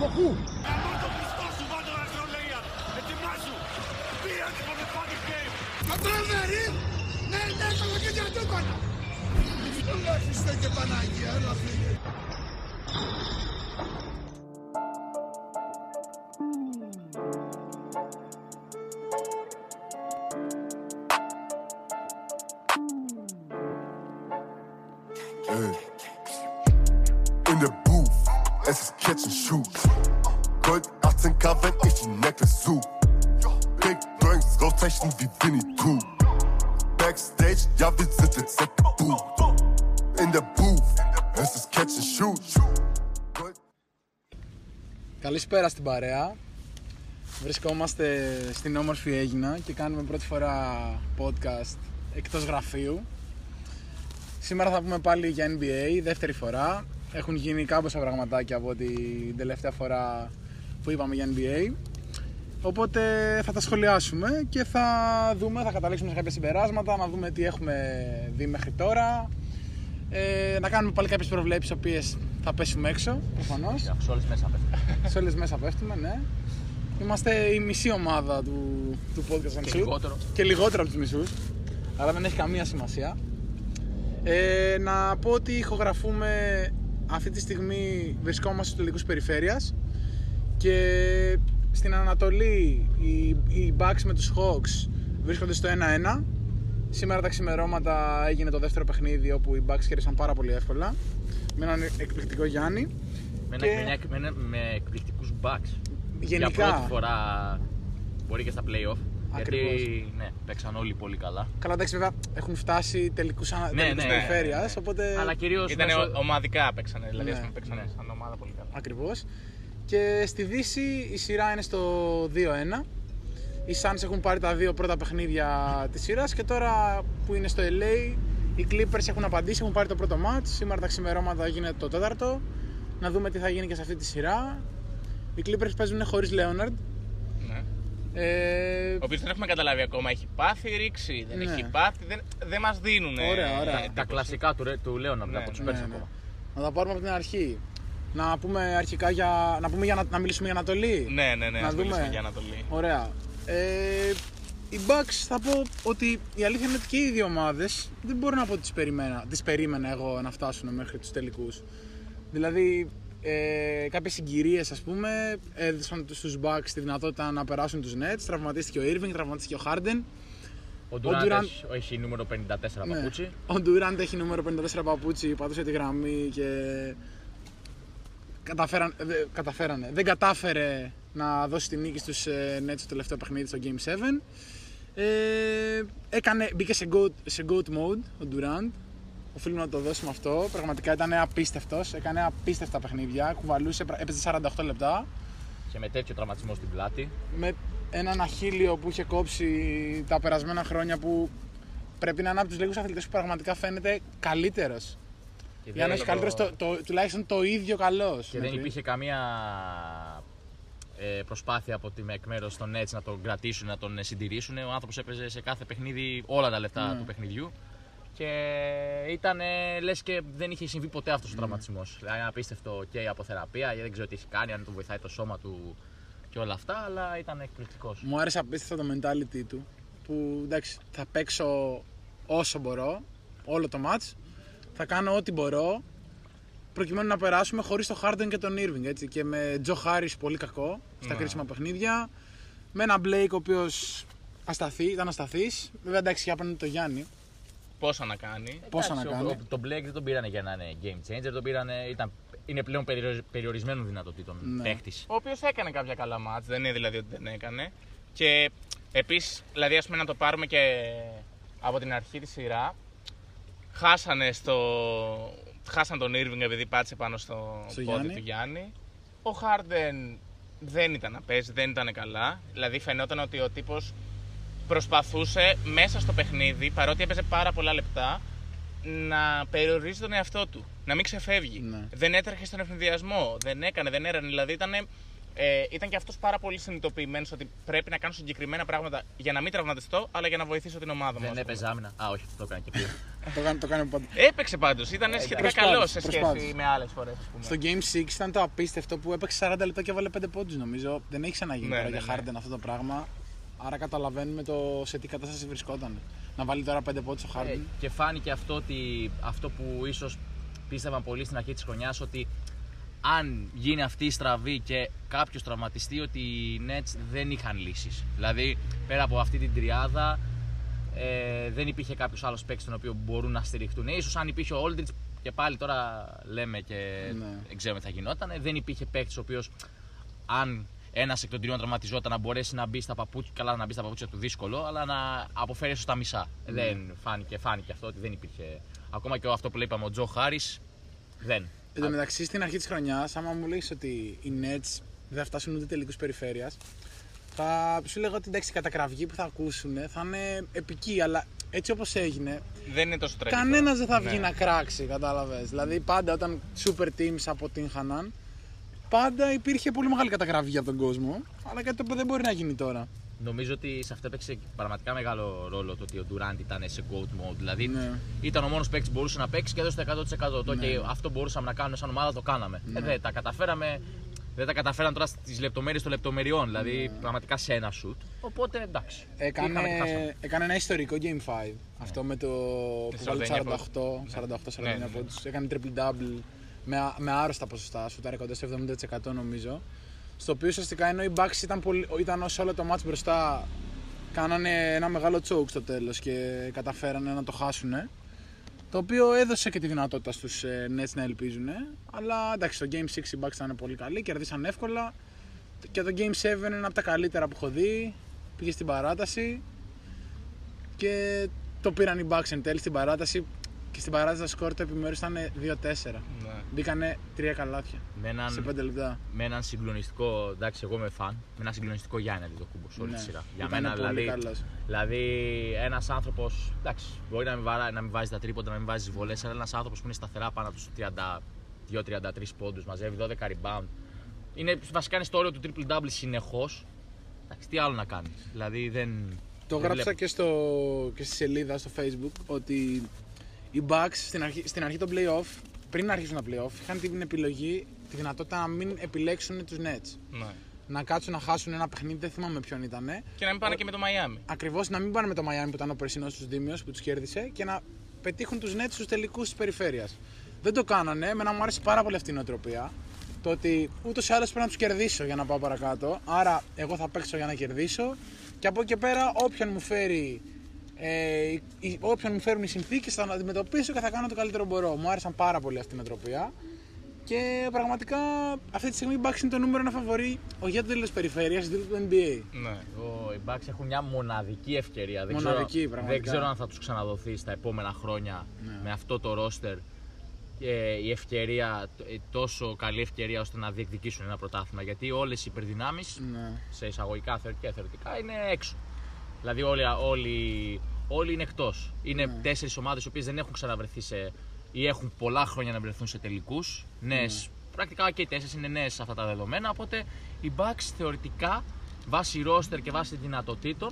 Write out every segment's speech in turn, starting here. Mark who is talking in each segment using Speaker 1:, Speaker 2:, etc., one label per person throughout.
Speaker 1: Κοκού. Πατράδερη! Ναι, ναι, κολοκύτια του έκανα! Έλα, Χριστέ και Παναγία, έλα φίλε.
Speaker 2: Καλησπέρα στην παρέα. Βρισκόμαστε στην όμορφη Έγινα και κάνουμε πρώτη φορά podcast εκτός γραφείου. Σήμερα θα πούμε πάλι για NBA, δεύτερη φορά. Έχουν γίνει κάμποσα πραγματάκια από την τελευταία φορά που είπαμε για NBA. Οπότε θα τα σχολιάσουμε και θα δούμε, θα καταλήξουμε σε κάποια συμπεράσματα, να δούμε τι έχουμε δει μέχρι τώρα. Ε, να κάνουμε πάλι κάποιες προβλέψεις, οποίες θα πέσουμε έξω, προφανώς.
Speaker 3: Σε όλες μέσα πέφτει.
Speaker 2: Σε όλες μέσα πέφτουμε, ναι. Είμαστε η μισή ομάδα του, του podcast
Speaker 3: Και
Speaker 2: MCU.
Speaker 3: λιγότερο.
Speaker 2: Και λιγότερο από τους μισούς. Αλλά δεν έχει καμία σημασία. Ε, να πω ότι ηχογραφούμε αυτή τη στιγμή βρισκόμαστε στους τελικούς περιφέρειας και στην Ανατολή οι, οι Bucks με τους Hawks βρίσκονται στο 1-1 Σήμερα τα ξημερώματα έγινε το δεύτερο παιχνίδι όπου οι Bucks κέρδισαν πάρα πολύ εύκολα με έναν εκπληκτικό Γιάννη
Speaker 3: Με,
Speaker 2: Και-
Speaker 3: ένα, με, ένα- με, ένα- με εκπληκτικούς backs.
Speaker 2: Γενικά.
Speaker 3: Για πρώτη φορά μπορεί και στα play-off.
Speaker 2: Ακριβώς.
Speaker 3: Γιατί ναι, παίξαν όλοι πολύ καλά.
Speaker 2: Καλά, εντάξει, βέβαια έχουν φτάσει τελικούς ανα...
Speaker 3: Ναι,
Speaker 2: τελικούς
Speaker 3: ναι,
Speaker 2: περιφέρειας,
Speaker 4: ναι.
Speaker 2: οπότε.
Speaker 3: Αλλά κυρίως.
Speaker 4: Ήταν ομαδικά παίξανε, δηλαδή
Speaker 2: Ναι.
Speaker 4: ας πούμε, παίξανε
Speaker 3: Ναι.
Speaker 4: σαν ομάδα πολύ καλά.
Speaker 2: Ακριβώς. Και στη Δύση η σειρά είναι στο 2-1. Οι Suns έχουν πάρει τα δύο πρώτα παιχνίδια της σειράς και τώρα που είναι στο LA οι Clippers έχουν απαντήσει, έχουν πάρει το πρώτο match. Σήμερα τα ξημερώματα γίνεται το τέταρτο. Να δούμε τι θα γίνει και σε αυτή τη σειρά. Οι Clippers παίζουν χωρίς Leonard.
Speaker 4: Ναι.
Speaker 2: Ε,
Speaker 4: Ο οποίος δεν έχουμε καταλάβει ακόμα. Έχει πάθει ρήξη, δεν
Speaker 2: Ναι.
Speaker 4: έχει πάθει, δεν, δεν μας δίνουν.
Speaker 2: Ωραία, ωραία.
Speaker 3: Τα, τα κλασικά του, Ρε- του Λέωνα
Speaker 4: Ναι,
Speaker 3: από τους
Speaker 4: ναι,
Speaker 3: Πέρσι
Speaker 2: ναι, ναι.
Speaker 3: ακόμα.
Speaker 2: Να τα πάρουμε από την αρχή. Να πούμε αρχικά για. Να, πούμε για να, να μιλήσουμε για Ανατολή.
Speaker 4: Ναι, ναι, ναι,
Speaker 2: Να
Speaker 4: ας
Speaker 2: δούμε.
Speaker 4: μιλήσουμε για Ανατολή.
Speaker 2: Ωραία. Ε, οι Bucks θα πω ότι η αλήθεια είναι ότι και οι δύο ομάδες δεν μπορώ να πω ότι τις περίμενα, τις περίμενα εγώ να φτάσουν μέχρι τους τελικούς. Δηλαδή ε, κάποιες συγκυρίες ας πούμε έδωσαν στους Bucks τη δυνατότητα να περάσουν τους Nets, τραυματίστηκε ο Irving, τραυματίστηκε ο Harden.
Speaker 3: Ο
Speaker 2: Durant-
Speaker 3: Durant έχει- έχει νούμερο 54
Speaker 2: Ναι.
Speaker 3: παπούτσι.
Speaker 2: Ο Durant έχει νούμερο 54 παπούτσι, πατούσε τη γραμμή και καταφέραν, δε, καταφέρανε. Δεν κατάφερε να δώσει τη νίκη στους ε, Nets στο τελευταίο παιχνίδι στο Game 7. Ε, έκανε, μπήκε σε goat, σε goat mode ο Durant. Οφείλουμε να το δώσουμε αυτό. Πραγματικά ήταν απίστευτος. Έκανε απίστευτα παιχνίδια. Κουβαλούσε, πρα- έπαιζε 48 λεπτά.
Speaker 3: Και με τέτοιο τραυματισμό στην πλάτη.
Speaker 2: Με έναν αχίλιο που είχε κόψει τα περασμένα χρόνια που πρέπει να είναι από τους λίγους αθλητές που πραγματικά φαίνεται καλύτερος.
Speaker 3: Και
Speaker 2: Για να έχει καλύτερος το, το, τουλάχιστον το ίδιο καλός.
Speaker 3: Και δεν υπήρχε καμία ε, προσπάθεια από τη εκ μέρους των Nets να τον κρατήσουν, να τον συντηρήσουν. Ο άνθρωπος έπαιζε σε κάθε παιχνίδι όλα τα λεφτά
Speaker 2: Ναι.
Speaker 3: του παιχνιδιού. Και ήταν λες και δεν είχε συμβεί ποτέ αυτός ο τραυματισμός. Δηλαδή, είναι απίστευτο και η αποθεραπεία, δεν ξέρω τι έχει κάνει, αν του βοηθάει το σώμα του και όλα αυτά, αλλά ήταν εκπληκτικός.
Speaker 2: Μου άρεσε απίστευτα το mentality του. Που εντάξει, θα παίξω όσο μπορώ, όλο το match. Θα κάνω ό,τι μπορώ προκειμένου να περάσουμε χωρίς τον Harden και τον Irving. Έτσι, και με Τζο Harris πολύ κακό στα
Speaker 4: Ναι.
Speaker 2: κρίσιμα παιχνίδια. Με έναν Blake ο οποίος ασταθή, ήταν ασταθή. Βέβαια εντάξει, για απέναντι το Γιάννη.
Speaker 4: Πόσα να κάνει.
Speaker 2: Πόσα να
Speaker 3: Εντάξει,
Speaker 2: κάνει.
Speaker 3: ο- ο- Τον Blake δεν τον πήρανε για να είναι game changer, τον πήρανε, ήταν, είναι πλέον περιορισ- περιορισμένων δυνατοτήτων
Speaker 2: Ναι.
Speaker 3: παίχτης.
Speaker 4: Ο οποίος έκανε κάποια καλά μάτς, δεν είναι δηλαδή ότι δεν έκανε. Και επίσης, δηλαδή, ας πούμε, να το πάρουμε και από την αρχή της σειρά. Χάσανε, στο... Χάσαν τον Irving επειδή πάτησε πάνω στο,
Speaker 2: Στο
Speaker 4: πόδι
Speaker 2: Γιάννη.
Speaker 4: του Γιάννη. Ο Harden δεν ήταν να παίζει, δεν ήταν καλά. Δηλαδή φαινόταν ότι ο τύπος προσπαθούσε μέσα στο παιχνίδι, παρότι έπαιζε πάρα πολλά λεπτά, να περιορίζει τον εαυτό του. Να μην ξεφεύγει.
Speaker 2: Ναι.
Speaker 4: Δεν έτρεχε στον ευνηδιασμό. Δεν έκανε, δεν έρανε. Δηλαδή ήταν ε, ήταν και αυτός πάρα πολύ συνειδητοποιημένος ότι πρέπει να κάνω συγκεκριμένα πράγματα για να μην τραυματιστώ, αλλά για να βοηθήσω την ομάδα μου. ας
Speaker 3: Δεν
Speaker 4: πούμε.
Speaker 3: έπαιζε άμυνα. Α, όχι, το έκανε και πριν.
Speaker 2: το, κάνει, το κάνουμε πάντα.
Speaker 4: Έπαιξε πάντως, ήταν σχετικά
Speaker 2: προσπάθησε,
Speaker 4: καλός σε σχέση
Speaker 2: προσπάθησε.
Speaker 4: με άλλες φορές.
Speaker 2: Στο Game 6 ήταν το απίστευτο που έπαιξε 40 λεπτά και έβαλε 5 πόντους νομίζω. Δεν έχει ξαναγίνει
Speaker 4: Ναι,
Speaker 2: τώρα
Speaker 4: ναι,
Speaker 2: για
Speaker 4: ναι.
Speaker 2: Harden αυτό το πράγμα. Άρα καταλαβαίνουμε το σε τι κατάσταση βρισκόταν. Να βάλει τώρα 5 πόντους ο Harden.
Speaker 3: Ε, και φάνηκε αυτό, ότι, αυτό που ίσως πίστευαν πολύ στην αρχή της χρονιάς ότι αν γίνει αυτή η στραβή και κάποιος τραυματιστεί ότι οι Nets δεν είχαν λύσεις. Δηλαδή πέρα από αυτή την τριάδα ε, δεν υπήρχε κάποιος άλλος παίκτης τον οποίο μπορούν να στηριχτούν. Ίσως αν υπήρχε ο Aldridge και πάλι τώρα λέμε και
Speaker 2: Ναι.
Speaker 3: δεν ξέρουμε τι θα γινόταν. Δεν υπήρχε παίκτης ο οποίος αν ένας εκ των τριών τραυματιζόταν να μπορέσει να μπει στα παπούτσια, καλά να μπει στα παπούτσια του δύσκολο, αλλά να αποφέρει ίσω τα μισά. Δεν φάνηκε, φάνηκε αυτό ότι δεν υπήρχε. Ακόμα και αυτό που είπαμε, ο Τζο Χάρη δεν.
Speaker 2: Εν τω μεταξύ στην αρχή της χρονιάς, άμα μου λέει ότι οι Nets δεν θα φτάσουν ούτε τελικούς περιφέρειας, θα σου λέγα ότι εντάξει, η κατακραυγή που θα ακούσουν θα είναι επική, αλλά έτσι όπως έγινε,
Speaker 4: Δεν είναι τόσο τραγικό.
Speaker 2: κανένας δεν θα βγει
Speaker 4: Ναι.
Speaker 2: να κράξει, κατάλαβες. Δηλαδή πάντα όταν super teams αποτύχαναν, πάντα υπήρχε πολύ μεγάλη κατακραυγή από τον κόσμο, αλλά κάτι το οποίο δεν μπορεί να γίνει τώρα.
Speaker 3: Νομίζω ότι σε αυτό έπαιξε πραγματικά μεγάλο ρόλο το ότι ο Durant ήταν σε GOAT mode. Δηλαδή
Speaker 2: Ναι.
Speaker 3: ήταν ο μόνος παίκτης που μπορούσε να παίξει και έδωσε το 100%. Το
Speaker 2: Ναι.
Speaker 3: και αυτό μπορούσαμε να κάνουμε σαν ομάδα το κάναμε. Ε, δεν τα καταφέραμε. Δεν τα καταφέραν τώρα στις λεπτομέρειες των λεπτομεριών. Δηλαδή πραγματικά σε ένα shoot. Οπότε εντάξει.
Speaker 2: Έκανε,
Speaker 3: Είχαμε και χάσαμε.
Speaker 2: έκανε ένα ιστορικό Game 5. Αυτό με το που βάλει
Speaker 4: 49
Speaker 2: 48, 48-49
Speaker 4: Ναι, ναι, ναι.
Speaker 2: πόντους. Έκανε triple double με, με άρρωστα ποσοστά, σου κοντά στο 70% νομίζω. Στο οποίο ουσιαστικά ενώ οι Bucks ήταν, πολύ, ήταν όσο όλο το match μπροστά κάνανε ένα μεγάλο choke στο τέλος και καταφέρανε να το χάσουν. Το οποίο έδωσε και τη δυνατότητα στους ε, Nets να ελπίζουν. Αλλά εντάξει, στο Game 6 οι Bucks ήταν πολύ καλοί, κερδίσαν εύκολα. Και το Game 7 είναι ένα από τα καλύτερα που έχω δει. Πήγε στην παράταση και το πήραν οι Bucks εν τέλει στην παράταση. Και στην παράταση το σκορ το επιμέρους ήταν 2-4.
Speaker 4: Ναι.
Speaker 2: Μπήκανε τρία καλάθια
Speaker 3: Με έναν,
Speaker 2: σε 5 λεπτά.
Speaker 3: με έναν συγκλονιστικό, εντάξει, εγώ είμαι φαν, με έναν συγκλονιστικό Γιάννη Αντιτοκούμπος σε όλη
Speaker 2: Ναι.
Speaker 3: τη σειρά. Για
Speaker 2: Ήταν
Speaker 3: μένα
Speaker 2: πολύ
Speaker 3: δηλαδή.
Speaker 2: καλός.
Speaker 3: Δηλαδή, ένας άνθρωπος. Εντάξει, μπορεί να μην, βαρά, να μην βάζει τα τρίποντα, να μην βάζει βολές, αλλά ένας άνθρωπος που είναι σταθερά πάνω από του 32-33 πόντους, μαζεύει 12 rebound. Είναι, βασικά είναι στο όριο του triple double συνεχώς. Εντάξει, τι άλλο να κάνεις. Δηλαδή δεν.
Speaker 2: Το
Speaker 3: δεν
Speaker 2: γράψα
Speaker 3: βλέπω.
Speaker 2: και, στο, και στη σελίδα στο facebook ότι οι Bucks στην αρχή, στην αρχή των playoff, πριν αρχίσουν τα playoff, είχαν την επιλογή, τη δυνατότητα να μην επιλέξουν τους Nets.
Speaker 4: Ναι.
Speaker 2: Να κάτσουν να χάσουν ένα παιχνίδι, δεν θυμάμαι ποιον ήταν.
Speaker 4: Και να μην πάνε και με το Μαϊάμι.
Speaker 2: Ακριβώς να μην πάνε με το Miami που ήταν ο περσινός τους Δήμιος που τους κέρδισε και να πετύχουν τους Nets στους τελικούς της περιφέρειας. Δεν το κάνανε, εμένα μου άρεσε πάρα πολύ αυτή η νοοτροπία. Το ότι ούτως ή άλλως πρέπει να τους κερδίσω για να πάω παρακάτω. Άρα, εγώ θα παίξω για να κερδίσω και από εκεί και πέρα, όποιον μου φέρει. Ε, οι- όποιον μου φέρουν οι συνθήκες θα αντιμετωπίσω και θα κάνω το καλύτερο που μπορώ. Μου άρεσαν πάρα πολύ αυτή η νοοτροπία. Και πραγματικά αυτή τη στιγμή η Bucks είναι το νούμερο ένα φαβορή, όχι για το τέλο περιφέρεια, για το τέλο του NBA.
Speaker 4: Ναι.
Speaker 3: Ο- Οι Bucks έχουν μια μοναδική ευκαιρία. Δεν
Speaker 2: Μοναδική,
Speaker 3: ξέρω,
Speaker 2: πραγματικά.
Speaker 3: Δεν ξέρω αν θα τους ξαναδοθεί στα επόμενα χρόνια
Speaker 2: Ναι.
Speaker 3: με αυτό το ρόστερ και η ευκαιρία, ε, τόσο καλή ευκαιρία ώστε να διεκδικήσουν ένα πρωτάθλημα. Γιατί όλες οι υπερδυνάμεις,
Speaker 2: Ναι.
Speaker 3: σε εισαγωγικά θεωρητικά και θεωρητικά, είναι έξω. Δηλαδή όλοι, όλοι, όλοι είναι εκτός. Είναι
Speaker 2: Ναι.
Speaker 3: τέσσερις ομάδες οι οποίες δεν έχουν ξαναβρεθεί σε. ή έχουν πολλά χρόνια να βρεθούν σε τελικούς. Νέες.
Speaker 2: Ναι.
Speaker 3: Πρακτικά και οι τέσσερις είναι νέες αυτά τα δεδομένα. Οπότε οι Bucks θεωρητικά βάσει ρόστερ και βάσει δυνατοτήτων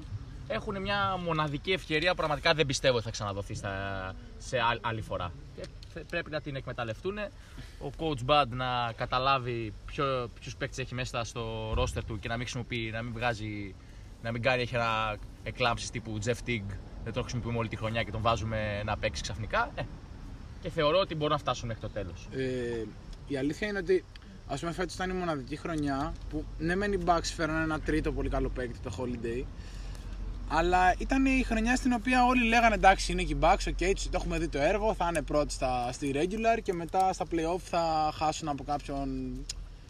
Speaker 3: έχουν μια μοναδική ευκαιρία που πραγματικά δεν πιστεύω ότι θα ξαναδοθεί στα, σε ά- άλλη φορά. Και θε- πρέπει να την εκμεταλλευτούν. Ο coach Bud να καταλάβει ποιους παίκτες έχει μέσα στο ρόστερ του και να μην χρησιμοποιεί, να μην βγάζει, να μην κάνει έχει ένα εκλάμψη τύπου Jeff Tigg. Δεν τον χρησιμοποιούμε όλη τη χρονιά και τον βάζουμε να παίξει ξαφνικά. Ε, και θεωρώ ότι μπορούν να φτάσουν μέχρι το τέλος.
Speaker 2: Ε, η αλήθεια είναι ότι ας πούμε φέτος ήταν η μοναδική χρονιά που ναι μεν οι Bucks φέραν ένα τρίτο πολύ καλό παίκτη το Holiday αλλά ήταν η χρονιά στην οποία όλοι λέγανε εντάξει είναι και οι Bucks, ok, τους- το έχουμε δει το έργο, θα είναι πρώτοι στα, στη regular και μετά στα playoff θα χάσουν από κάποιον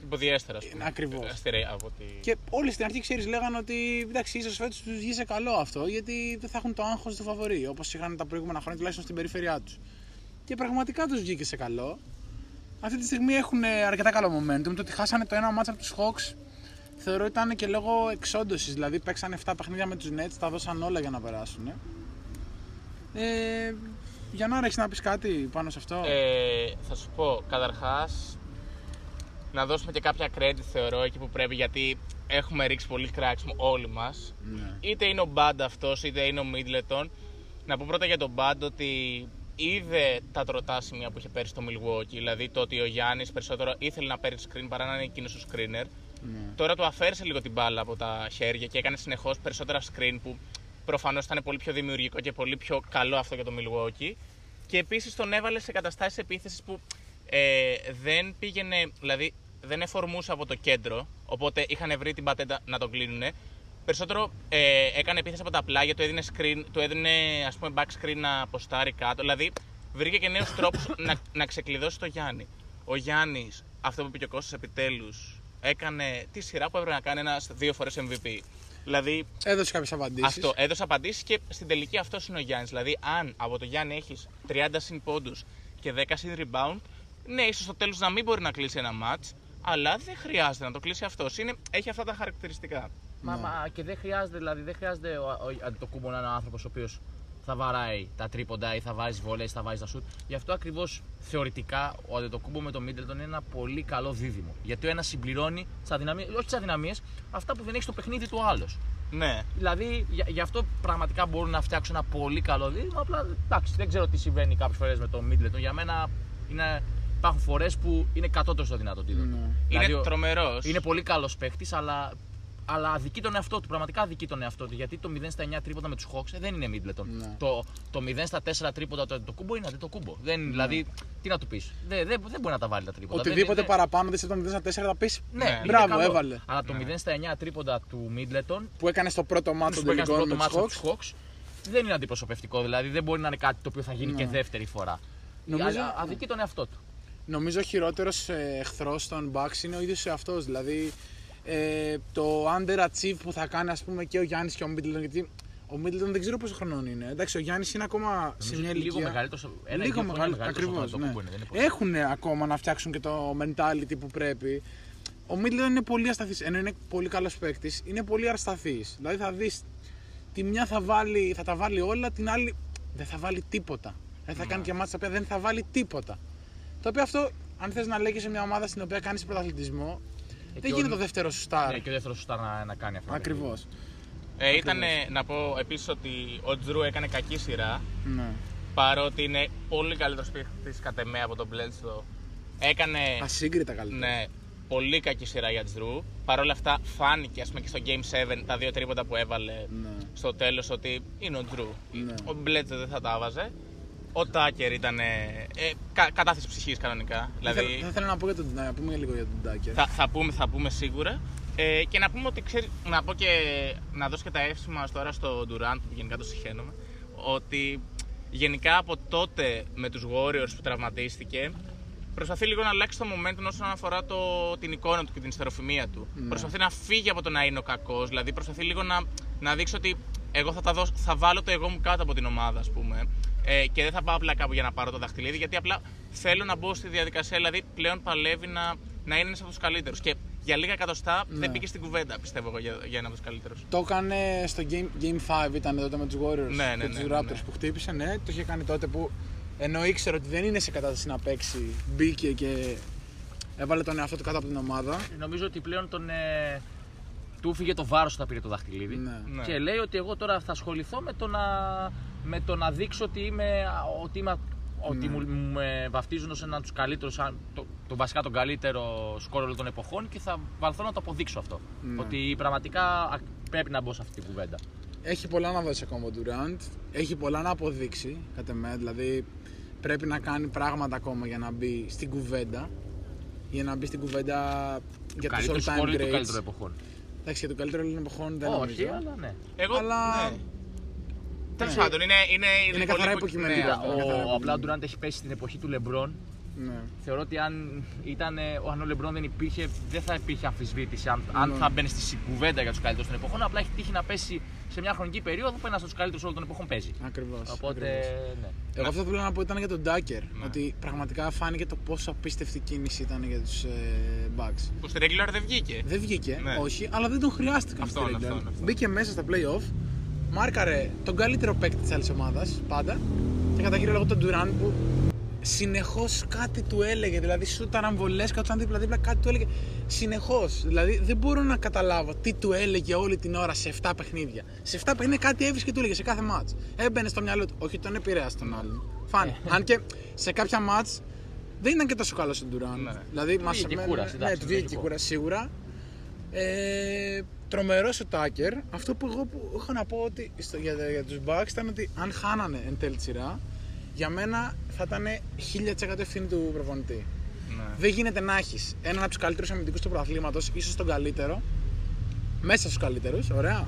Speaker 4: Υποδιέστερα, ας πούμε.
Speaker 2: Ακριβώς.
Speaker 4: Αστερέ, από τη...
Speaker 2: και όλοι στην αρχή ξέρεις λέγανε ότι εντάξει ίσως φέτος τους βγει σε καλό αυτό γιατί δεν θα έχουν το άγχος του φαβορή όπως είχαν τα προηγούμενα χρόνια τουλάχιστον στην περιφέρειά τους. Και πραγματικά τους βγήκε σε καλό. Αυτή τη στιγμή έχουν αρκετά καλό momentum. Το ότι χάσανε το ένα μάτσα από τους Hawks θεωρώ ήταν και λόγω εξόντωσης. Δηλαδή παίξανε 7 παιχνίδια με τους Nets τα δώσαν όλα για να περάσουν ε, για να έχεις να πεις κάτι πάνω σε αυτό;
Speaker 4: Ε, θα σου πω, καταρχάς, να δώσουμε και κάποια credit θεωρώ εκεί που πρέπει γιατί έχουμε ρίξει πολύ κράξιμο όλοι μας.
Speaker 2: Ναι.
Speaker 4: Είτε είναι ο Band αυτός είτε είναι ο Middleton. Να πω πρώτα για τον Band ότι είδε τα τροτά σημεία που είχε πέρυσι στο Milwaukee. Δηλαδή το ότι ο Γιάννης περισσότερο ήθελε να παίρνει screen παρά να είναι εκείνος ο screener.
Speaker 2: Ναι.
Speaker 4: Τώρα του αφαίρεσε λίγο την μπάλα από τα χέρια και έκανε συνεχώς περισσότερα screen που προφανώς ήταν πολύ πιο δημιουργικό και πολύ πιο καλό αυτό για το Milwaukee. Και επίσης τον έβαλε σε καταστάσεις επίθεσης που ε, δεν πήγαινε, δηλαδή δεν εφορμούσε από το κέντρο. Οπότε είχαν βρει την πατέντα να τον κλείνουν. Περισσότερο ε, έκανε επίθεση από τα πλάγια, του έδινε, screen, του έδινε ας πούμε back screen να ποστάρει κάτω. Δηλαδή βρήκε και νέους τρόπους να, να ξεκλειδώσει το Γιάννη. Ο Γιάννης, αυτό που είπε και ο Κώστας επιτέλους, έκανε τη σειρά που έπρεπε να κάνει ένας δύο φορές MVP. Δηλαδή
Speaker 2: Έδωσε κάποιες απαντήσεις.
Speaker 4: αυτό έδωσε απαντήσεις και στην τελική αυτός είναι ο Γιάννης. Δηλαδή, αν από το Γιάννη έχεις 30 συν πόντους και 10 συν rebound, ναι, ίσως στο τέλος να μην μπορεί να κλείσει ένα match, αλλά δεν χρειάζεται να το κλείσει αυτός. Έχει αυτά τα χαρακτηριστικά.
Speaker 3: Μα, μα και δεν χρειάζεται, δηλαδή, δεν χρειάζεται ο, ο, το κούμπο να είναι ο άνθρωπος ο οποίος θα βαράει τα τρίποντα ή θα βάζει βολέ, θα βάζει τα σουτ. Γι' αυτό ακριβώς θεωρητικά ο Αντετοκούμπο με τον Μίτλετον είναι ένα πολύ καλό δίδυμο. Γιατί ο ένας συμπληρώνει τις αδυναμίες, όχι τις αδυναμίες, αυτά που δεν έχει στο παιχνίδι του άλλος.
Speaker 4: Ναι.
Speaker 3: Δηλαδή γι' γι' αυτό πραγματικά μπορούν να φτιάξουν ένα πολύ καλό δίδυμο. Απλά εντάξει, δεν ξέρω τι συμβαίνει κάποιες φορές με τον Μίτλετον. Για μένα είναι, υπάρχουν φορές που είναι κατώτερος στο δυνατοτήτων.
Speaker 2: Ναι.
Speaker 3: Δηλαδή,
Speaker 4: είναι
Speaker 3: ο-
Speaker 4: τρομερός.
Speaker 3: είναι πολύ καλός παίχτη, αλλά, αλλά αδικεί τον εαυτό του. Πραγματικά αδικεί τον εαυτό του. Γιατί το 0 στα 9 τρίποντα με τους Hawks ε, δεν είναι Middleton.
Speaker 2: Ναι.
Speaker 3: Το, το 0 στα 4 τρίποντα το, το κούμπο είναι το κούμπο. Δεν, Δηλαδή, τι να του πεις. Δεν, δεν, δεν μπορεί να τα βάλει τα τρίποντα.
Speaker 2: Οτιδήποτε
Speaker 3: δεν,
Speaker 2: παραπάνω δεν σε το 0 στα 4 θα πεις.
Speaker 3: Ναι,
Speaker 4: Ναι.
Speaker 3: είναι
Speaker 2: Μπράβο,
Speaker 3: καλό.
Speaker 2: έβαλε.
Speaker 3: Αλλά το 0 στα 9 τρίποντα του Middleton
Speaker 2: Που έκανε στο πρώτο μάτι των
Speaker 3: που έκανε στο
Speaker 2: τελικών
Speaker 3: πρώτο
Speaker 2: με
Speaker 3: μάτσο
Speaker 2: του
Speaker 3: τους
Speaker 2: Hawks.
Speaker 3: Hawks δεν είναι αντιπροσωπευτικό. Δηλαδή δεν μπορεί να είναι κάτι το οποίο θα γίνει
Speaker 2: Ναι.
Speaker 3: και δεύτερη φορά.
Speaker 2: Νομίζω-
Speaker 3: Α- αδικεί τον εαυτό του.
Speaker 2: Νομίζω ο χειρότερο εχθρός των Bucks είναι ο ίδιος εαυτός. Δηλαδή ε, το underachieve που θα κάνει ας πούμε και ο Γιάννης και ο Middleton. Γιατί ο Middleton δεν ξέρω πόσο χρονών είναι. Εντάξει, ο Γιάννης είναι ακόμα σε μια
Speaker 3: Λίγο
Speaker 2: ηλικία.
Speaker 3: μεγαλύτερος.
Speaker 2: Λίγο μεγαλύτερος. Ακριβώς. Ναι. Έχουν ακόμα να φτιάξουν και το mentality που πρέπει. Ο Middleton είναι πολύ ασταθής. Ενώ είναι πολύ καλός παίκτης, είναι πολύ ασταθή. Δηλαδή θα δεις τη μια θα, βάλει, θα τα βάλει όλα, την άλλη δεν θα βάλει τίποτα. Δεν θα κάνει και μάτια τα οποία δεν θα βάλει τίποτα. Το οποίο αυτό, αν θες να λέγεις σε μια ομάδα στην οποία κάνεις πρωταθλητισμό, δεν
Speaker 3: και ο-
Speaker 2: γίνεται το δεύτερο σου στάρ.
Speaker 3: Ναι, και ο δεύτερος σου να, να κάνει αυτό.
Speaker 2: Ακριβώς.
Speaker 4: Ε, ήταν να πω επίσης ότι ο Τζρου έκανε κακή σειρά.
Speaker 2: Ναι.
Speaker 4: Παρότι είναι πολύ καλύτερος παίχτη κατ' εμέ από τον Bledsoe. Έκανε.
Speaker 2: Ασύγκριτα καλύτερα.
Speaker 4: Ναι, πολύ κακή σειρά για Τζρου. Παρ' όλα αυτά φάνηκε ας πούμε, και στο Game 7 τα δύο τρίποτα που έβαλε
Speaker 2: Ναι.
Speaker 4: στο τέλος ότι είναι ο Τζρου.
Speaker 2: Ναι.
Speaker 4: Ο Μπλέτζε δεν θα τα άβαζε. Ο Τάκερ ήταν ε, κα, κατάθεση ψυχής κανονικά.
Speaker 2: Θα
Speaker 4: Δηλαδή
Speaker 2: ήθελα- Θα ήθελα να, πω για τον, να πούμε λίγο για τον Ντάκερ.
Speaker 4: θα, θα, πούμε, θα πούμε σίγουρα. Ε, και να πούμε ότι ξέρει, να πω και να δώσω και τα εύσημα μας τώρα στο Durant που γενικά το συχαίνομαι. Ότι γενικά από τότε με τους Warriors που τραυματίστηκε προσπαθεί λίγο να αλλάξει το momentum όσον αφορά το, την εικόνα του και την ιστεροφημία του.
Speaker 2: Ναι.
Speaker 4: Προσπαθεί να φύγει από το να είναι ο κακός, δηλαδή προσπαθεί λίγο να, να δείξει ότι εγώ θα, τα δώσω, θα βάλω το εγώ μου κάτω από την ομάδα, ας πούμε. Ε, και δεν θα πάω απλά κάπου για να πάρω το δαχτυλίδι, γιατί απλά θέλω να μπω στη διαδικασία. Δηλαδή πλέον παλεύει να, να είναι ένας από τους καλύτερους. Και για λίγα εκατοστά
Speaker 2: Ναι.
Speaker 4: δεν μπήκε στην κουβέντα, πιστεύω εγώ, για, για ένα από τους καλύτερους.
Speaker 2: Το έκανε στο Game, game 5, ήταν τότε με τους Warriors
Speaker 4: Ναι, ναι,
Speaker 2: και
Speaker 4: ναι,
Speaker 2: τους
Speaker 4: ναι,
Speaker 2: Raptors
Speaker 4: ναι.
Speaker 2: που χτύπησε. Ναι, το είχε κάνει τότε που ενώ ήξερε ότι δεν είναι σε κατάσταση να παίξει, μπήκε και έβαλε τον εαυτό του κάτω από την ομάδα.
Speaker 3: Νομίζω ότι πλέον τον, ε, του φύγε το βάρος όταν πήρε το δαχτυλίδι.
Speaker 2: Ναι.
Speaker 4: Ναι.
Speaker 3: Και λέει ότι εγώ τώρα θα ασχοληθώ με το να, με το να δείξω ότι είμαι. Ότι είμαι ότι
Speaker 2: Ναι.
Speaker 3: μου, μου με βαφτίζουν ως έναν από τους καλύτερους, αν- το, το, βασικά τον καλύτερο σκόρ όλων των εποχών και θα βαλθώ να το αποδείξω αυτό.
Speaker 2: Ναι.
Speaker 3: Ότι πραγματικά α, πρέπει να μπω σε αυτή την κουβέντα.
Speaker 2: Έχει πολλά να δώσει ακόμα ο Durant. Έχει πολλά να αποδείξει, κατά με. Δηλαδή πρέπει να κάνει πράγματα ακόμα για να μπει στην κουβέντα. Για να μπει στην κουβέντα για τους
Speaker 3: καλύτερο
Speaker 2: all
Speaker 3: σκόρ
Speaker 2: time
Speaker 3: ή το καλύτερο
Speaker 2: greats.
Speaker 3: εποχών.
Speaker 2: Εντάξει, για το καλύτερο όλων των εποχών δεν
Speaker 3: Όχι,
Speaker 2: νομίζω.
Speaker 3: αλλά ναι.
Speaker 4: Εγώ,
Speaker 2: Αλλά-
Speaker 4: ναι. Τέλος
Speaker 2: Ναι.
Speaker 4: πάντων, είναι, είναι,
Speaker 2: Είναι
Speaker 4: πολύ
Speaker 2: καθαρά
Speaker 4: υπο-
Speaker 2: υποκειμενικά.
Speaker 4: ναι,
Speaker 2: αυτό.
Speaker 3: Ο,
Speaker 2: καθαρά
Speaker 3: ο, απλά ο
Speaker 2: υποκειμενικά.
Speaker 3: Durant έχει πέσει στην εποχή του LeBron.
Speaker 2: Ναι.
Speaker 3: Θεωρώ ότι αν, ήταν, αν ο LeBron δεν υπήρχε, δεν θα υπήρχε αμφισβήτηση αν, αν
Speaker 2: Ναι.
Speaker 3: θα μπαίνει στη κουβέντα για τους καλύτερους των εποχών. Απλά έχει τύχει να πέσει σε μια χρονική περίοδο που ένας από τους καλύτερους όλων των εποχών παίζει.
Speaker 2: Ακριβώς.
Speaker 3: Οπότε, ναι.
Speaker 2: Εγώ αυτό που θέλω να πω ήταν για τον Ντάκερ.
Speaker 4: Ναι.
Speaker 2: Ότι πραγματικά φάνηκε το πόσο απίστευτη κίνηση ήταν για τους ε, Bucks.
Speaker 4: Που στη regular δεν βγήκε.
Speaker 2: Δεν βγήκε,
Speaker 4: Ναι.
Speaker 2: όχι, αλλά δεν τον χρειάστηκαν
Speaker 4: Αυτόν,
Speaker 2: στη regular.
Speaker 4: αυτόν, αυτόν.
Speaker 2: Μπήκε μέσα στα playoff, μάρκαρε τον καλύτερο παίκτη της άλλης ομάδας πάντα και κατά κύριο λόγο τον Durant που συνεχώς κάτι του έλεγε. Δηλαδή, σου ήταν αμβολές, καθόταν δίπλα-δίπλα, κάτι του έλεγε. Συνεχώς. Δηλαδή, δεν μπορώ να καταλάβω τι του έλεγε όλη την ώρα σε 7 παιχνίδια. Σε 7 παιχνίδια κάτι έβρισκε και του έλεγε σε κάθε μάτς. Έμπαινε στο μυαλό του. Όχι, τον επηρέασε τον άλλον. Φάνηκε. Αν και σε κάποια μάτς δεν ήταν και τόσο καλό ο Ντουράν.
Speaker 4: Ναι.
Speaker 2: Δηλαδή, μας
Speaker 3: βγήκε
Speaker 2: εμένα-
Speaker 3: κούραση,
Speaker 2: Ναι,
Speaker 3: εντάξει,
Speaker 2: του βγήκε
Speaker 3: λογικό.
Speaker 2: κούραση σίγουρα. Ε, Τρομερό ο Τάκερ. Αυτό που εγώ που έχω να πω ότι στο, για, για τους Bucks ήταν ότι αν χάνανε εν τέλει τη σειρά, για μένα θα ήταν 1000% ευθύνη του προπονητή.
Speaker 4: Ναι.
Speaker 2: Δεν γίνεται να έχεις έναν από τους καλύτερους αμυντικούς του πρωταθλήματος, ίσως τον καλύτερο, μέσα στους καλύτερους, ωραία,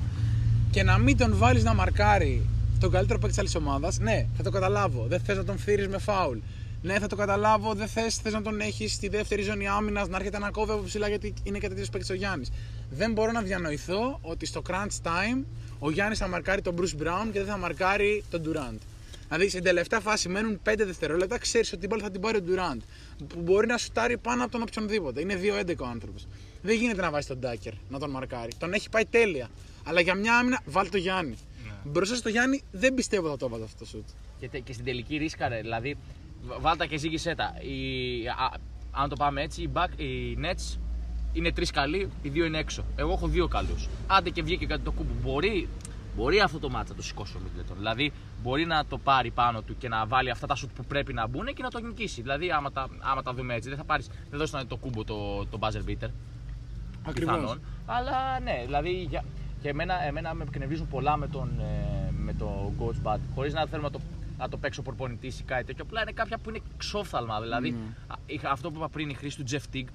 Speaker 2: και να μην τον βάλεις να μαρκάρει τον καλύτερο παίκτη της άλλης ομάδας. Ναι, θα το καταλάβω. Δεν θες να τον φύρεις με φάουλ. Ναι, θα το καταλάβω. Δεν θες θες να τον έχεις στη δεύτερη ζώνη άμυνας να έρχεται να κόβει από ψηλά γιατί είναι και τέτοιος παίκτης ο Γιάννης. Δεν μπορώ να διανοηθώ ότι στο crunch time ο Γιάννης θα μαρκάρει τον Bruce Brown και δεν θα μαρκάρει τον Durant. Δηλαδή στην τελευταία φάση μένουν 5 δευτερόλεπτα, ξέρεις ότι την μπάλα θα την πάρει ο Durant. Που μπορεί να σουτάρει πάνω από τον οποιονδήποτε. Είναι 2-11 ο άνθρωπος. Δεν γίνεται να βάζεις τον Ντάκερ να τον μαρκάρει. Τον έχει πάει τέλεια. Αλλά για μια άμυνα βάλει το Γιάννη. Μπροστά στο Γιάννη δεν πιστεύω θα το έβαζε αυτό το σουτ.
Speaker 3: Και, τε- και στην τελική ρίσκαρε. Δηλαδή, β- βάλτα και ζήγησέ τα. Οι- α- αν το πάμε έτσι, οι, back, οι Nets είναι τρεις καλοί, οι δύο είναι έξω. Εγώ έχω δύο καλούς. Άντε και βγήκε κάτι το κούμπο. Μπορεί, μπορεί αυτό το μάτσα να το σηκώσει ο Middleton. Δηλαδή, μπορεί να το πάρει πάνω του και να βάλει αυτά τα σουτ που πρέπει να μπουν και να το νικήσει. Δηλαδή, άμα τα, άμα τα δούμε έτσι, δεν θα πάρει, δεν δώσει το κούμπο το, το buzzer beater. πιθανόν. Αλλά ναι, δηλαδή για... και εμένα, εμένα με εκνευρίζουν πολλά με τον, ε, με το Coach Bad. Χωρίς να θέλουμε να το, να το παίξω προπονητής ή κάτι τέτοιο. Απλά είναι κάποια που είναι ξόφθαλμα. Δηλαδή α, είχα αυτό που είπα πριν, η χρήση του Jeff Teague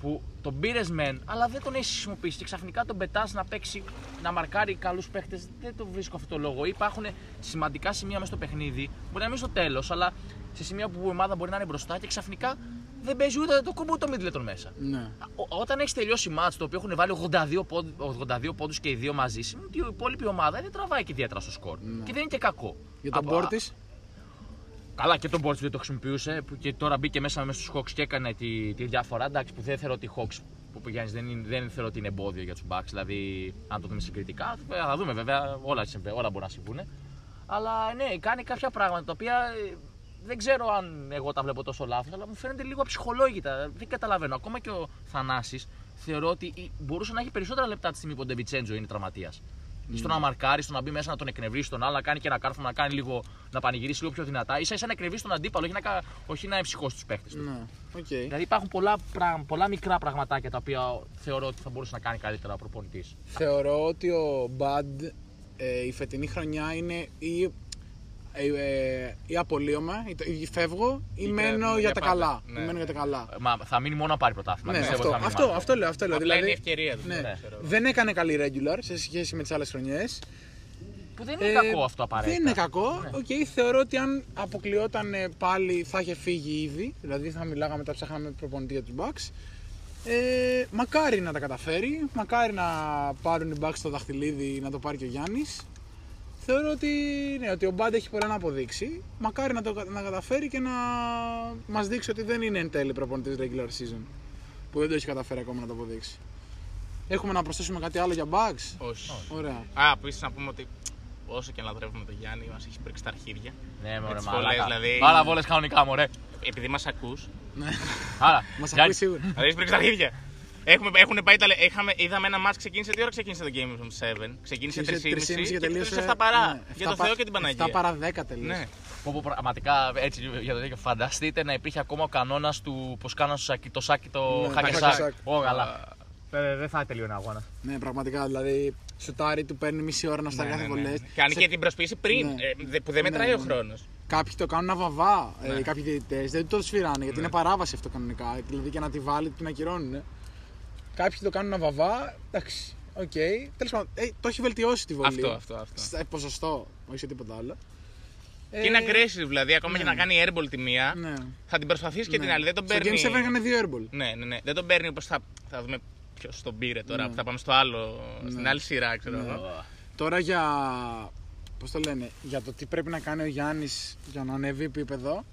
Speaker 3: που τον πήρες μεν, αλλά δεν τον έχεις χρησιμοποιήσει και ξαφνικά τον πετάς να παίξει, να μαρκάρει καλούς παίχτε. Δεν το βρίσκω αυτό το λόγο. Υπάρχουν σημαντικά σημεία μέσα στο παιχνίδι, μπορεί να μην στο τέλος, αλλά σε σημεία που η ομάδα μπορεί να είναι μπροστά και ξαφνικά δεν παίζει ούτε το κούμπο ούτε το Middleton μέσα.
Speaker 2: Ναι.
Speaker 3: Ο- όταν έχεις τελειώσει μάτς το οποίο έχουν βάλει 82, πόντ- 82 πόντους και οι δύο μαζί, σημαίνει ότι η υπόλοιπη ομάδα δεν τραβάει και ιδιαίτερα στο σκορ. Και δεν είναι και κακό.
Speaker 2: Για τον
Speaker 3: Από-
Speaker 2: Πόρτη.
Speaker 3: Καλά, και τον Μπόρτ δεν το χρησιμοποιούσε που και τώρα μπήκε μέσα, μέσα στους Hawks και έκανε τη, τη διαφορά. Εντάξει, που δεν θεωρώ ότι οι Hawks που ο Γιάννης δεν, είναι- δεν θεωρώ ότι είναι εμπόδιο για τους Bucks. Δηλαδή, αν το δούμε συγκριτικά, ε, θα δούμε βέβαια, όλα, συμβα- όλα μπορούν να συμβούν. Αλλά ναι, κάνει κάποια πράγματα τα οποία ε, δεν ξέρω αν εγώ τα βλέπω τόσο λάθος, αλλά μου φαίνεται λίγο αψυχολόγητα. Δεν καταλαβαίνω. Ακόμα και ο Θανάσης θεωρώ ότι ε, μπορούσε να έχει περισσότερα λεπτά τη στιγμή που ο Ντεβιτσέντζο είναι τραυματίας. Στο να μαρκάρει, στο να μπει μέσα να τον εκνευρίσει τον άλλο, να κάνει και ένα κάρφωμα, να κάνει λίγο, να πανηγυρίσει λίγο πιο δυνατά. ίσα ίσα να εκνευρίσει τον αντίπαλο, όχι να, κα- όχι να εμψυχώσει τους παίχτες του.
Speaker 2: Ναι, οκ.
Speaker 3: Δηλαδή υπάρχουν πολλά, πραγ- πολλά μικρά πραγματάκια τα οποία θεωρώ ότι θα μπορούσε να κάνει καλύτερα ο προπονητής.
Speaker 2: Θεωρώ ότι ο Μπαντ ε, η φετινή χρονιά είναι ή, ε, ε, ή απολύομαι, ή, το- ή φεύγω ή
Speaker 4: Ή
Speaker 2: μένω
Speaker 4: για
Speaker 2: για τα
Speaker 4: πάντα.
Speaker 2: καλά.
Speaker 4: Ναι.
Speaker 2: Ή μένω για τα καλά.
Speaker 3: Μα θα μείνει μόνο να πάρει πρωτάθλημα.
Speaker 2: Ναι,
Speaker 3: δεν πιστεύω
Speaker 2: αυτό,
Speaker 3: ότι θα μείνει
Speaker 2: αυτό,
Speaker 3: μάλλον.
Speaker 2: αυτό λέω. Αυτό λέω.
Speaker 4: Απλά
Speaker 2: δηλαδή,
Speaker 4: είναι η ευκαιρία τους.
Speaker 2: ναι,
Speaker 4: ξέρω.
Speaker 2: δεν έκανε καλή regular σε σχέση με τις άλλες χρονιές.
Speaker 3: Που δεν είναι κακό αυτό απαραίτητα.
Speaker 2: Δεν είναι κακό. Οκ, θεωρώ ότι αν αποκλειόταν ε, πάλι θα είχε φύγει ήδη. Δηλαδή θα μιλάγαμε, τα ψάχναμε προπονητή για τους Bucks. Ε, μακάρι να τα καταφέρει. Μακάρι να πάρουν οι Bucks το δαχτυλίδι να το πάρει και ο Γιάννης. Θεωρώ ότι, ναι, ότι ο Μπαντ έχει πολλά να αποδείξει. Μακάρι να το κα- να καταφέρει και να μας δείξει ότι δεν είναι εν τέλει προπονητής regular season. Που δεν το έχει καταφέρει ακόμα να το αποδείξει. Έχουμε να προσθέσουμε κάτι άλλο για Bucks;
Speaker 4: Όχι.
Speaker 2: Ωραία.
Speaker 4: Α, επίση να πούμε ότι όσο και να λατρεύουμε τον Γιάννη, μας έχει πρίξει τα αρχίδια.
Speaker 3: Ναι, μωρέ,
Speaker 4: τις
Speaker 3: μαλάκα.
Speaker 4: βολές, δηλαδή.
Speaker 3: Άρα βόλες κανονικά, μωρέ.
Speaker 4: Επειδή μας ακούς,
Speaker 3: Άρα,
Speaker 2: Μας
Speaker 3: Γιάννη,
Speaker 2: ακούει σίγουρα.
Speaker 4: θα δει πρίξει τα αρχίδια. Έχουμε, έχουν πάει τα, λε- είχαμε, είδαμε ένα μάτς ξεκίνησε, τι ώρα ξεκίνησε το Game of 7. Ξεκίνησε 3,5
Speaker 2: 3,5
Speaker 4: και τελείωσε 7
Speaker 2: ναι,
Speaker 4: παρά. για
Speaker 2: 7
Speaker 4: το
Speaker 2: πα-
Speaker 4: Θεό και την
Speaker 2: 7
Speaker 4: Παναγία.
Speaker 2: παρά 10 τελείωσε.
Speaker 4: Ναι.
Speaker 3: πω, πω, πραγματικά έτσι για το τέτοιο. Φανταστείτε να υπήρχε ακόμα ο κανόνας του πώ κάναν στο σάκι, το σάκι το
Speaker 2: Ναι,
Speaker 3: hack and
Speaker 2: hack and
Speaker 3: sack.
Speaker 2: sack.
Speaker 3: Ω, καλά. Ε, Δεν θα τελειώνει αγώνας.
Speaker 2: Ναι, πραγματικά. Δηλαδή, σουτάρι του παίρνει μισή ώρα να στα
Speaker 4: Ναι,
Speaker 2: κάθε
Speaker 4: ναι, ναι.
Speaker 2: βολές.
Speaker 4: Κάνει και την προσποίηση πριν,
Speaker 2: Ναι.
Speaker 4: ε, δε- που δεν
Speaker 2: Ναι,
Speaker 4: μετράει
Speaker 2: ναι,
Speaker 4: ο
Speaker 2: ναι.
Speaker 4: χρόνος.
Speaker 2: Κάποιοι το κάνουν αβαβά, ε,
Speaker 4: Ναι.
Speaker 2: κάποιοι διαιτητές. Δεν το σφυράνε γιατί είναι παράβαση αυτό κανονικά. Δηλαδή και να τη βάλει, την ακυρώνουν. Κάποιοι το κάνουν αβαβά. Εντάξει, οκ. Τέλος πάντων, ε, το έχει βελτιώσει τη βολή.
Speaker 4: Αυτό, αυτό, αυτό.
Speaker 2: Σε ποσοστό, όχι σε τίποτα άλλο.
Speaker 4: Και είναι aggressive δηλαδή, ακόμα και να κάνει airball τη μία,
Speaker 2: Ναι.
Speaker 4: θα την προσπαθήσει και
Speaker 2: ναι.
Speaker 4: την άλλη. Δεν τον
Speaker 2: Στο
Speaker 4: παίρνει.
Speaker 2: Game 7 έκανε δύο airball.
Speaker 4: Ναι, ναι, ναι. Δεν τον παίρνει όπως θα, θα δούμε ποιος τον πήρε τώρα.
Speaker 2: Ναι.
Speaker 4: που Θα πάμε στο άλλο, στην άλλη σειρά, ξέρω
Speaker 2: Ναι.
Speaker 4: εγώ.
Speaker 2: Τώρα για. Πώς το λένε, για το τι πρέπει να κάνει ο Γιάννης για να ανέβει επίπεδο.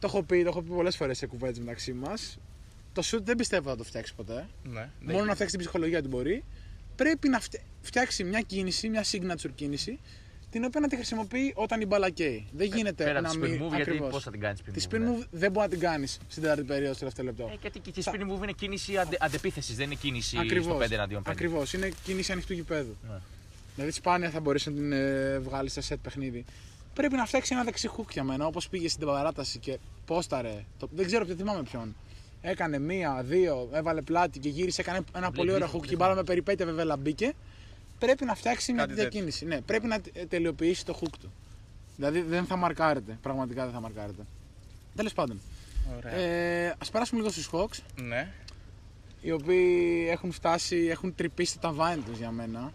Speaker 2: Το έχω πει, το έχω πει πολλές φορές σε κουβέντες μεταξύ μας. Το σουτ δεν πιστεύω θα το φτιάξει ποτέ.
Speaker 4: Ναι,
Speaker 2: Μόνο να φτιάξει την ψυχολογία του μπορεί. Πρέπει να φτε- φτιάξει μια κίνηση, μια signature κίνηση την οποία να τη χρησιμοποιεί όταν η μπάλα καίει. Δεν γίνεται
Speaker 3: Πέρα
Speaker 2: να
Speaker 3: της
Speaker 2: μην.
Speaker 3: spin move, γιατί
Speaker 2: ακριβώς.
Speaker 3: πώς θα την κάνεις spin move.
Speaker 2: Τη spin
Speaker 3: ναι.
Speaker 2: move δεν μπορεί να την κάνεις στην τέταρτη περίοδο, στο τελευταίο λεπτό.
Speaker 3: Ε, γιατί και η spin move είναι κίνηση αντε, αντεπίθεσης, δεν είναι κίνηση
Speaker 2: Ακριβώς.
Speaker 3: στο 5 εναντίον 5.
Speaker 2: Ακριβώς. Είναι κίνηση ανοιχτού γηπέδου.
Speaker 3: Ναι.
Speaker 2: Δηλαδή σπάνια θα μπορέσει να την ε, βγάλεις σε set παιχνίδι. Πρέπει να φτιάξει ένα δεξί hook για μένα, όπως πήγε στην παράταση και πόσταρε. Το, δεν ξέρω ποιο θυμάμαι ποιον. Έκανε μία, δύο, έβαλε πλάτη και γύρισε, έκανε ένα
Speaker 3: Blake
Speaker 2: πολύ ωραίο
Speaker 3: Griffin,
Speaker 2: hook και η
Speaker 3: Griffin.
Speaker 2: μπάλα με περιπέτεια βέβαια μπήκε. Πρέπει να φτιάξει μια
Speaker 1: Κάτι
Speaker 2: τέτοια
Speaker 1: τέτοιο.
Speaker 2: κίνηση. Ναι, πρέπει να τε- τελειοποιήσει το hook του. Δηλαδή δεν θα μαρκάρεται. Πραγματικά δεν θα μαρκάρεται. Τέλος πάντων.
Speaker 4: Ωραία.
Speaker 2: Ε, Α περάσουμε λίγο στους Hawks,
Speaker 4: Ναι.
Speaker 2: οι οποίοι έχουν φτάσει, έχουν τρυπήσει τα βάιν τους για μένα.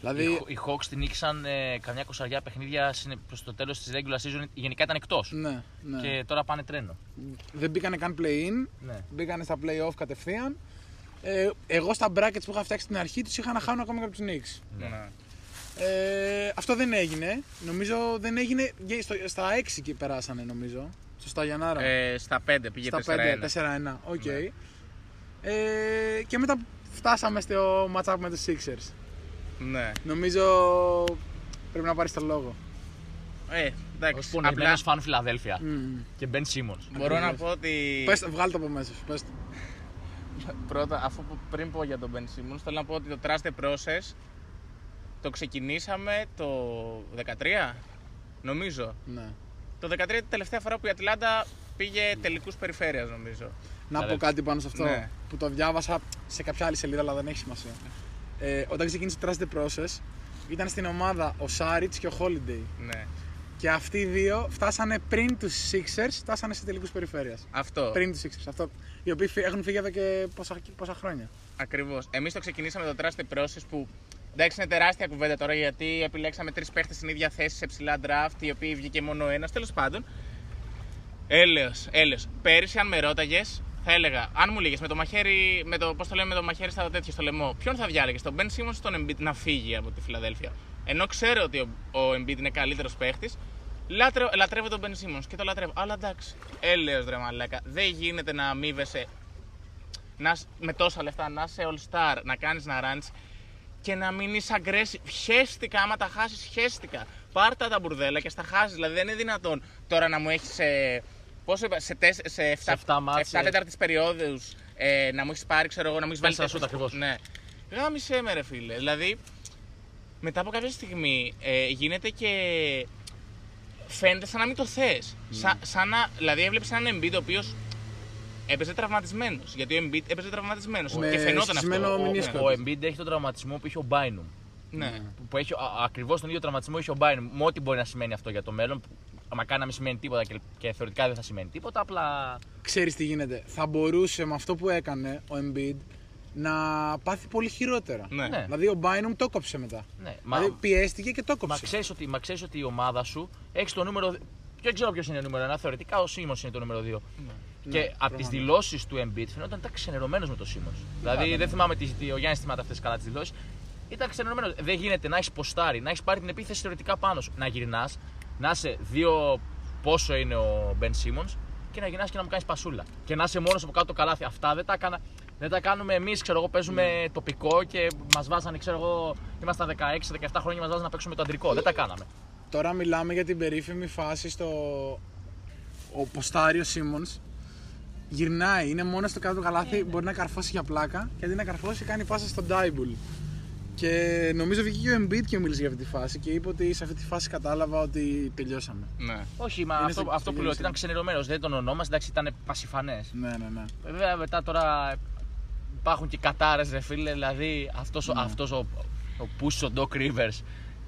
Speaker 2: Δηλαδή,
Speaker 3: Οι, οι Hawks την νίκησαν ε, καμιά κοσαριά παιχνίδια προς το τέλος της regular season. Γενικά ήταν εκτός.
Speaker 2: ναι, ναι.
Speaker 3: Και τώρα πάνε τρένο.
Speaker 2: Δεν μπήκανε καν play-in,
Speaker 3: Ναι.
Speaker 2: μπήκανε στα play-off κατευθείαν. Ε, εγώ στα brackets που είχα φτιάξει στην αρχή τους είχα να χάνω ακόμα και από τους Knicks.
Speaker 4: ναι.
Speaker 2: Ε, αυτό δεν έγινε. Νομίζω δεν έγινε. γε- στο- στα 6 και περάσανε νομίζω. Σωστά Γιαννάρα;
Speaker 4: Ε, στα 5 πήγε
Speaker 2: στα
Speaker 4: 4-1.
Speaker 2: 5, 4-1. Οκ.
Speaker 4: Ναι.
Speaker 2: Ε, και μετά φτάσαμε στο match-up με τους Sixers.
Speaker 4: Ναι.
Speaker 2: Νομίζω πρέπει να πάρεις το λόγο.
Speaker 4: Ε,
Speaker 3: Ω
Speaker 4: εντάξει.
Speaker 3: πονεμένο
Speaker 4: Απλά
Speaker 3: φαν Φιλαδέλφια.
Speaker 2: Μμμ.
Speaker 3: Και Ben Simmons.
Speaker 4: μπορώ να πω ότι.
Speaker 2: Πες, το, βγάλ' το από μέσα σου. Πες το.
Speaker 4: Πρώτα, αφού που- πριν πω για τον Ben Simmons, θέλω να πω ότι το Trust the Process το ξεκινήσαμε το 13, νομίζω.
Speaker 2: Ναι.
Speaker 4: Το 13 την τελευταία φορά που η Ατλάντα πήγε τελικούς περιφέρειας, νομίζω.
Speaker 2: Να πω
Speaker 3: Καλά.
Speaker 2: κάτι πάνω σε αυτό
Speaker 4: Ναι.
Speaker 2: που το διάβασα σε κάποια άλλη σελίδα, αλλά δεν έχει σημασία. Ε, όταν ξεκίνησε το Trust the Process, ήταν στην ομάδα ο Σάριτς και ο Holiday.
Speaker 4: Ναι.
Speaker 2: Και αυτοί οι δύο φτάσανε πριν τους Sixers, φτάσανε σε τελικούς περιφέρειας.
Speaker 4: Αυτό.
Speaker 2: Πριν τους Sixers. Αυτό, οι οποίοι φύ- έχουν φύγει εδώ και πόσα, πόσα χρόνια.
Speaker 4: Ακριβώς. Εμείς το ξεκινήσαμε το Trust the Process που εντάξει είναι τεράστια κουβέντα τώρα γιατί επιλέξαμε τρεις παίχτες στην ίδια θέση σε ψηλά draft, οι οποίοι βγήκε μόνο ένας. Τέλος πάντων. Έλεος, έλεος. Πέρυσι, αν με ρώταγες, θα έλεγα, αν μου λέγε με το μαχαίρι, με το, πώς το λέμε, με το μαχαίρι στα τέτοια στο λαιμό, ποιον θα διάλεγες, τον Ben Simmons ή τον Embiid να φύγει από τη Φιλαδέλφια; Ενώ ξέρω ότι ο, ο Embiid είναι καλύτερος παίχτης, λάτρε, λατρεύω τον Ben Simmons και το λατρεύω. Αλλά εντάξει, έλεος ρε μαλάκα, δεν γίνεται να αμείβεσαι να, σ- με τόσα λεφτά να είσαι all star, να κάνεις να ράνεις και να μην είσαι aggressive. Χαίστηκα, άμα τα χάσεις, χαίστηκα. Πάρτα τα μπουρδέλα και στα χάσεις. Δηλαδή δεν είναι δυνατόν τώρα να μου έχεις σε. Πόσο είπα, σε, τεσ, σε 7,
Speaker 3: Σε εφτά μάτς, ε.
Speaker 4: τέταρτης περιόδου ε, να μου έχεις πάρει, ξέρω εγώ, να μου έχεις βάλει.
Speaker 3: Τέσσερα σούτ
Speaker 4: τέσσερα-
Speaker 3: ακριβώς.
Speaker 4: Ναι. Γάμισε με, ρε φίλε. Δηλαδή, μετά από κάποια στιγμή ε, γίνεται και φαίνεται σαν να μην το θες. Σα, σαν να, δηλαδή, έβλεπες έναν Embiid ο οποίος έπαιζε τραυματισμένος. Γιατί ο Embiid έπαιζε τραυματισμένος.
Speaker 2: Με
Speaker 4: Και φαινόταν
Speaker 2: συσμένο
Speaker 4: αυτό.
Speaker 2: μηνίσκο.
Speaker 3: Ο Embiid έχει τον τραυματισμό που είχε ο Bynum.
Speaker 4: Ναι.
Speaker 3: Που έχει ακριβώς τον ίδιο τραυματισμό είχε ο Bynum. Με ό,τι μπορεί να σημαίνει αυτό για το μέλλον. Που Μακάρι να μην σημαίνει τίποτα και, και θεωρητικά δεν θα σημαίνει τίποτα. Απλά
Speaker 2: Ξέρεις τι γίνεται. Θα μπορούσε με αυτό που έκανε ο Embiid να πάθει πολύ χειρότερα.
Speaker 4: Ναι.
Speaker 3: Ναι.
Speaker 2: Δηλαδή ο Bynum το κόψε μετά.
Speaker 3: ναι. Μα,
Speaker 2: Δηλαδή πιέστηκε και το
Speaker 3: μα
Speaker 2: κόψε.
Speaker 3: ξέρεις ότι, μα ξέρεις ότι η ομάδα σου έχει το νούμερο. Δεν ξέρω ποιος είναι το νούμερο 1. Θεωρητικά ο Σίμον είναι το νούμερο 2. Και
Speaker 2: Ναι,
Speaker 3: από τις
Speaker 2: προφανώς.
Speaker 3: δηλώσεις του Embiid φαινόταν ότι ήταν ξενερωμένος με το Σίμον. Δηλαδή δεν θυμάμαι τι, τι, ο Γιάννης θυμάται αυτές καλά τις δηλώσεις. Ήταν ξενερωμένος. Δεν γίνεται να έχεις ποστάρει, να έχεις πάρει την επίθεση θεωρητικά πάνω σου. Να γυρνάς, να είσαι δύο πόσο είναι ο Μπεν Σίμονς και να γυρνάς και να μου κάνεις πασούλα. Και να είσαι μόνος από κάτω το καλάθι. Αυτά δεν τα έκανα. Δεν τα κάνουμε εμείς, ξέρω εγώ, παίζουμε
Speaker 2: Ναι.
Speaker 3: τοπικό και μας βάζανε, ξέρω εγώ, ήμασταν 16-17 χρόνια, μας βάζανε να παίξουμε το αντρικό. Δεν τα κάναμε.
Speaker 2: Τώρα μιλάμε για την περίφημη φάση στο. Ο Ποστάριο Σίμονς γυρνάει, είναι μόνος στο κάτω του καλάθι, μπορεί να καρφώσει για πλάκα και αντί να καρφώσει κάνει πάσα στον Ντάιμπουλ. Και νομίζω βγήκε και ο Embiid και μίλησε για αυτή τη φάση και είπε ότι σε αυτή τη φάση κατάλαβα ότι τελειώσαμε.
Speaker 4: ναι.
Speaker 3: Όχι, μα
Speaker 2: Είναι
Speaker 3: αυτό,
Speaker 2: στο-
Speaker 3: αυτό
Speaker 2: στο
Speaker 3: που λέω ότι
Speaker 2: Gilson.
Speaker 3: ήταν ξενερωμένος. Δεν τον ονόμασε, εντάξει, ήταν πασιφανές.
Speaker 2: Ναι, ναι, ναι.
Speaker 3: Βέβαια μετά τώρα υπάρχουν και κατάρες, ρε φίλε. Δηλαδή αυτός
Speaker 2: Ναι.
Speaker 3: αυτός ο, ο Push, ο Doc Rivers,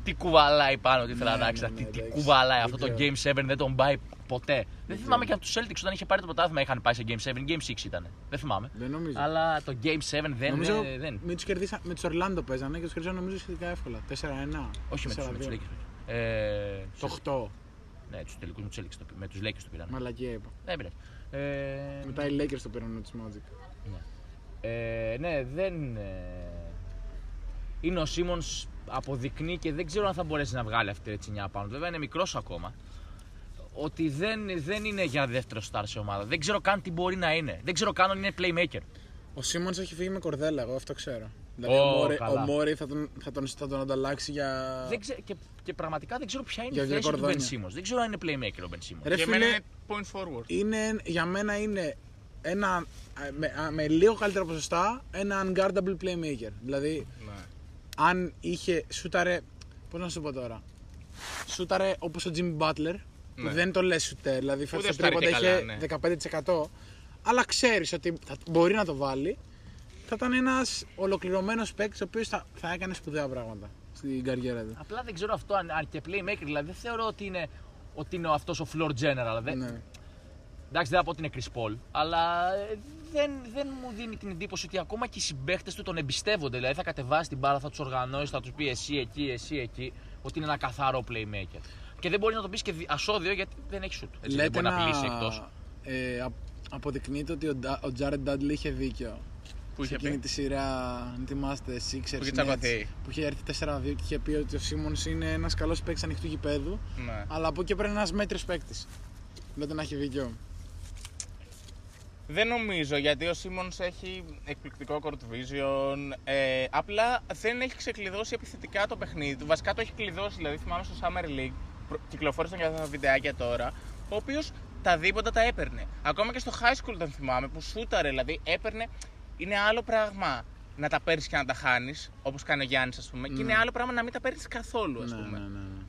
Speaker 3: τι κουβαλάει πάνω, τι θέλω
Speaker 2: Ναι,
Speaker 3: να
Speaker 2: ναι,
Speaker 3: ξέρω.
Speaker 2: ναι,
Speaker 3: τι, τι
Speaker 2: εντάξει.
Speaker 3: κουβαλάει
Speaker 2: Δεν
Speaker 3: αυτό το
Speaker 2: ξέρω.
Speaker 3: Game 7 δεν τον πάει ποτέ. Δεν θυμάμαι και από τους Celtics όταν είχε πάρει το πρωτάθλημα είχαν πάει σε Game 7. Game 6 ήταν. Δεν θυμάμαι.
Speaker 2: Δεν νομίζω.
Speaker 3: Αλλά το Game 7 δεν.
Speaker 2: νομίζω
Speaker 3: δεν, δεν.
Speaker 2: με τους, κερδίσα, με τους Ορλάντο παίζανε και τους κερδίσαν νομίζω σχετικά εύκολα. 4-1.
Speaker 3: Όχι με του
Speaker 2: 4-2.
Speaker 3: Lakers. Ε,
Speaker 2: Το 8.
Speaker 3: ναι, τους τελικούς με τους Celtics. το- Με τους Lakers το πήραν.
Speaker 2: Μαλακία είπα.
Speaker 3: Δεν πειράζει. Ε,
Speaker 2: Μετά οι Lakers το πήραν με τους Magic.
Speaker 3: Ε, ναι, δεν. ε, είναι ο Σίμον αποδεικνύει και δεν ξέρω αν θα μπορέσει να βγάλει αυτή τη ρετσινιά πάνω. του. Βέβαια είναι μικρός ακόμα. Ότι δεν, δεν είναι για δεύτερο star σε ομάδα. Δεν ξέρω καν τι μπορεί να είναι. Δεν ξέρω καν αν είναι playmaker.
Speaker 2: Ο Σίμονς έχει φύγει με κορδέλα, εγώ αυτό ξέρω. Δηλαδή
Speaker 3: Ω,
Speaker 2: ο Μόρι,
Speaker 3: καλά.
Speaker 2: ο Μόρι θα, τον, θα, τον, θα τον ανταλλάξει για.
Speaker 3: Δεν ξέ... και, και πραγματικά δεν ξέρω ποια είναι
Speaker 2: Για
Speaker 3: η
Speaker 2: δύο
Speaker 3: θέση του Ben
Speaker 2: κορδόνια.
Speaker 3: Simmons. Δεν ξέρω αν είναι playmaker ο Ben Simmons.
Speaker 2: Ρε
Speaker 4: Για
Speaker 2: φίλε,
Speaker 4: μένα είναι point forward.
Speaker 2: είναι, για μένα είναι ένα, με, α, με λίγο καλύτερα ποσοστά ένα unguardable playmaker. Δηλαδή,
Speaker 4: Ναι.
Speaker 2: αν είχε σούταρε. Πώς να σου πω τώρα; Σούταρε όπως ο Jimmy Butler, που
Speaker 4: Ναι.
Speaker 2: δεν το λες σουτέρ. Δηλαδή, φέτος το
Speaker 4: σουτάρει και
Speaker 2: τρίποντα
Speaker 4: καλά,
Speaker 2: είχε
Speaker 4: ναι.
Speaker 2: 15%. Αλλά ξέρεις ότι θα, μπορεί να το βάλει. Θα ήταν ένας ολοκληρωμένος παίκτης ο οποίος θα, θα έκανε σπουδαία πράγματα στην καριέρα του.
Speaker 3: Απλά δεν ξέρω αυτό αν, αν και playmaker. Δηλαδή δεν θεωρώ ότι είναι, ότι είναι αυτός ο floor general. Δεν,
Speaker 2: Ναι.
Speaker 3: Εντάξει, δεν θα πω ότι είναι Chris Paul, αλλά ε, δεν, δεν μου δίνει την εντύπωση ότι ακόμα και οι συμπαίχτε του τον εμπιστεύονται. Δηλαδή θα κατεβάσει την μπάλα, θα τους οργανώσει, θα τους πει εσύ εκεί, εσύ εκεί, ότι είναι ένα καθαρό playmaker. Και δεν μπορεί να το πεις και δι- ασώδιο γιατί δεν έχει shoot. Έτσι, δεν
Speaker 2: Λέτε
Speaker 3: μπορεί να
Speaker 2: να
Speaker 3: απειλήσει εκτός.
Speaker 2: ε, απ- αποδεικνύεται ότι ο, Ντα- ο Jared Dudley είχε δίκιο.
Speaker 4: Που είχε
Speaker 2: σε εκείνη
Speaker 4: πει;
Speaker 2: τη σειρά, αν θυμάστε, Sixers,
Speaker 4: Που είχε
Speaker 2: Nets,
Speaker 4: τσακωθεί;
Speaker 2: που είχε έρθει 4-2 και είχε πει ότι ο Σίμονς είναι ένας καλός παίκτης ανοιχτού γηπέδου.
Speaker 4: Ναι.
Speaker 2: Αλλά από εκεί πέρα είναι ένας μέτριος παίκτης. Λέτε να έχει δίκιο.
Speaker 4: Δεν νομίζω γιατί ο Σίμονς έχει εκπληκτικό court vision. Ε, απλά δεν έχει ξεκλειδώσει επιθετικά το παιχνίδι του. Βασικά το έχει κλειδώσει. Δηλαδή θυμάμαι στο Summer League, προ- κυκλοφόρησαν και αυτά τα βιντεάκια τώρα, ο οποίος τα δίποτα τα έπαιρνε. Ακόμα και στο high school τον θυμάμαι που σούταρε, δηλαδή έπαιρνε. Είναι άλλο πράγμα να τα παίρνεις και να τα χάνεις, όπως κάνει ο Γιάννης, ας πούμε, και είναι άλλο πράγμα να μην τα παίρνεις καθόλου, ας
Speaker 2: Ναι,
Speaker 4: πούμε.
Speaker 2: ναι, ναι, ναι.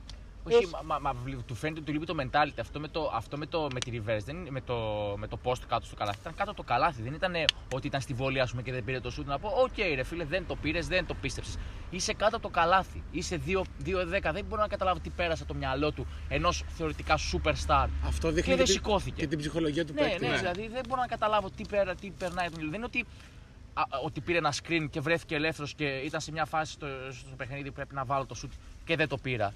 Speaker 3: Όχι, μα, μα, μα, του φαίνεται ότι του λείπει το mentality. Αυτό με, το, αυτό με, το, με τη reverse, δεν είναι με το, με το post κάτω στο καλάθι. Ήταν κάτω από το καλάθι. Δεν ήταν ότι ήταν στη βόλη ας πούμε, και δεν πήρε το σουτ. Να πω, Οκ, ρε φίλε, δεν το πήρες, δεν το πίστεψες. Είσαι κάτω από το καλάθι. Είσαι 2-10. Δεν μπορώ να καταλάβω τι πέρασε από το μυαλό του ενός θεωρητικά superstar.
Speaker 2: Αυτό δείχνει
Speaker 3: Και δεν
Speaker 2: τη-
Speaker 3: σηκώθηκε.
Speaker 2: και την ψυχολογία του
Speaker 3: Ναι,
Speaker 2: παίκτη.
Speaker 3: ναι, δηλαδή δεν μπορώ να καταλάβω τι, πέρα, τι περνάει. τον- Δεν είναι ότι, α, ότι πήρε ένα screen και βρέθηκε ελεύθερος και ήταν σε μια φάση στο, στο παιχνίδι που πρέπει να βάλω το σουτ και δεν το πήρα.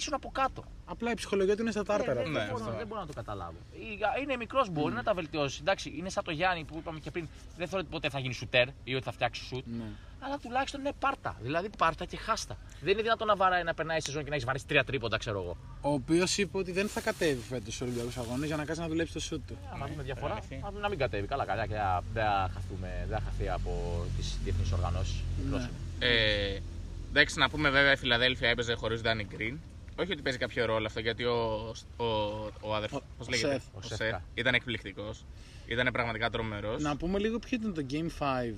Speaker 3: Ήσουν από κάτω.
Speaker 2: Απλά η ψυχολογία του είναι στα τάρταρα.
Speaker 3: Ε, δεν,
Speaker 4: Ναι,
Speaker 3: δεν, μπορώ,
Speaker 4: αυτό.
Speaker 3: δεν μπορώ να το καταλάβω. Η- Είναι μικρός, μπορεί να τα βελτιώσει. Εντάξει, είναι σαν το Γιάννη που είπαμε και πριν. Δεν θεωρώ ότι ποτέ θα γίνει σουτέρ ή ότι θα φτιάξει σουτ.
Speaker 2: Ναι.
Speaker 3: Αλλά τουλάχιστον είναι πάρτα. Δηλαδή πάρτα και χάστα. Δεν είναι δυνατόν να βαράει να περνάει η σεζόν και να έχεις βαρέσει τρία τρίποντα, ξέρω εγώ.
Speaker 2: Ο οποίος είπε ότι δεν θα κατέβει φέτος στου Ολυμπιακού Αγώνε για να κάτσει να δουλέψει το σουτ του.
Speaker 3: Αν δούμε διαφορά,
Speaker 4: αλήθεια.
Speaker 3: να- να μην κατέβει. Καλά, καλά και να- δεν θα χαθούμε, δεν θα χαθεί από τις διεθνείς οργανώσεις.
Speaker 2: Ναι.
Speaker 4: Ε, εντάξει, να πούμε βέβαια η Φιλαδέλφια έπαιζε χωρίς Danny Green. Όχι ότι παίζει κάποιο ρόλο αυτό, γιατί ο, ο, ο αδερφός.
Speaker 2: Ο-
Speaker 4: Πώς
Speaker 2: ο
Speaker 4: λέγεται,
Speaker 2: Seth.
Speaker 4: ο
Speaker 3: Ο
Speaker 4: Seth,
Speaker 3: Seth.
Speaker 4: ήταν εκπληκτικός. Ήταν πραγματικά τρομερός.
Speaker 2: Να πούμε λίγο ποιο ήταν το Game 5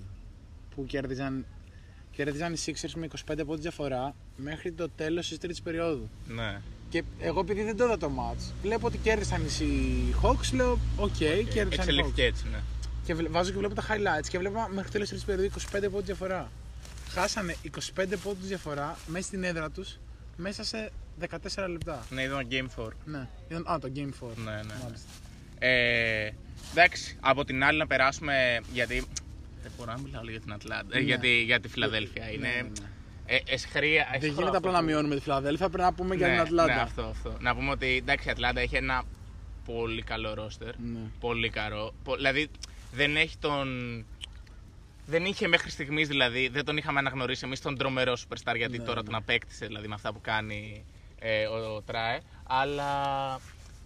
Speaker 2: που κέρδιζαν, κέρδιζαν οι Sixers με 25 πόντους διαφορά μέχρι το τέλος της τρίτης περίοδου.
Speaker 4: Ναι.
Speaker 2: Και εγώ επειδή δεν το είδα το match, βλέπω ότι κέρδισαν οι Hawks, λέω οκ, κέρδισαν οι
Speaker 4: Εξελιχθήκε
Speaker 2: Hawks.
Speaker 4: έτσι, ναι.
Speaker 2: Και βλέ- βάζω και βλέπω τα highlights και βλέπω μέχρι το τέλος της τρίτης περίοδου 25 πόντους διαφορά. Χάσανε 25 πόντους διαφορά μέσα στην έδρα τους μέσα σε 14 λεπτά.
Speaker 4: Ναι, ήταν Game 4.
Speaker 2: Ναι, ήταν, α, το Game 4.
Speaker 4: Ναι, ναι.
Speaker 2: Μάλιστα.
Speaker 4: Ε, εντάξει, από την άλλη να περάσουμε. Γιατί. Δεν μπορώ να μιλάω λίγο για την Ατλάντα. ε,
Speaker 2: Ναι.
Speaker 4: γιατί, για τη Φιλαδέλφια. Είναι.
Speaker 2: ναι, ναι.
Speaker 4: Ε, αισχρία,
Speaker 2: Δεν
Speaker 4: αισχρό
Speaker 2: γίνεται
Speaker 4: αυτό
Speaker 2: απλά να
Speaker 4: που-
Speaker 2: μειώνουμε τη Φιλαδέλφια, πρέπει να πούμε για
Speaker 4: ναι,
Speaker 2: την Ατλάντα.
Speaker 4: Ναι, αυτό, αυτό. Να πούμε ότι εντάξει, η Ατλάντα έχει ένα πολύ καλό ρόστερ.
Speaker 2: Ναι.
Speaker 4: Πολύ καλό. Πο- Δηλαδή δεν έχει τον. Δεν είχε μέχρι στιγμής δηλαδή, δεν τον είχαμε αναγνωρίσει εμείς τον τρομερό superstar γιατί
Speaker 2: Ναι,
Speaker 4: τώρα
Speaker 2: ναι.
Speaker 4: τον απέκτησε δηλαδή με αυτά που κάνει ε, ο, ο Τράε. Αλλά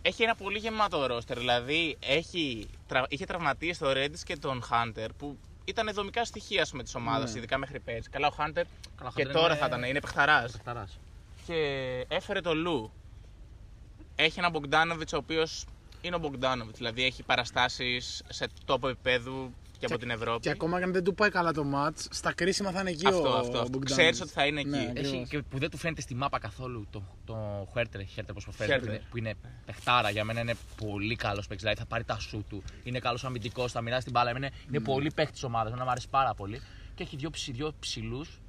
Speaker 4: έχει ένα πολύ γεμάτο ρόστερ. Δηλαδή έχει, τρα, είχε τραυματίες στο Reds και τον Hunter που ήταν δομικά στοιχεία της ομάδας,
Speaker 2: Ναι.
Speaker 4: ειδικά μέχρι πέρσι. Καλά, ο Hunter
Speaker 3: Καλά,
Speaker 4: και
Speaker 3: Hunter
Speaker 4: τώρα
Speaker 3: είναι-
Speaker 4: θα ήταν, είναι παιχταράς
Speaker 3: Παιχταράς.
Speaker 4: και έφερε το Λου. Έχει έναν Μπογκδάνοβιτ ο οποίος είναι ο Μπογκδάνοβιτ. Δηλαδή έχει παραστάσεις σε τόπο επίπεδου και από την Ευρώπη.
Speaker 2: Και ακόμα και αν δεν του πάει καλά το match, στα κρίσιμα θα είναι εκεί
Speaker 4: Αυτό,
Speaker 2: ο
Speaker 4: αυτό.
Speaker 2: Bogdanovic.
Speaker 4: Ξέρεις ότι θα είναι εκεί.
Speaker 2: Ναι,
Speaker 4: Έχει
Speaker 2: ακριβώς.
Speaker 3: Έχει και που δεν του φαίνεται στη μάπα καθόλου το, το Χέρτερ, Χέρτερ πώς προφέρει, που
Speaker 4: Huerter.
Speaker 3: είναι, που είναι παιχτάρα για μένα είναι πολύ καλός παίκτης. Δηλαδή θα πάρει τα σου του, είναι καλός αμυντικός, θα μοιράσει την μπάλα. Εμένα είναι πολύ παίκτης της ομάδας, μου αρέσει πάρα πολύ. Και έχει δύο, ψι- δύο ψηλούς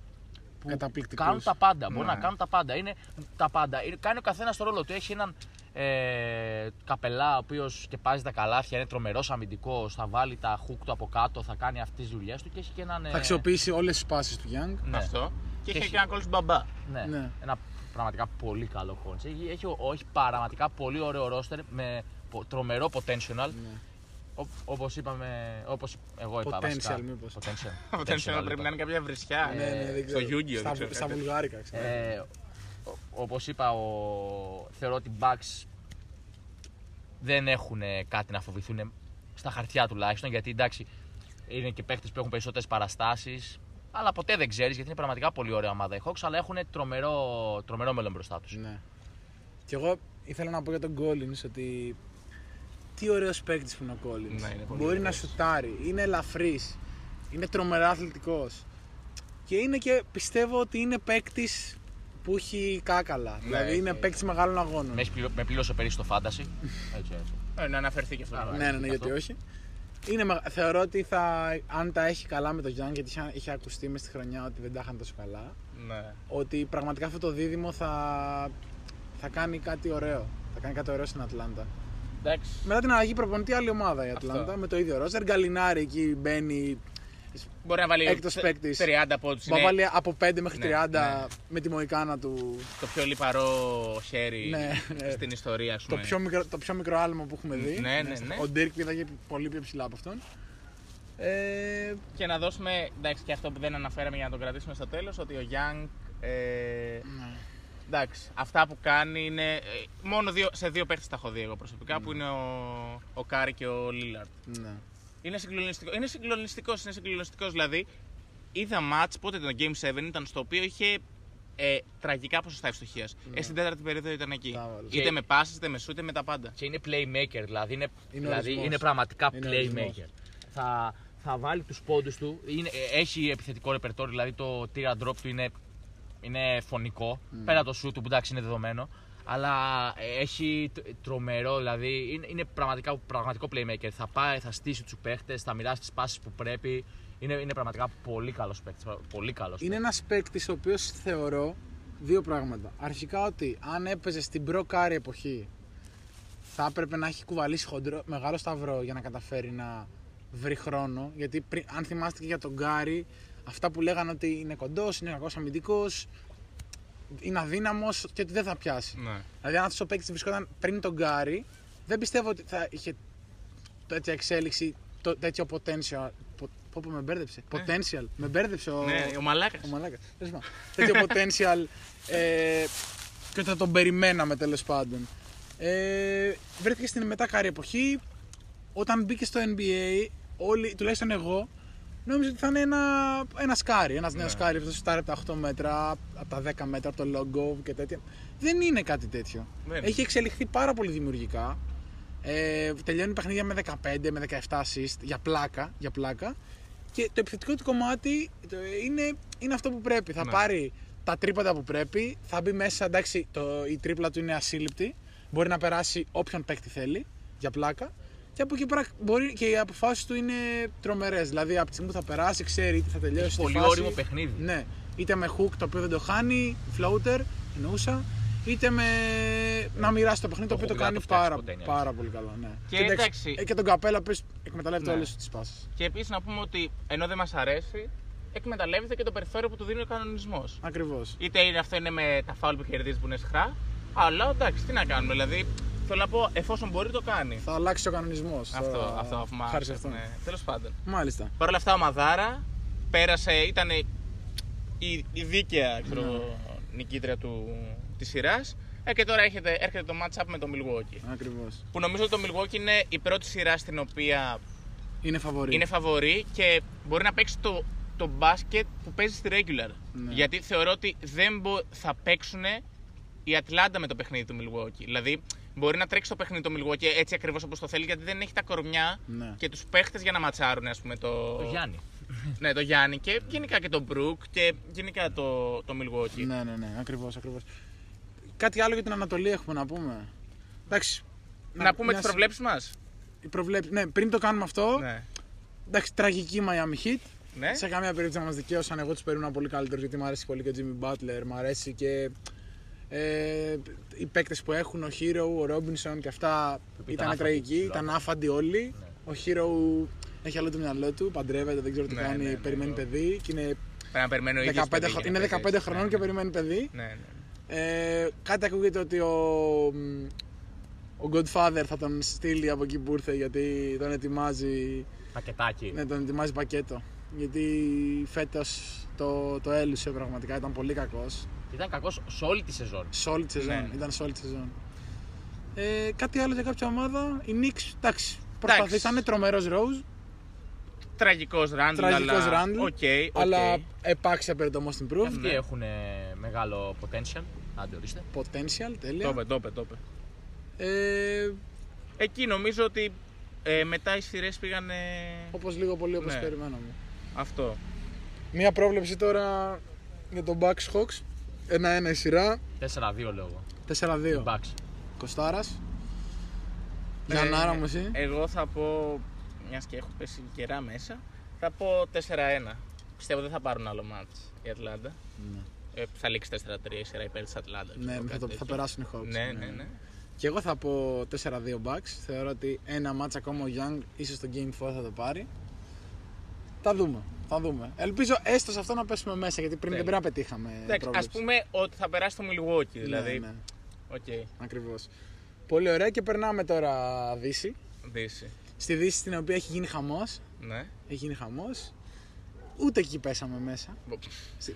Speaker 3: που
Speaker 2: Καταπληκτικούς.
Speaker 3: κάνουν τα πάντα. Μπορεί
Speaker 4: Ναι.
Speaker 3: να κάνουν τα πάντα. Είναι τα πάντα. Είναι- Κάνει ο καθένας το ρόλο του. Έχει έναν ε, καπελά ο οποίος σκεπάζει τα καλάθια, είναι τρομερός αμυντικός, θα βάλει τα χουκ του από κάτω, θα κάνει αυτές τις δουλειές του και έχει και έναν. ε,
Speaker 2: Θα αξιοποιήσει όλες τις πάσεις του Young.
Speaker 3: ναι.
Speaker 4: Αυτό. Και,
Speaker 3: Και
Speaker 4: έχει
Speaker 3: έχει-
Speaker 4: και ένα κόλλο μπαμπά.
Speaker 3: Ναι.
Speaker 2: Ναι.
Speaker 3: Ένα πραγματικά πολύ καλό coach. Έχει, έχει, ο- έχει πραγματικά πολύ ωραίο roster με πο- τρομερό potential.
Speaker 2: Ναι.
Speaker 3: Όπω όπως είπαμε, όπως εγώ είπα
Speaker 2: Potential,
Speaker 3: βασικά.
Speaker 2: μήπως.
Speaker 3: Potential.
Speaker 4: Αυτό
Speaker 3: Potential
Speaker 4: πρέπει
Speaker 3: είπα.
Speaker 4: να είναι κάποια βρισιά.
Speaker 2: Ναι, ναι, δεν
Speaker 4: Στο
Speaker 2: ξέρω.
Speaker 4: Yu-Gi-Oh!
Speaker 2: Στα,
Speaker 4: δεν ξέρω
Speaker 2: στα
Speaker 4: κάτι.
Speaker 2: βουλγάρικα, ξέρω.
Speaker 3: Ε, ο- όπως είπα, ο, θεωρώ ότι οι Bucks δεν έχουν κάτι να φοβηθούν στα χαρτιά τουλάχιστον γιατί εντάξει είναι και παίχτε που έχουν περισσότερες παραστάσεις. Αλλά ποτέ δεν ξέρεις γιατί είναι πραγματικά πολύ ωραία ομάδα οι Hawks, αλλά έχουν τρομερό, τρομερό μέλλον μπροστά τους.
Speaker 2: Ναι. Και εγώ ήθελα να πω για τον Collins ότι τι ωραίος παίκτης που είναι ο Collins.
Speaker 4: Ναι, είναι πολύ
Speaker 2: Μπορεί να
Speaker 4: ωραίος.
Speaker 2: σουτάρει, είναι ελαφρύς, είναι τρομερά αθλητικός. Και είναι και πιστεύω ότι είναι παίκτης που έχει κάκαλα. δηλαδή
Speaker 4: έχει,
Speaker 2: είναι
Speaker 4: έχει.
Speaker 2: παίκτης μεγάλων αγώνων.
Speaker 3: Με, έχεις πληρω- με πλήρωσε πέρυσι στο Fantasy. έτσι, έτσι.
Speaker 4: Ε, να αναφερθεί και αυτό.
Speaker 2: Ναι, ναι, ναι, γιατί όχι. Είναι, μεγα- θεωρώ ότι θα, αν τα έχει καλά με τον Γιάννη, γιατί είχε, είχε ακουστεί μες στη χρονιά ότι δεν τα είχαν τόσο καλά,
Speaker 4: Ναι.
Speaker 2: ότι πραγματικά αυτό το δίδυμο θα, θα κάνει κάτι ωραίο. Θα κάνει κάτι ωραίο στην Ατλάντα.
Speaker 4: Εντάξει.
Speaker 2: Μετά την αλλαγή προπονητή, άλλη ομάδα η
Speaker 4: Αυτό.
Speaker 2: Ατλάντα με το ίδιο ρόστερ. Γκαλινάρη εκεί μπαίνει.
Speaker 4: Μπορεί να βάλει
Speaker 2: Έκτος
Speaker 4: τε-
Speaker 2: παίκτης.
Speaker 4: 30 πόντους.
Speaker 2: Θα βάλει από 5 μέχρι
Speaker 4: Ναι,
Speaker 2: 30
Speaker 4: ναι.
Speaker 2: με τη μοϊκάνα του.
Speaker 4: το πιο λιπαρό χέρι
Speaker 2: Ναι, ναι.
Speaker 4: στην ιστορία, ας
Speaker 2: Το
Speaker 4: πούμε.
Speaker 2: πιο, μικρό, το πιο μικρό άλμα που έχουμε δει.
Speaker 4: Ναι, ναι,
Speaker 2: στο-
Speaker 4: ναι.
Speaker 2: Ο Ντίρκ πήγε πολύ πιο ψηλά από αυτόν. Ε,
Speaker 4: Και να δώσουμε, εντάξει, και αυτό που δεν αναφέραμε για να το κρατήσουμε στο τέλος, ότι ο Young, ε,
Speaker 2: ναι.
Speaker 4: εντάξει, αυτά που κάνει είναι, ε, μόνο δύο, σε δύο παίχτες τα έχω δει εγώ προσωπικά, που είναι ο, ο Κάρι και ο Λίλαρτ.
Speaker 2: ναι.
Speaker 4: Είναι συγκλονιστικό, είναι συγκλονιστικός, είναι συγκλονιστικός, δηλαδή, είδα μάτς, πότε ήταν το Game 7, ήταν στο οποίο είχε ε, τραγικά ποσοστά ευστοχίας. Ε, στην τέταρτη περίοδο ήταν εκεί.
Speaker 2: Τα έβαλε.
Speaker 4: Είτε
Speaker 3: Και-
Speaker 4: με passes, είτε με shoot, είτε με τα πάντα.
Speaker 3: Και είναι playmaker, δηλαδή είναι,
Speaker 2: Είναι
Speaker 3: δηλαδή
Speaker 2: ορισμός.
Speaker 3: είναι πραγματικά
Speaker 2: Είναι
Speaker 3: playmaker.
Speaker 2: ορισμός.
Speaker 3: Θα, θα βάλει τους πόντους του, είναι, ε, έχει επιθετικό ρεπερτόριο, δηλαδή το tear and drop του είναι, είναι φωνικό, πέρα το shoot του που εντάξει είναι δεδομένο. Αλλά ε, έχει τ- τρομερό, δηλαδή είναι, είναι πραγματικά, πραγματικό playmaker. Θα πάει, θα στήσει τους παίχτες, θα μοιράσει τις πάσεις που πρέπει. Είναι, είναι πραγματικά πολύ καλός παίκτης. Πολύ καλός
Speaker 2: Είναι
Speaker 3: παίκτης.
Speaker 2: ένας παίκτης ο οποίος θεωρώ δύο πράγματα. Αρχικά ότι αν έπαιζε στην προ-κάρι εποχή θα έπρεπε να έχει κουβαλήσει χοντρό, μεγάλο σταυρό για να καταφέρει να βρει χρόνο. Γιατί πριν, αν θυμάστε και για τον Γκάρι, αυτά που λέγανε ότι είναι κοντός, είναι κακός αμυντικός, είναι αδύναμος και ότι δεν θα πιάσει.
Speaker 4: Ναι.
Speaker 2: Δηλαδή, αν αυτός ο παίκτης βρισκόταν πριν τον Γκάρι, δεν πιστεύω ότι θα είχε τέτοια εξέλιξη, το, τέτοιο potential. Πο, πω, πω, με μπέρδεψε. Potential. Με μπέρδεψε ο.
Speaker 4: Ναι, ο Μαλάκας.
Speaker 2: Ο μαλάκας. Τέλος πάντων. Τέτοιο potential ε, και ότι θα τον περιμέναμε τέλος πάντων. Ε, βρέθηκε στην μετάκαρη εποχή. Όταν μπήκε στο NBA, όλοι, τουλάχιστον εγώ, νόμιζα ότι θα είναι ένα, ένα σκάρι. Ένας νέος σκάρι, αυτό στάρει από τα 8 μέτρα, από τα 10 μέτρα, από το logo και τέτοια. Δεν είναι κάτι τέτοιο.
Speaker 4: Δεν είναι.
Speaker 2: Έχει εξελιχθεί πάρα πολύ δημιουργικά. Ε, τελειώνει παιχνίδια με 15, με 17 assist για πλάκα, για πλάκα. Και το επιθετικό του κομμάτι το, είναι, είναι αυτό που πρέπει. Θα
Speaker 4: Ναι.
Speaker 2: πάρει τα τρίποντα που πρέπει, θα μπει μέσα, εντάξει, το, η τρίπλα του είναι ασύλληπτη. Μπορεί να περάσει όποιον παίκτη θέλει, για πλάκα. Και από εκεί πέρα μπορεί και οι αποφάσεις του είναι τρομερές. Δηλαδή από τη στιγμή που θα περάσει, ξέρει τι θα τελειώσει.
Speaker 3: Έχει
Speaker 2: τη
Speaker 3: πολύ
Speaker 2: φάση.
Speaker 3: όριμο παιχνίδι.
Speaker 2: Ναι, είτε με hook το οποίο δεν το χάνει, floater εννοούσα, είτε με να μοιράσει το παιχνίδι το,
Speaker 3: Το
Speaker 2: οποίο το
Speaker 3: hook δεν
Speaker 2: κάνει
Speaker 3: θα το φτιάξει
Speaker 2: πάρα,
Speaker 3: ποτέ, είναι
Speaker 2: πάρα πολύ καλά. Ναι.
Speaker 4: Και εντάξει-
Speaker 2: ε, και τον καπέλα που εκμεταλλεύεται
Speaker 4: Ναι.
Speaker 2: όλες τις πάσει.
Speaker 4: Και επίσης να πούμε ότι ενώ δεν μας αρέσει, εκμεταλλεύεται και το περιθώριο που του δίνει ο κανονισμός.
Speaker 2: Ακριβώς.
Speaker 4: Είτε είναι αυτό είναι με τα φάουλ που κερδίζεις που είναι σχρά, αλλά εντάξει, τι να κάνουμε. Δηλαδή, θέλω να πω, εφόσον μπορεί, το κάνει.
Speaker 2: Θα αλλάξει ο κανονισμός.
Speaker 4: Αυτό, αυτό αφού
Speaker 2: Χάρη σε αυτό.
Speaker 4: Ναι, Τέλος πάντων.
Speaker 2: Μάλιστα.
Speaker 4: Παρ' όλα αυτά, ο Μαδάρα πέρασε, ήταν η, η δίκαια ξέρω,
Speaker 2: Ναι.
Speaker 4: νικήτρια του, της σειράς ε, και τώρα έρχεται, έρχεται το match-up με το Milwaukee.
Speaker 2: Ακριβώς.
Speaker 4: Που νομίζω ότι το Milwaukee είναι η πρώτη σειρά στην οποία
Speaker 2: Είναι φαβορή.
Speaker 4: είναι φαβορή και μπορεί να παίξει το, το μπάσκετ που παίζει στη regular.
Speaker 2: Ναι.
Speaker 4: Γιατί θεωρώ ότι δεν μπο- θα παίξουν η Ατλάντα με το παιχνίδι του Milwaukee. Δηλαδή, μπορεί να τρέξει το παιχνίδι του Milwaukee έτσι ακριβώς όπως το θέλει, γιατί δεν έχει τα κορμιά
Speaker 2: Ναι.
Speaker 4: και τους παίχτες για να ματσάρουν, ας πούμε, το,
Speaker 3: Το Γιάννη.
Speaker 4: ναι, το Γιάννη και γενικά και τον Μπρουκ και γενικά το, το Milwaukee.
Speaker 2: Ναι, ναι, ναι, ακριβώς. Ακριβώς. Κάτι άλλο για την Ανατολή έχουμε να πούμε. Εντάξει.
Speaker 4: Να πούμε
Speaker 2: μια
Speaker 4: τι προβλέψεις μας;
Speaker 2: οι προβλέψεις- Ναι, πριν το κάνουμε αυτό,
Speaker 4: Ναι.
Speaker 2: εντάξει, τραγική Miami Heat.
Speaker 4: ναι.
Speaker 2: Σε καμία περίπτωση να μας δικαίωσαν. Εγώ τους περίμενα πολύ καλύτερους γιατί μου αρέσει πολύ και ο Jimmy Butler, μου αρέσει και ε, οι παίκτες που έχουν, ο Hero, ο Robinson και αυτά
Speaker 3: ήταν
Speaker 2: ήταν
Speaker 3: άφαντοι,
Speaker 2: τραγικοί,
Speaker 3: ψηλά.
Speaker 2: ήταν άφαντοι όλοι. Ο Hero έχει άλλο το μυαλό του, παντρεύεται, δεν ξέρω τι
Speaker 4: Ναι,
Speaker 2: κάνει,
Speaker 4: ναι, ναι,
Speaker 2: περιμένει
Speaker 4: ναι.
Speaker 2: παιδί και είναι
Speaker 4: Πρέπει να περιμένω ο
Speaker 2: 15,
Speaker 4: ίδιος παιδί
Speaker 2: χρο-
Speaker 4: για να
Speaker 2: είναι
Speaker 4: παίζει
Speaker 2: 15
Speaker 4: έτσι.
Speaker 2: χρονών
Speaker 4: Ναι,
Speaker 2: και
Speaker 4: ναι.
Speaker 2: περιμένει παιδί.
Speaker 4: Ναι, ναι.
Speaker 2: Ε, κάτι ακούγεται ότι ο, ο Godfather θα τον στείλει από εκεί που ήρθε γιατί τον ετοιμάζει,
Speaker 3: Πακετάκι.
Speaker 2: ναι, τον ετοιμάζει πακέτο. Γιατί φέτος το, το έλουσε πραγματικά, ήταν πολύ κακός.
Speaker 3: Ήταν κακός σε όλη τη σεζόν.
Speaker 2: Σε όλη τη σεζόν.
Speaker 4: Ναι.
Speaker 2: Ήταν σε όλη τη σεζόν. Ε, κάτι άλλο για κάποια ομάδα. Οι Knicks, εντάξει, προσπαθήσανε. Τρομερός Rose.
Speaker 4: Τραγικός Ράντλ.
Speaker 2: Τραγικός
Speaker 4: αλλά...
Speaker 2: Randle,
Speaker 4: Οκ, οκ.
Speaker 2: Αλλά επάξια πήρε το most improved.
Speaker 3: Αυτοί έχουν ε, μεγάλο potential. Άντε, ορίστε.
Speaker 2: Potential,
Speaker 4: Το
Speaker 2: τέλεια.
Speaker 4: είπε, το είπε, το είπε.
Speaker 2: Ε,
Speaker 4: Εκεί νομίζω ότι ε, μετά οι σειρές πήγαν.
Speaker 2: όπως λίγο πολύ όπως
Speaker 4: Ναι.
Speaker 2: περιμέναμε.
Speaker 4: Αυτό.
Speaker 2: Μία πρόβλεψη τώρα για τον Bucks Hawks. Ένα-ένα η σειρά.
Speaker 3: 4-2 λέω εγώ.
Speaker 2: 4-2.
Speaker 3: Bucks.
Speaker 2: Κωστάρας. Γιαννάρα μου εσύ.
Speaker 4: Ε, Εγώ θα πω, μιας και έχω πέσει καιρά μέσα, θα πω 4-1. Πιστεύω δεν θα πάρουν άλλο μάτς η Ατλάντα. Ε, θα λήξει 4-3 η σειρά υπέρ της Ατλάντας.
Speaker 2: Ναι,
Speaker 4: ξέρω,
Speaker 2: θα,
Speaker 4: κάτι
Speaker 2: το, θα
Speaker 4: τέτοιο.
Speaker 2: περάσουν οι Hawks.
Speaker 4: Ναι, ναι, ναι.
Speaker 2: Και εγώ θα πω 4-2 Bucks. Θεωρώ ότι ένα μάτς ακόμα ο Young ίσως το Game 4 θα το πάρει. Θα δούμε. Θα δούμε. Ελπίζω έστω σε αυτό να πέσουμε μέσα γιατί πριν
Speaker 4: Ναι.
Speaker 2: δεν πρέπει να πετύχαμε.
Speaker 4: Εντάξει, ας
Speaker 2: πρόβλεψη.
Speaker 4: πούμε ότι θα περάσει το Milwaukee, δηλαδή.
Speaker 2: Ναι, ναι,
Speaker 4: Οκ,
Speaker 2: ακριβώς. Πολύ ωραία και περνάμε τώρα Δύση.
Speaker 4: Δύση.
Speaker 2: Στη Δύση στην οποία έχει γίνει χαμός.
Speaker 4: Ναι.
Speaker 2: Έχει γίνει χαμός. Ούτε εκεί πέσαμε μέσα. Στη-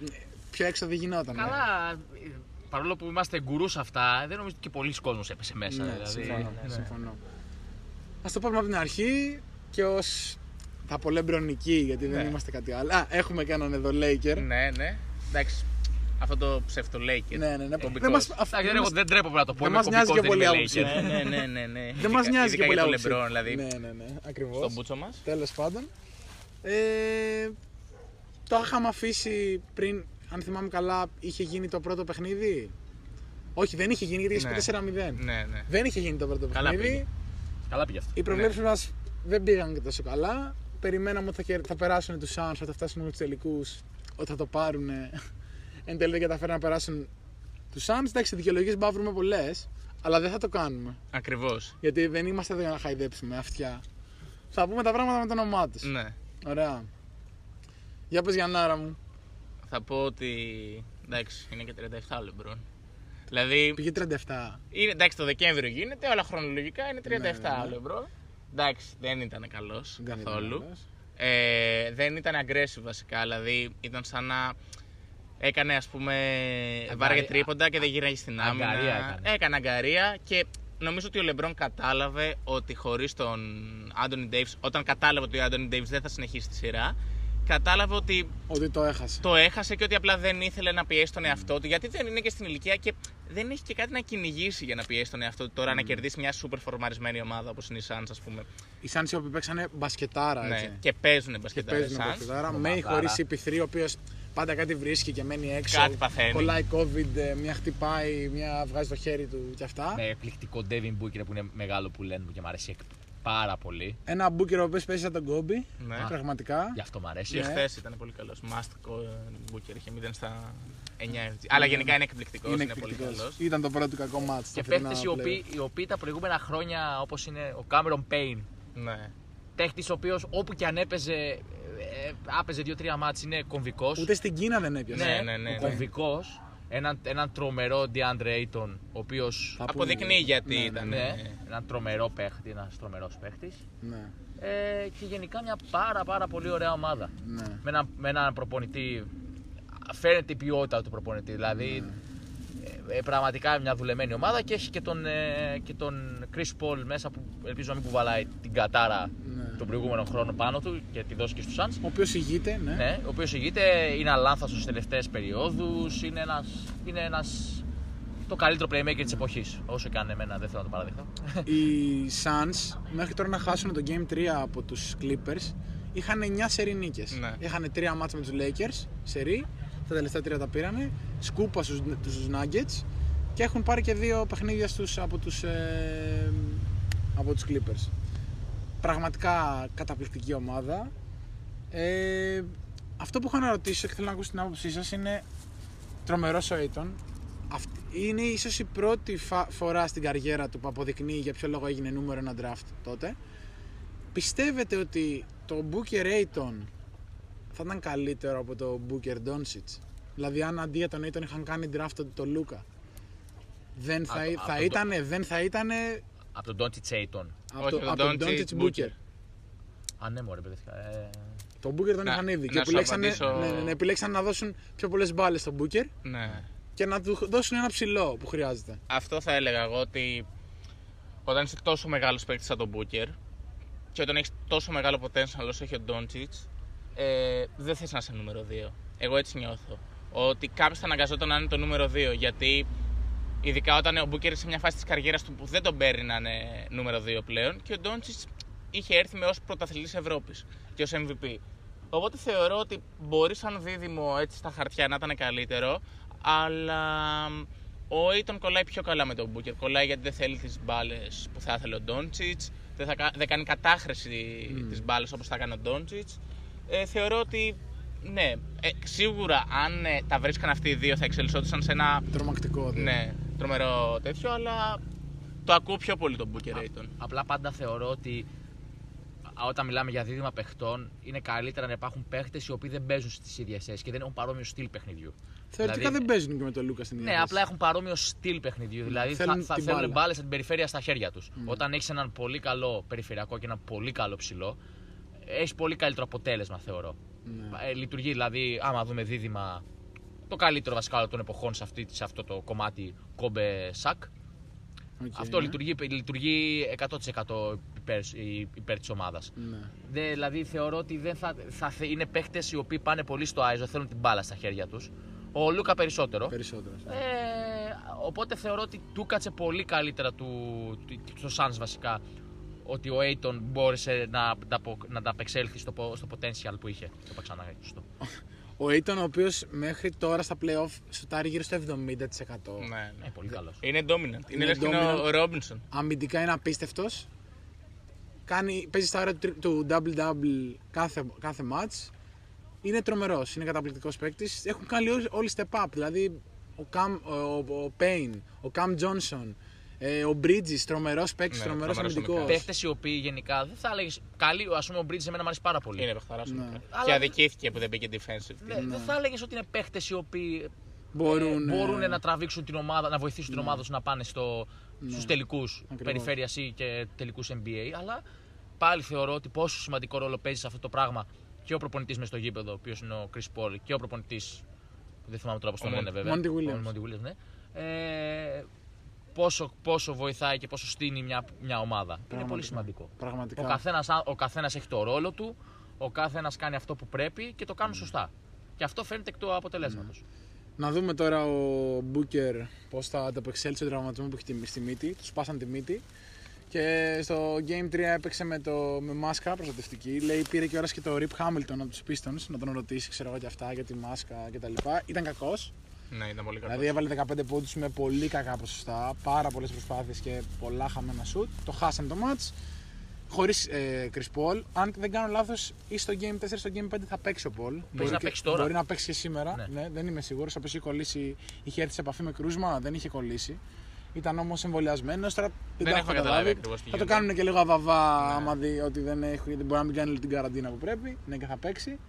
Speaker 2: Πιο έξω δεν γινόταν. ναι.
Speaker 3: Καλά, ε, παρόλο που είμαστε γκουρούς σε αυτά, δεν νομίζω ότι και πολλοί κόσμος έπεσε μέσα.
Speaker 2: Ναι,
Speaker 3: δηλαδή,
Speaker 2: συμφωνώ.
Speaker 3: ναι.
Speaker 2: συμφωνώ. Ας το πάμε από την αρχή και ως τα πολεμπρονικοί, γιατί δεν
Speaker 4: Ναι.
Speaker 2: είμαστε κάτι άλλο. Α, έχουμε και έναν εδώ Laker.
Speaker 4: Ναι, ναι. Εντάξει, αυτό το ψευτολέικερ.
Speaker 2: Ναι, ναι, ναι.
Speaker 4: Κομβικός.
Speaker 2: Δεν μας,
Speaker 3: Εντάξει,
Speaker 2: δεν
Speaker 3: δεν,
Speaker 2: μας-
Speaker 3: εγώ δεν τρέπομαι να το πω.
Speaker 2: δεν
Speaker 3: είμαι
Speaker 2: μας νοιάζει
Speaker 3: κωμικός,
Speaker 2: και
Speaker 3: δεν
Speaker 2: πολύ
Speaker 3: είμαι
Speaker 2: άποψη.
Speaker 3: Laker.
Speaker 4: Ναι, ναι, ναι, ναι, ναι.
Speaker 2: δεν μας
Speaker 4: Ειδικά-
Speaker 2: νοιάζει και
Speaker 4: ειδικά
Speaker 2: πολύ
Speaker 4: για το
Speaker 2: άποψη.
Speaker 4: Λεμπρόν, δηλαδή.
Speaker 2: Ναι, ναι, ναι. Ακριβώς.
Speaker 4: Στον μπούτσο μας.
Speaker 2: Τέλος πάντων. Ε, το είχαμε αφήσει πριν, αν θυμάμαι καλά, είχε γίνει το πρώτο παιχνίδι; Όχι, δεν είχε γίνει γιατί είχε
Speaker 4: Ναι.
Speaker 2: 4-0.
Speaker 4: Ναι, ναι.
Speaker 2: Δεν είχε γίνει το πρώτο
Speaker 4: Καλά
Speaker 2: παιχνίδι.
Speaker 4: πήγε.
Speaker 3: Καλά πήγε αυτό.
Speaker 2: Οι προβλέψεις μας δεν πήγαν και τόσο καλά. Περιμέναμε ότι θα, κερ- θα περάσουν τους Suns, ότι θα φτάσουν μέχρι τους τελικούς, ότι θα το πάρουν. Εν τέλει δεν καταφέρουν να περάσουν τους Suns. Εντάξει, δικαιολογίες μπορούμε να βρούμε πολλές, αλλά δεν θα το κάνουμε.
Speaker 4: Ακριβώς.
Speaker 2: Γιατί δεν είμαστε εδώ για να χαϊδέψουμε αυτιά. Θα πούμε τα πράγματα με το όνομά τους.
Speaker 4: Ναι.
Speaker 2: Ωραία. Για πες Γιαννάρα μου.
Speaker 4: Θα πω ότι. Εντάξει, είναι και 37 ο Λεμπρόν. Δηλαδή,
Speaker 2: Πήγε 37.
Speaker 4: είναι, εντάξει, το Δεκέμβριο γίνεται, αλλά χρονολογικά είναι 37
Speaker 2: Ναι, ναι, ναι.
Speaker 4: ο Λεμπρόν. Εντάξει, δεν ήταν καλός
Speaker 2: Δεν ήταν
Speaker 4: καθόλου.
Speaker 2: καλός.
Speaker 4: Ε, δεν ήταν aggressive βασικά, δηλαδή ήταν σαν να έκανε ας πούμε βάραγε τρίποντα και δεν γύραγε στην άμυνα.
Speaker 3: Αγκαρία έκανε.
Speaker 4: Έκανε αγκαρία και νομίζω ότι ο Λεμπρόν κατάλαβε ότι χωρίς τον Άντωνι Ντέιβς, όταν κατάλαβε ότι ο Άντωνι Ντέιβς δεν θα συνεχίσει τη σειρά, κατάλαβε ότι
Speaker 2: Ότι το έχασε.
Speaker 4: το έχασε και ότι απλά δεν ήθελε να πιέσει τον εαυτό του. Γιατί δεν είναι και στην ηλικία και δεν έχει και κάτι να κυνηγήσει για να πιέσει τον εαυτό του τώρα να κερδίσει μια σούπερ φορμαρισμένη ομάδα όπως είναι η Suns, ας πούμε.
Speaker 2: Οι Suns οι οποίοι παίξανε μπασκετάρα έτσι.
Speaker 4: Ναι, και παίζουν
Speaker 2: Και
Speaker 4: μπασκετάρε
Speaker 2: παίζουν
Speaker 4: Suns.
Speaker 2: μπασκετάρα.
Speaker 3: Νομαδάρα.
Speaker 2: Μέι χωρίς CP3, ο οποίος πάντα κάτι βρίσκει και μένει έξω.
Speaker 4: Κάτι παθαίνει.
Speaker 2: Κολλάει COVID, ε, μια χτυπάει, μια βγάζει το χέρι του και αυτά.
Speaker 3: Με εκπληκτικό Devin Booker που είναι μεγάλο που λένε μου και μου αρέσει εκ- πάρα πολύ.
Speaker 2: Ένα μπούκερ ο οποίος παίζει σαν τον Κόμπι.
Speaker 4: Ναι.
Speaker 2: Πραγματικά.
Speaker 3: Γι' αυτό μου
Speaker 4: Και
Speaker 3: αρέσει.
Speaker 2: Ναι.
Speaker 4: χθε ήταν πολύ καλός. Μάστικο Μπούκερ είχε 0 στα 9 FG. Αλλά γενικά είναι εκπληκτικός. Είναι, πολύ
Speaker 2: εκπληκτικός.
Speaker 4: καλός.
Speaker 2: Ήταν το πρώτο του κακό μάτς.
Speaker 3: Και
Speaker 2: στα φετινά
Speaker 3: παίχτε οι,
Speaker 2: play.
Speaker 3: οποίοι- οι οποίοι τα προηγούμενα χρόνια, όπως είναι ο Cameron Payne,
Speaker 4: Ναι.
Speaker 3: παίχτη ο οποίος όπου και αν έπαιζε, ε, ε, άπαιζε 2-3 μάτς είναι κομβικός.
Speaker 2: Ούτε στην Κίνα δεν έπιασε.
Speaker 4: Ναι, ναι, ναι,
Speaker 3: ο
Speaker 4: ναι.
Speaker 3: κομβικός. Έναν, έναν τρομερό DeAndre Ayton, ο οποίος.
Speaker 2: Θα
Speaker 4: Αποδεικνύει
Speaker 2: πούμε.
Speaker 4: γιατί
Speaker 2: Ναι, ναι,
Speaker 4: ήταν.
Speaker 3: Ναι, έναν τρομερό παίχτη, ένας τρομερός παίχτης.
Speaker 2: Ναι,
Speaker 3: Ε, και γενικά μια πάρα πάρα πολύ ωραία ομάδα.
Speaker 2: ναι.
Speaker 3: Με, ένα, με έναν προπονητή. Φαίνεται η ποιότητα του προπονητή. Δηλαδή ε, ε, πραγματικά μια δουλεμένη ομάδα και έχει και τον, ε, και τον Chris Paul μέσα που ελπίζω να μην κουβαλάει την κατάρα
Speaker 2: Ναι.
Speaker 3: τον προηγούμενο χρόνο πάνω του και τη δώσει και στους Suns.
Speaker 2: Ο οποίος ηγείται, ναι.
Speaker 3: Ναι, ο οποίος ηγείται, είναι αλάνθαστος στις τελευταίες περιόδους. Είναι ένας. Είναι ένας, το καλύτερο playmaker της εποχής. Όσο και αν εμένα δεν θέλω να το παραδεχτώ.
Speaker 2: Οι Suns μέχρι τώρα να χάσουν το Game 3 από τους Clippers είχαν 9 σερί νίκες.
Speaker 4: Ναι.
Speaker 2: Είχαν 3 μάτς με τους Lakers, σερί, τα τελευταία τρία τα πήρανε, σκούπα στους, στους Nuggets και έχουν πάρει και δύο παιχνίδια στους, από, τους, ε, από τους Clippers. Πραγματικά καταπληκτική ομάδα. Ε, αυτό που έχω να ρωτήσω και θέλω να ακούσω την άποψή σας είναι τρομερός ο Aiton. Αυτή είναι ίσως η πρώτη φα- φορά στην καριέρα του που αποδεικνύει για ποιο λόγο έγινε νούμερο ένα draft τότε. Πιστεύετε ότι το Booker Aiton θα ήταν καλύτερο από το Booker Doncic; Δηλαδή αν αντί για τον Aiton είχαν κάνει draft το, το Luka. Δεν θα,
Speaker 3: Α,
Speaker 2: ή-
Speaker 3: το-
Speaker 2: θα
Speaker 3: από το-
Speaker 2: ήτανε, δεν θα ήτανε
Speaker 3: Από τον Doncic Ayton.
Speaker 2: από,
Speaker 4: Όχι,
Speaker 2: το,
Speaker 4: τον
Speaker 2: από τον
Speaker 4: Doncic
Speaker 2: Doncic
Speaker 4: Booker.
Speaker 2: Booker.
Speaker 3: Α, ναι, μωρέ, παιδευτικά. Ε,
Speaker 2: Το Booker τον
Speaker 4: Να-
Speaker 2: είχαν ήδη.
Speaker 4: να
Speaker 2: Και
Speaker 4: σου
Speaker 2: επιλέξανε,
Speaker 4: απαντήσω-
Speaker 2: ναι, ναι, ναι, επιλέξανε να δώσουν πιο πολλές μπάλες στον Booker
Speaker 4: ναι.
Speaker 2: και να του δώσουν ένα ψηλό που χρειάζεται.
Speaker 4: Αυτό θα έλεγα εγώ ότι όταν είσαι τόσο μεγάλος παίκτης σαν τον Booker, και όταν έχεις τόσο μεγάλο potential όσο έχει ο Ντόντσιτ, ε, δεν θες να είσαι νούμερο 2. Εγώ έτσι νιώθω. Ότι κάποιος θα αναγκαζόταν να είναι το νούμερο 2. Γιατί ειδικά όταν ο Μπούκερ σε μια φάση της καριέρας του που δεν τον παίρνει να είναι νούμερο 2 πλέον και ο Ντόντσιτ είχε έρθει με ως πρωταθλητής Ευρώπης και ως MVP. Οπότε θεωρώ ότι μπορεί σαν δίδυμο έτσι στα χαρτιά να ήταν καλύτερο, αλλά ο Aiton κολλάει πιο καλά με τον Μπούκερ. Κολλάει γιατί δεν θέλει τις μπάλες που θα ήθελε ο Ντόντσιτς, δεν, θα, κα- δεν κάνει κατάχρηση mm. τη μπάλες όπως θα κάνει ο Ντόντσιτς. Ε, θεωρώ ότι ναι, ε, σίγουρα αν ε, τα βρίσκαν αυτοί οι δύο θα εξελισσόντουσαν σε ένα
Speaker 2: Τρομακτικό. δηλαδή.
Speaker 4: ναι, τρομερό τέτοιο, αλλά το ακούω πιο πολύ τον Booker Aiton.
Speaker 3: Απλά πάντα θεωρώ ότι α, όταν μιλάμε για δίδυμα παιχτών, είναι καλύτερα να υπάρχουν παίχτες οι οποίοι δεν παίζουν στις ίδιες θέσεις και δεν έχουν παρόμοιο στυλ παιχνιδιού.
Speaker 2: Θεωρητικά
Speaker 3: Δηλαδή,
Speaker 2: δεν παίζουν και με τον Λούκα στην ίδια
Speaker 3: Ναι,
Speaker 2: θέση.
Speaker 3: απλά έχουν παρόμοιο στυλ παιχνιδιού. Δηλαδή θα,
Speaker 2: θέλουν
Speaker 3: θα
Speaker 2: την
Speaker 3: θέλουν
Speaker 2: μπάλα.
Speaker 3: μπάλες από την περιφέρεια στα χέρια τους. Όταν έχεις έναν πολύ καλό περιφερειακό και ένα πολύ καλό ψηλό, έχεις πολύ καλύτερο αποτέλεσμα θεωρώ.
Speaker 2: Ναι.
Speaker 3: Ε, λειτουργεί δηλαδή, άμα δούμε δίδυμα, το καλύτερο βασικά όλων των εποχών σε, αυτή, σε αυτό το κομμάτι κόμπε σακ.
Speaker 2: Οκ,
Speaker 3: Αυτό
Speaker 2: ναι.
Speaker 3: λειτουργεί, λειτουργεί 100% υπέρ, υπέρ της ομάδας.
Speaker 2: Ναι.
Speaker 3: Δηλαδή θεωρώ ότι δεν θα, θα θε- είναι παίχτες οι οποίοι πάνε πολύ στο iso, θέλουν την μπάλα στα χέρια τους. Ο Λούκα περισσότερο.
Speaker 2: Περισσότερο.
Speaker 3: Ε, οπότε θεωρώ ότι του κάτσε πολύ καλύτερα του, του, στο Suns βασικά ότι ο Ayton μπόρεσε να, να, να ανταπεξέλθει στο, πο- στο potential που είχε. Το είπα ξανά, σωστό.
Speaker 2: Ο Ayton, ο οποίος μέχρι τώρα στα playoff σουτάρει γύρω στο 70%.
Speaker 4: Ναι, ναι.
Speaker 3: Ε, πολύ καλός.
Speaker 4: Είναι dominant. Είναι,
Speaker 2: Είναι
Speaker 4: λες και είναι ο
Speaker 2: dominant.
Speaker 4: Robinson.
Speaker 2: Αμυντικά είναι απίστευτος. Κάνει, παίζει στα ώρα του, του double-double κάθε, κάθε match. Είναι τρομερός, είναι καταπληκτικός παίκτης. Έχουν κάνει όλοι, όλοι step up. Δηλαδή ο, Cam, ο, ο, ο Payne, ο Cam Johnson, ε, ο Bridges, τρομερός παίκτης,
Speaker 4: Ναι,
Speaker 2: τρομερός
Speaker 4: τρομερός
Speaker 2: αμυντικός.
Speaker 4: αμυντικός.
Speaker 3: Παίχτε οι οποίοι γενικά δεν θα έλεγες. Καλή, ας πούμε, ο Bridges εμένα μου αρέσει πάρα πολύ.
Speaker 4: Είναι παιχταράς.
Speaker 2: Ναι.
Speaker 4: Ναι.
Speaker 3: Αλλά-
Speaker 4: Και αδικήθηκε που δεν μπήκε defensive.
Speaker 3: Ναι, Δεν θα έλεγες ότι είναι παίχτε οι οποίοι
Speaker 2: Μπορούν,
Speaker 3: ε, μπορούν
Speaker 2: ε,
Speaker 3: να τραβήξουν την ομάδα, να βοηθήσουν την ομάδα τους να πάνε στο, στους τελικούς
Speaker 2: Ακριβώς.
Speaker 3: περιφέρειας ή και τελικούς NBA. Αλλά πάλι θεωρώ ότι πόσο σημαντικό ρόλο παίζει σε αυτό το πράγμα και ο προπονητής μες στο γήπεδο, ο οποίος είναι ο Chris Paul και ο προπονητής, δεν θυμάμαι τώρα πώς τον
Speaker 4: Ο
Speaker 3: λένε
Speaker 4: Monty-
Speaker 3: βέβαια.
Speaker 2: Monty Williams.
Speaker 3: Ο Monty Williams, ναι. Ε, πόσο, πόσο βοηθάει και πόσο στείνει μια, μια ομάδα. Είναι πολύ
Speaker 2: Πραγματικά.
Speaker 3: σημαντικό.
Speaker 2: Πραγματικά.
Speaker 3: Ο καθένας, ο καθένας έχει το ρόλο του, ο καθένας κάνει αυτό που πρέπει και το κάνουν σωστά. Και αυτό φαίνεται εκ του αποτελέσματος.
Speaker 2: Να δούμε τώρα ο Μπούκερ πώς θα ανταπεξέλθει στον τραυματισμό που έχει τη- στη μύτη. Τους σπάσαν τη μύτη. Και στο Game 3 έπαιξε με, το, με μάσκα προστατευτική. Λέει πήρε και ώρας και το Rip Hamilton από τους Pistons να τον ρωτήσει, ξέρω εγώ και αυτά για τη μάσκα κτλ. Ήταν κακός.
Speaker 4: Ναι, ήταν πολύ καλό.
Speaker 2: Δηλαδή έβαλε 15 πόντους με πολύ κακά ποσοστά. Πάρα πολλές προσπάθειες και πολλά χαμένα σουτ. Το χάσαν το match. Χωρίς ε, Chris Paul. Αν δεν κάνω λάθος, ή στο Game 4 στο Game 5 θα παίξει ο Paul. Μπορεί
Speaker 3: να
Speaker 2: και-
Speaker 3: παίξει τώρα.
Speaker 2: Μπορεί να παίξει και σήμερα.
Speaker 3: Ναι.
Speaker 2: Ναι. δεν είμαι σίγουρος. Από είχε κολλήσει, είχε έρθει σε επαφή με κρούσμα, δεν είχε κολλήσει. Ήταν όμως εμβολιασμένος. Τώρα δεν, τα
Speaker 4: έχω καταλάβει ακριβώς τι
Speaker 2: Θα το
Speaker 4: γίνεται.
Speaker 2: κάνουν και λίγο αβαβά άμα δει ότι δεν έχει, δεν μπορεί να μην κάνει όλη την καραντίνα που πρέπει. Ναι, και θα παίξει.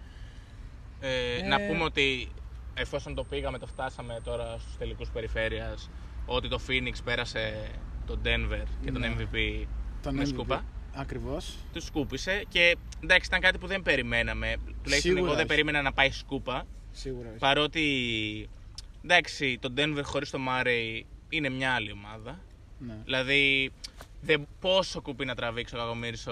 Speaker 4: Ε,
Speaker 2: Ε.
Speaker 4: Να πούμε ότι εφόσον το πήγαμε, το φτάσαμε τώρα στους τελικούς περιφέρειας, ότι το Phoenix πέρασε τον Denver και τον
Speaker 2: Ναι.
Speaker 4: MVP
Speaker 2: Τον
Speaker 4: με
Speaker 2: MVP.
Speaker 4: σκούπα.
Speaker 2: Ακριβώς.
Speaker 4: Τους σκούπισε και εντάξει, ήταν κάτι που δεν περιμέναμε. Τουλάχιστον
Speaker 2: Σίγουρα
Speaker 4: εγώ δεν
Speaker 2: όχι.
Speaker 4: περίμενα να πάει σκούπα.
Speaker 2: Σίγουρα. όχι.
Speaker 4: Παρότι εντάξει, το Denver χωρίς το Murray είναι μια άλλη ομάδα.
Speaker 2: Ναι.
Speaker 4: Δηλαδή, δεν, πόσο κουπί να τραβήξει ο Κακομύρης ο,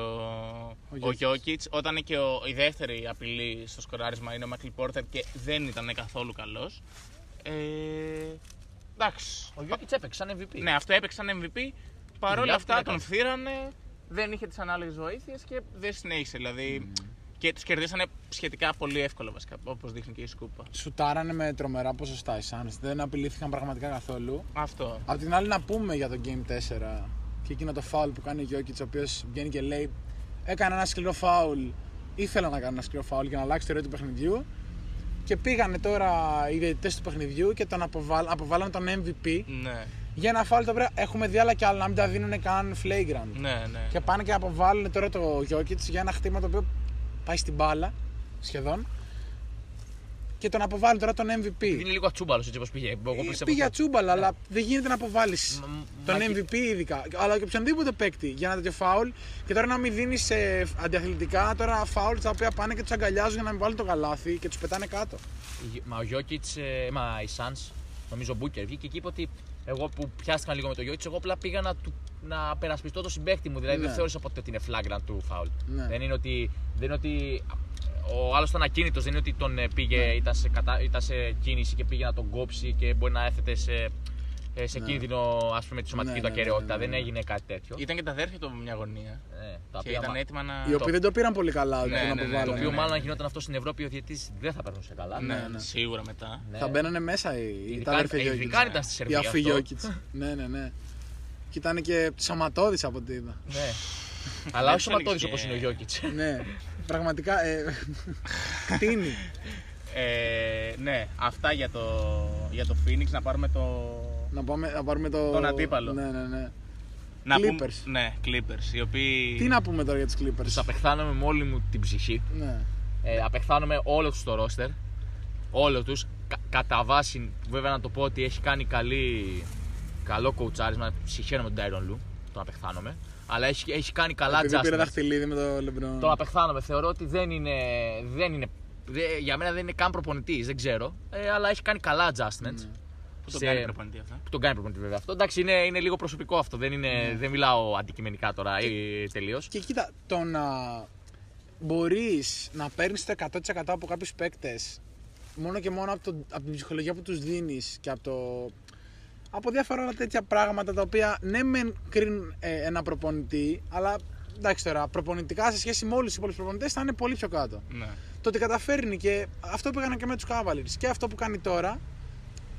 Speaker 4: ο
Speaker 2: Jokic.
Speaker 4: Jokic, όταν και ο, η δεύτερη απειλή στο σκοράρισμα είναι ο Μάκλι Πόρτερ και δεν ήταν καθόλου καλός. Ε, εντάξει.
Speaker 3: Ο Γιώκητς έπαιξε σαν MVP.
Speaker 4: Ναι, αυτό έπαιξε σαν MVP. Παρ' όλα
Speaker 3: δουλειά
Speaker 4: αυτά
Speaker 3: την
Speaker 4: τον
Speaker 3: έκανε.
Speaker 4: φθήρανε, δεν είχε τις ανάλογες βοήθειες και δεν συνέχισε. Δηλαδή, και τους κερδίσανε σχετικά πολύ εύκολα βασικά, όπως δείχνει και η σκούπα.
Speaker 2: Σουτάρανε με τρομερά ποσοστά οι Suns. Δεν απειλήθηκαν πραγματικά καθόλου.
Speaker 4: Αυτό.
Speaker 2: Απ' την άλλη, να πούμε για το Game 4 και εκείνο το foul που κάνει ο Jokic, ο οποίος βγαίνει και λέει: Έκανε ένα σκληρό foul. Ήθελα να κάνω ένα σκληρό foul για να αλλάξει το ροή του παιχνιδιού. Και πήγανε τώρα οι διαιτητές του παιχνιδιού και τον αποβάλ, αποβάλανε τον MVP
Speaker 4: Ναι,
Speaker 2: για ένα foul το οποίο έχουμε δει άλλα και άλλα να μην τα δίνουν καν flagrant.
Speaker 4: ναι, ναι.
Speaker 2: Και πάνε και αποβάλλουν τώρα το Jokic για ένα χτύμα το οποίο πάει στην μπάλα σχεδόν. Και τον αποβάλλουν τώρα τον MVP.
Speaker 3: Είναι λίγο ατσούμπαλος έτσι όπως πήγε. Εγώ
Speaker 2: Ε,
Speaker 3: πιστεύω
Speaker 2: Πήγε
Speaker 3: ότι-
Speaker 2: τσούμπαλα, αλλά δεν γίνεται να αποβάλεις
Speaker 3: Μ- μ-
Speaker 2: τον
Speaker 3: μα-
Speaker 2: MVP ειδικά. Αλλά και οποιονδήποτε παίκτη για ένα τέτοιο φάουλ. Και τώρα να μην δίνεις αντιαθλητικά τώρα φάουλ τα οποία πάνε και τους αγκαλιάζουν για να μην βάλουν το καλάθι και τους πετάνε κάτω.
Speaker 3: Μα ο Γιώκητς, μα οι Suns, νομίζω ο Μπούκερ βγήκε και είπε ότι εγώ που πιάστηκαν λίγο με το Γιώκητς, εγώ απλά πήγα να του να περασπιστώ το συμπέκτη μου. Δηλαδή
Speaker 2: Ναι.
Speaker 3: δεν θεώρησα ποτέ ότι είναι flagrant του foul.
Speaker 2: Ναι.
Speaker 3: Δεν είναι ότι. Δεν είναι ότι ο άλλος ήταν ακίνητος, δεν είναι ότι τον ε, πήγε, ήταν, σε κατα... ήταν σε κίνηση και πήγε να τον κόψει και μπορεί να έθετε σε, ε, σε
Speaker 2: Ναι.
Speaker 3: κίνδυνο ας πούμε, τη σωματική
Speaker 2: Ναι,
Speaker 3: του
Speaker 2: ναι, ναι,
Speaker 3: ακαιρεότητα.
Speaker 2: ναι, ναι,
Speaker 3: Δεν
Speaker 2: ναι.
Speaker 3: έγινε κάτι τέτοιο.
Speaker 4: Ήταν και τα αδέρφια του με μια γωνία.
Speaker 3: Ε, τα
Speaker 4: Και
Speaker 3: οποία
Speaker 4: ήταν
Speaker 3: μα-
Speaker 4: έτοιμα να.
Speaker 2: Οι οποίοι δεν το πήραν πολύ καλά ότι
Speaker 4: Ναι,
Speaker 2: τον
Speaker 4: ναι, ναι,
Speaker 2: αποβάλανε.
Speaker 3: Το οποίο
Speaker 4: ναι,
Speaker 3: μάλλον
Speaker 4: ναι.
Speaker 3: αν γινόταν αυτό στην Ευρώπη, ο διαιτητή δεν θα περνούσε καλά.
Speaker 4: Ναι,
Speaker 2: ναι.
Speaker 4: σίγουρα μετά.
Speaker 3: Ναι.
Speaker 2: Θα μπαίνανε μέσα οι, οι
Speaker 3: Ειδικά-
Speaker 2: τα αδέρφια
Speaker 3: ε,
Speaker 2: Γιώκητς.
Speaker 3: ειδικά αν ήταν στη
Speaker 2: Οι
Speaker 3: Σερβία
Speaker 2: αφή
Speaker 3: αυτό.
Speaker 2: Γιώκητς. ναι, ναι, ναι. Και ήταν και σωματώδης από ό,τι είδα.
Speaker 3: Ναι. Αλλά όχι
Speaker 4: τους
Speaker 3: σωματώδης
Speaker 4: έλεγες
Speaker 3: όπως
Speaker 4: και-
Speaker 3: είναι ο Γιώκητς.
Speaker 2: Ναι, πραγματικά ε, κτίνει.
Speaker 4: Ε, ναι, αυτά για το, για το Phoenix. Να πάρουμε το.
Speaker 2: να, πάμε, να πάρουμε το...
Speaker 4: Τον αντίπαλο.
Speaker 2: Ναι, ναι, ναι.
Speaker 4: Να πούμε-
Speaker 2: Clippers.
Speaker 4: ναι, Clippers. Οι οποίοι.
Speaker 2: Τι να πούμε τώρα για τους Clippers;
Speaker 3: Τους απεχθάνομαι με όλη μου την ψυχή.
Speaker 2: Ναι.
Speaker 3: Ε, απεχθάνομαι όλο τους στο ρόστερ. Όλο τους. κατά βάση, βέβαια να το πω ότι έχει κάνει καλή, καλό κοουτσάρισμα. Συγχαίρομαι τον Tyron Λου. Τον απεχθάνομαι. Αλλά έχει, έχει κάνει καλά
Speaker 2: Επειδή πήρε
Speaker 3: adjustments.
Speaker 2: δαχτυλίδι με το LeBron.
Speaker 3: Τον απεχθάνομαι. Θεωρώ ότι δεν είναι. Δεν είναι δε- για μένα δεν είναι καν προπονητής, δεν ξέρω. Ε, αλλά έχει κάνει καλά adjustments.
Speaker 4: Που τον
Speaker 3: σε-
Speaker 4: κάνει προπονητή αυτά.
Speaker 3: Που τον κάνει προπονητή βέβαια αυτό. Εντάξει, είναι, είναι λίγο προσωπικό αυτό. Δεν, είναι,
Speaker 2: Ναι.
Speaker 3: δεν μιλάω αντικειμενικά τώρα ή τελείως.
Speaker 2: Και κοίτα, το να μπορείς να παίρνεις το 100% από κάποιους παίκτες μόνο και μόνο από, το, από την ψυχολογία που τους δίνεις και από το. Από διάφορα άλλα τέτοια πράγματα τα οποία ναι, μεν κρίνουν ε, ένα προπονητή, αλλά εντάξει τώρα, προπονητικά σε σχέση με όλους τους υπόλοιπους προπονητές θα είναι πολύ πιο κάτω.
Speaker 4: Ναι.
Speaker 2: Το ότι καταφέρνει και αυτό που έκανα και με τους Cavaliers και αυτό που κάνει τώρα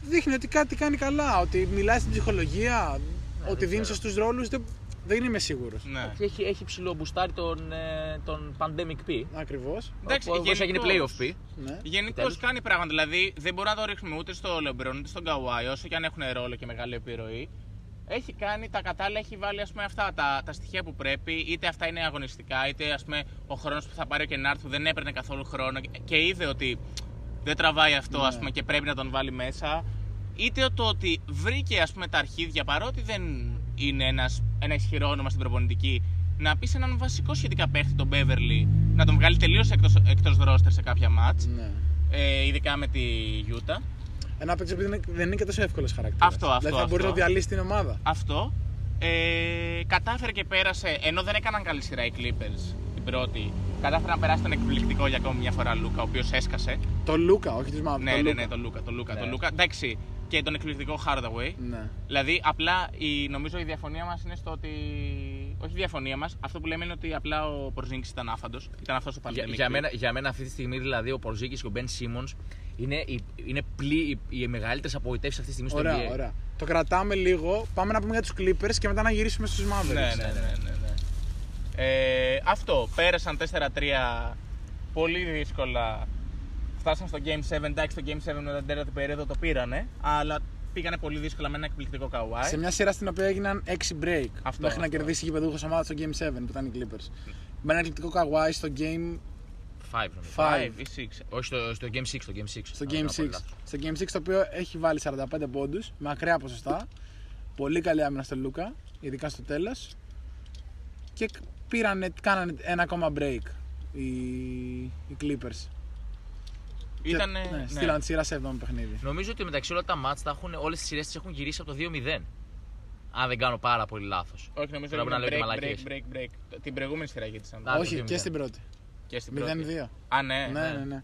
Speaker 2: δείχνει ότι κάτι κάνει καλά. Ότι μιλάει στην ψυχολογία, ότι
Speaker 3: δεν
Speaker 2: δίνει
Speaker 3: ξέρω.
Speaker 2: στου ρόλους. Δεν, δεν είμαι σίγουρος.
Speaker 4: ναι.
Speaker 3: Έχει, έχει ψηλό μπουστάρει τον, ε, τον Pandemic P.
Speaker 2: Ακριβώς.
Speaker 4: Εντάξει,
Speaker 3: Όπω έγινε
Speaker 4: γενικώς.
Speaker 3: playoff P.
Speaker 2: Ναι.
Speaker 4: Γενικώς
Speaker 3: Τέλος.
Speaker 4: κάνει πράγματα. Δηλαδή δεν μπορούμε να το ρίχνουμε ούτε στο LeBron ούτε στον Kawhi, όσο και αν έχουν ρόλο και μεγάλη επιρροή. Έχει κάνει τα κατάλληλα, έχει βάλει ας πούμε, αυτά τα, τα στοιχεία που πρέπει, είτε αυτά είναι αγωνιστικά, είτε ας πούμε, ο χρόνος που θα πάρει ο Κενάρτ που δεν έπαιρνε καθόλου χρόνο και είδε ότι δεν τραβάει αυτό
Speaker 2: Ναι.
Speaker 4: ας πούμε, και πρέπει να τον βάλει μέσα. Είτε το ότι βρήκε ας πούμε, τα αρχίδια παρότι δεν είναι ένας, ένα ισχυρό όνομα στην προπονητική, να πεις σε έναν βασικό σχετικά παίχτη, τον Beverly, να τον βγάλει τελείως εκτός εκτός roster σε κάποια μάτς
Speaker 2: ναι.
Speaker 4: ε, ειδικά με τη Utah.
Speaker 2: Ένα παίξο που δεν είναι, δεν είναι και τόσο εύκολος χαρακτήρας.
Speaker 4: Αυτό, αυτό,
Speaker 2: Δηλαδή θα μπορεί
Speaker 4: αυτό.
Speaker 2: να διαλύσει την ομάδα.
Speaker 4: Αυτό. Ε, κατάφερε και πέρασε, ενώ δεν έκαναν καλή σειρά οι Clippers την πρώτη, κατάφερε να περάσει τον εκπληκτικό για ακόμη μια φορά Λούκα, ο οποίος έσκασε.
Speaker 2: Το Λούκα, όχι του Μαύρου.
Speaker 4: ναι,
Speaker 2: το
Speaker 4: ναι,
Speaker 2: Λούκα.
Speaker 4: ναι, τον Λούκα. Τον Λούκα,
Speaker 3: Ναι.
Speaker 4: τον Λούκα. Εντάξει, και τον εκπληκτικό Hardaway.
Speaker 2: Ναι.
Speaker 4: Δηλαδή, απλά η, νομίζω η διαφωνία μας είναι στο ότι. Όχι η διαφωνία μας, αυτό που λέμε είναι ότι απλά ο Πορζίνκη ήταν άφαντος. Ήταν αυτός ο
Speaker 3: Για,
Speaker 4: pandemic.
Speaker 3: για, μένα, για μένα αυτή τη στιγμή δηλαδή ο Πορζίκη και ο Μπεν Σίμον είναι, οι, είναι πλή, οι, οι μεγαλύτερες απογοητεύσεις αυτή τη στιγμή στο
Speaker 2: Ωραία,
Speaker 3: NBA.
Speaker 2: ωραία. Το κρατάμε λίγο. Πάμε να πούμε για τους Clippers και μετά να γυρίσουμε στους Mavericks.
Speaker 4: Ναι, ναι, ναι. ναι, ναι. Ε, αυτό. Πέρασαν 4-3 πολύ δύσκολα. Φτάσαν στο Game 7. Εντάξει, το Game 7 με την τέταρτη περίοδο το πήρανε. Αλλά πήγανε πολύ δύσκολα με ένα εκπληκτικό Kawhi.
Speaker 2: Σε μια σειρά στην οποία έγιναν 6 break
Speaker 4: Αυτό,
Speaker 2: μέχρι να
Speaker 4: αυτό.
Speaker 2: κερδίσει η γηπεδούχο ομάδας στο Game 7 που ήταν οι Clippers. Με ένα εκπληκτικό Kawhi στο Game,
Speaker 3: Five, νομίζω.
Speaker 2: 5.
Speaker 4: 5 ή 6.
Speaker 3: Όχι στο, στο Game 6. Στο Game 6,
Speaker 2: στο
Speaker 3: Αν
Speaker 2: Game
Speaker 3: δεν
Speaker 2: 6.
Speaker 3: κάνω λάθος.
Speaker 2: Στο Game 6 το οποίο έχει βάλει 45 πόντους με ακραία ποσοστά. Πολύ καλή άμυνα στο Λούκα, ειδικά στο τέλος. Και πήρανε, κάνανε ένα ακόμα break οι, οι Clippers.
Speaker 4: Ήτανε.
Speaker 2: Και, ναι,
Speaker 4: ναι.
Speaker 2: στείλαν τη σειρά σε 7 παιχνίδι.
Speaker 3: Νομίζω ότι μεταξύ όλα τα μάτς τα έχουν, όλες τις σειρές τις έχουν γυρίσει από το 2-0. Αν δεν κάνω πάρα πολύ λάθος.
Speaker 4: Όχι, νομίζω
Speaker 3: Τώρα
Speaker 4: ότι
Speaker 3: μπορεί να λέω και
Speaker 4: break,
Speaker 3: μαλακίες.
Speaker 4: break, break, break. Την προηγούμενη σειρά γύρισαν.
Speaker 3: Α,
Speaker 2: Όχι,
Speaker 3: το 2-0.
Speaker 2: και στην πρώτη.
Speaker 4: Και στην πρώτη.
Speaker 2: 0-2.
Speaker 4: Α, ναι.
Speaker 2: ναι, ναι, ναι.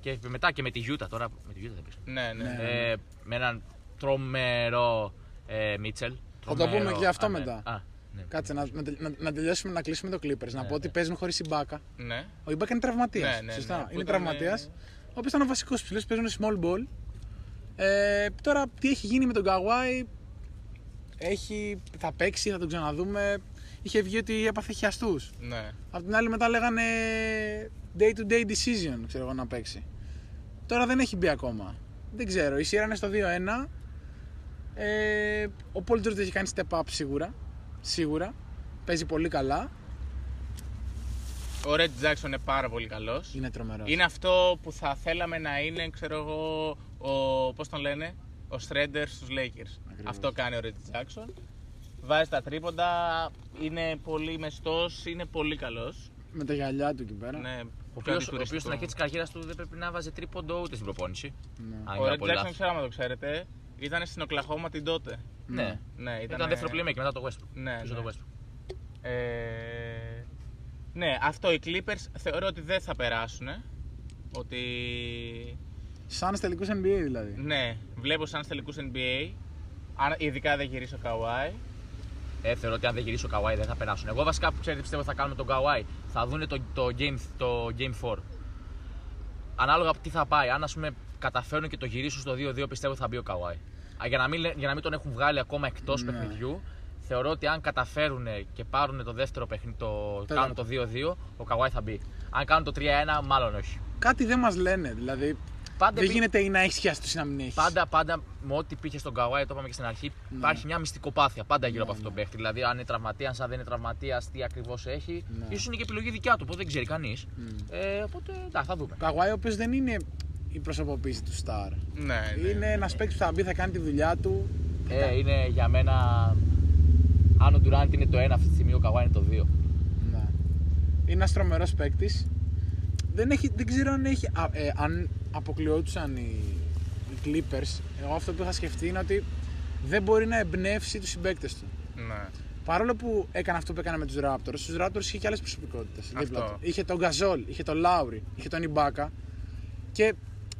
Speaker 3: Και μετά και με τη Utah τώρα. Με τη Utah δεν πίσω.
Speaker 4: Ναι, ναι.
Speaker 2: Ναι.
Speaker 3: Ε, με έναν τρομερό ε, Μίτσελ.
Speaker 2: Θα το πούμε και αυτό
Speaker 3: Α, ναι.
Speaker 2: μετά.
Speaker 3: Α, ναι.
Speaker 2: Κάτσε να, να, να, να τελειώσουμε να κλείσουμε το Clippers. να πω ότι παίζουν χωρίς Ιμπάκα.
Speaker 4: ναι.
Speaker 2: Ο Ιμπάκα είναι τραυματίας.
Speaker 4: Ναι, ναι,
Speaker 2: σωστά.
Speaker 4: ναι, που
Speaker 2: είναι
Speaker 4: ήταν,
Speaker 2: τραυματίας.
Speaker 4: Ε,
Speaker 2: Ο οποίος ήταν ο βασικός ψηλός, παίζουν small ball. Ε, τώρα τι έχει γίνει με τον Καουάι; Έχει, θα παίξει, θα τον ξαναδούμε. Είχε βγει ότι έπαθε χιαστούς.
Speaker 4: ναι.
Speaker 2: Απ' την άλλη μετά λέγανε day to day decision, ξέρω εγώ να παίξει. Τώρα δεν έχει μπει ακόμα. Δεν ξέρω. Η σειρά είναι στο 2-1. Ε, ο Paul George έχει κάνει step up σίγουρα. Σίγουρα. Παίζει πολύ καλά.
Speaker 4: Ο Red Jackson είναι πάρα πολύ καλός.
Speaker 2: Είναι τρομερός.
Speaker 4: Είναι αυτό που θα θέλαμε να είναι, ξέρω εγώ, ο, πώς τον λένε, ο Shredder στους Lakers.
Speaker 2: Ακριβώς.
Speaker 4: Αυτό κάνει ο Reggie Jackson. Βάζει τα τρίποντα, είναι πολύ μεστός, είναι πολύ καλός.
Speaker 2: Με τα γυαλιά του εκεί πέρα.
Speaker 4: Ναι,
Speaker 3: Ο
Speaker 4: πιο
Speaker 3: οποίο
Speaker 4: αντιτουριστικό.
Speaker 3: στην αρχή της καριέρας του δεν πρέπει να βάζει τρίποντο ούτε στην προπόνηση.
Speaker 2: Ναι.
Speaker 3: Αν
Speaker 4: Ο
Speaker 3: ήταν
Speaker 4: Red
Speaker 3: πολύ
Speaker 4: Jackson,
Speaker 3: λάθος.
Speaker 4: ξέρω αν το ξέρετε, Ήταν στην Οκλαχώμα την τότε.
Speaker 3: Ναι.
Speaker 4: Ναι, ήταν,
Speaker 3: Ήταν δεύτερο playmaker μετά το Westbrook.
Speaker 4: Ναι,
Speaker 3: Πίσω
Speaker 4: ναι.
Speaker 3: το Westbrook.
Speaker 4: Ε, ναι, αυτό οι Clippers θεωρώ ότι δεν θα περάσουν. Ότι.
Speaker 2: Σαν τελικού NBA δηλαδή.
Speaker 4: Ναι, βλέπω σαν τελικού NBA. Αν, ειδικά δεν γυρίσει ο Καουάι.
Speaker 3: Ε, θεωρώ ότι αν δεν γυρίσει ο Kawhi δεν θα περάσουν. Εγώ βασικά που ξέρετε πιστεύω θα κάνουμε τον Kawhi. Θα δουν το, το, game, το game 4. Ανάλογα από τι θα πάει. Αν ας πούμε καταφέρουν και το γυρίσουν στο 2-2 πιστεύω θα μπει ο Kawhi. Α, Για να μην, λέ- για να μην τον έχουν βγάλει ακόμα εκτός
Speaker 2: Ναι.
Speaker 3: παιχνιδιού, θεωρώ ότι αν καταφέρουν και πάρουν το δεύτερο παιχνίδι, το,
Speaker 2: Τέλος.
Speaker 3: κάνουν το 2-2, ο Kawhi θα μπει. Αν κάνουν το 3-1, μάλλον όχι.
Speaker 2: Κάτι δεν μας λένε. Δηλαδή
Speaker 3: Πάντα,
Speaker 2: δεν
Speaker 3: επί-
Speaker 2: γίνεται ή να έχεις σχέση ή να μην έχεις.
Speaker 3: πάντα, πάντα με ό,τι πήγε στον Kawhi, το είπαμε και στην αρχή, υπάρχει μια μυστικοπάθεια πάντα γύρω από αυτόν τον παίχτη. Δηλαδή, αν είναι τραυματίας, αν δεν είναι τραυματίας, τι ακριβώς έχει.
Speaker 2: Ναι.
Speaker 3: ίσως είναι και επιλογή δικιά του, οπότε δεν ξέρει κανείς. Ε, οπότε εντάξει, θα δούμε.
Speaker 2: Ο Καγουάη, ο οποίος δεν είναι η προσωποποίηση του Star.
Speaker 4: Ναι, ναι.
Speaker 2: Είναι ένας παίκτης που θα μπει, θα κάνει τη δουλειά του.
Speaker 3: Ε, είναι για μένα. Αν ο Durant είναι το 1 αυτή τη στιγμή, ο Kawhi είναι το 2.
Speaker 2: Ναι. Είναι ένας τρομερός παίκτης. Δεν, έχει, δεν ξέρω αν, έχει, α, ε, αν αποκλειόντουσαν οι, οι Clippers. Εγώ αυτό που είχα σκεφτεί είναι ότι δεν μπορεί να εμπνεύσει τους συμπαίκτες του.
Speaker 4: ναι.
Speaker 2: Παρόλο που έκανε αυτό που έκανε με τους Raptors, στους Raptors είχε και άλλες προσωπικότητες.
Speaker 4: Αυτό.
Speaker 2: Είχε τον Γκαζόλ, είχε τον Λάουρι, είχε τον Ιμπάκα. Και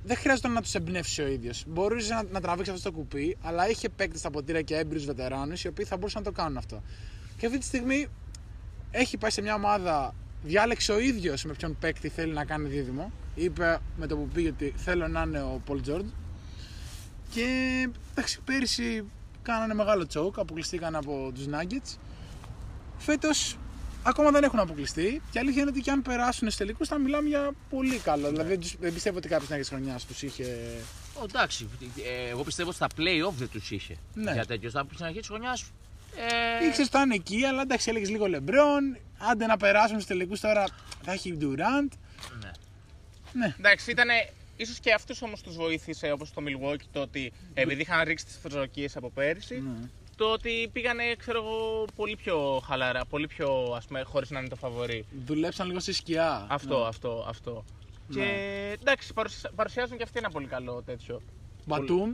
Speaker 2: δεν χρειάζεται να τους εμπνεύσει ο ίδιος. Μπορούσε να, να τραβήξεις αυτό το κουπί, αλλά είχε παίκτες στα ποτήρια και έμπειρους βετεράνους οι οποίοι θα μπορούσαν να το κάνουν αυτό. Και αυτή τη στιγμή έχει πάει σε μια ομάδα, διάλεξε ο ίδιος με ποιον παίκτη θέλει να κάνει δίδυμο. Είπε με το που πήγε ότι θέλω να είναι ο Πολ Τζόρντ. Και εντάξει, πέρυσι κάνανε μεγάλο τσόκ, αποκλειστήκαν από τους Nuggets. Φέτος ακόμα δεν έχουν αποκλειστεί. Και η αλήθεια είναι ότι και αν περάσουν στους τελικούς θα μιλάμε για πολύ καλό. Δηλαδή δεν, τους- δεν πιστεύω ότι κάποιο της χρονιάς τους είχε.
Speaker 3: Ω, εντάξει, ε, εγώ πιστεύω ότι στα playoff δεν τους είχε.
Speaker 2: Ναι.
Speaker 3: Για τέτοιο. Στα- Στην αρχή της χρονιάς. Ε,
Speaker 2: Ήξερες ότι θα είναι εκεί, αλλά εντάξει, έλεγες λίγο Λεμπρόν. Άντε να περάσουν στους τελικούς τώρα θα έχει Durant.
Speaker 3: ναι.
Speaker 2: Ναι,
Speaker 4: Εντάξει, ήταν. ίσως και αυτού όμως τους βοήθησε όπως το Milwaukee το ότι επειδή είχαν ρίξει τις προσδοκίες από πέρυσι.
Speaker 2: ναι.
Speaker 4: Το ότι πήγανε, ξέρω εγώ, πολύ πιο χαλαρά, πολύ πιο ας πούμε, χωρίς να είναι το φαβορή.
Speaker 2: Δουλέψαν λίγο στη σκιά.
Speaker 4: Αυτό, αυτό, αυτό.
Speaker 2: Ναι.
Speaker 4: Και εντάξει, παρουσια- παρουσιάζουν και αυτοί ένα πολύ καλό τέτοιο.
Speaker 2: Μπατούμ.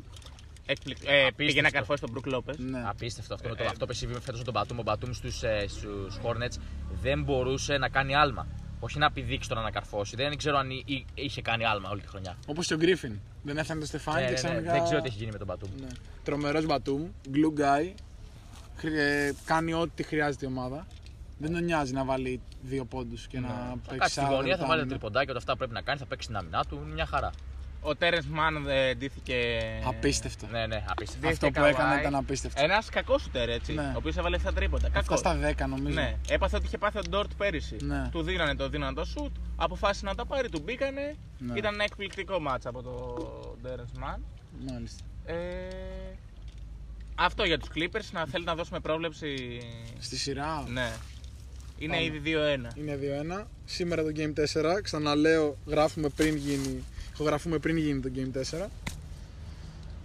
Speaker 4: Έκπληκτο. Ε, πήγε να
Speaker 3: Απίστευτο.
Speaker 4: καρφώσει τον Μπρουκ Λόπες.
Speaker 2: Ναι.
Speaker 3: Απίστευτο αυτό. με το,
Speaker 4: Ε,
Speaker 3: αυτό που συμβεί φέτος με τον Μπατούμ. Ο Μπατούμ στους ε, στους Hornets δεν μπορούσε να κάνει άλμα. Όχι να πηδήξει το να ανακαρφώσει. Δεν ξέρω αν εί- εί- είχε κάνει άλμα όλη τη χρονιά.
Speaker 2: Όπως και ο Γκρίφιν. Δεν έφτανε το Στεφάνι
Speaker 3: Ναι,
Speaker 2: και
Speaker 3: ναι, ναι,
Speaker 2: ξαφνικά.
Speaker 3: Δεν ξέρω τι έχει γίνει με τον Μπατούμ.
Speaker 2: Ναι. Τρομερός Μπατούμ. Glue guy. Χρ- ε, κάνει ό,τι χρειάζεται η ομάδα. Δεν τον νοιάζει να βάλει δύο πόντους και να
Speaker 3: Ναι. Θα
Speaker 2: παίξει
Speaker 3: κάτσει στη
Speaker 2: 40
Speaker 3: γωνία, θα
Speaker 2: λεπτά
Speaker 3: βάλει το
Speaker 2: άμυνα.
Speaker 3: τριποντάκι, όλα αυτά που πρέπει να κάνει, θα παίξει την άμυνά του. Είναι μια χαρά.
Speaker 4: Ο Τέρενς Μαν ε, ντύθηκε.
Speaker 2: Απίστευτο.
Speaker 3: Ναι, ναι, απίστευτο.
Speaker 4: Δι-
Speaker 2: Αυτό που
Speaker 4: Καουάι.
Speaker 2: έκανε ήταν απίστευτο.
Speaker 4: Ένας κακός σούτερ έτσι.
Speaker 2: Ναι.
Speaker 4: Ο οποίος έβαλε 7 τρίποντα.
Speaker 2: Αυτά
Speaker 4: Κακός.
Speaker 2: στα 10 νομίζω.
Speaker 4: Ναι, έπαθε ότι είχε πάθει ο Ντόρτ πέρυσι.
Speaker 2: Ναι.
Speaker 4: Του δίνανε το δίνανε το σουτ, αποφάσισε να τα πάρει, του μπήκανε.
Speaker 2: Ναι.
Speaker 4: Ήταν ένα εκπληκτικό μάτσα από το Terrence Mann.
Speaker 2: Μάλιστα.
Speaker 4: Ε, αυτό για τους Clippers, να θέλει να δώσουμε πρόβλεψη.
Speaker 2: Στη σειρά
Speaker 4: Ναι. Είναι
Speaker 2: Πάμε.
Speaker 4: ήδη 2-1.
Speaker 2: είναι 2-1. Σήμερα το Game 4. Ξαναλέω, γράφουμε πριν γίνει, ηχογραφούμε πριν γίνει το Game 4.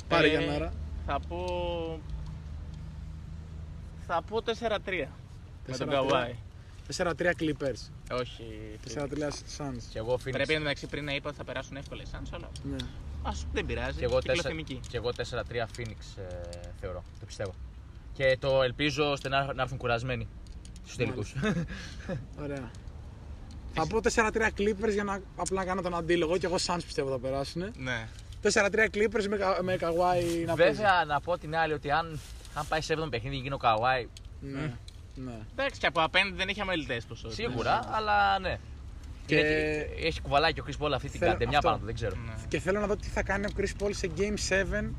Speaker 2: Πάρε
Speaker 4: Ε,
Speaker 2: για μέρα.
Speaker 4: Θα πω. Θα πω 4-3. Με τον
Speaker 2: 4-3.
Speaker 4: Καουάι.
Speaker 2: 4-3 Clippers.
Speaker 4: Όχι.
Speaker 2: 4-3 Suns.
Speaker 3: Και εγώ Phoenix.
Speaker 4: Πρέπει εντωμεταξύ πριν να είπα ότι θα περάσουν εύκολα οι Suns, αλλά
Speaker 2: Ναι.
Speaker 4: ας δεν πειράζει.
Speaker 3: Και εγώ,
Speaker 4: Κυκλοθυμική.
Speaker 3: 4, και εγώ 4-3 Phoenix ε, θεωρώ. Το πιστεύω. Και το ελπίζω ώστε να, να έρθουν κουρασμένοι στους τελικούς.
Speaker 2: Ωραία. Θα πω 4-3 Clippers για να απλά να κάνω τον αντίλογο και εγώ Suns πιστεύω θα περάσουν.
Speaker 4: Ναι.
Speaker 2: 4-3 Clippers με, κα- με Kawhi να παίζει.
Speaker 3: Βέβαια, να πω την άλλη ότι αν, αν πάει σε 7ο παιχνίδι γίνει ο Kawhi,
Speaker 2: Ναι. ναι.
Speaker 4: Εντάξει, και από απέναντι δεν έχει αμελητές ποσότητε.
Speaker 3: σίγουρα, αλλά ναι.
Speaker 2: Και-
Speaker 3: Και... Έχει, έχει κουβαλάει και ο Chris Paul αυτή την
Speaker 2: Θέλω-
Speaker 3: καντεμιά
Speaker 2: αυτό.
Speaker 3: πάνω του, δεν ξέρω.
Speaker 4: Ναι.
Speaker 2: Και θέλω να δω τι θα κάνει ο Chris Paul σε Game 7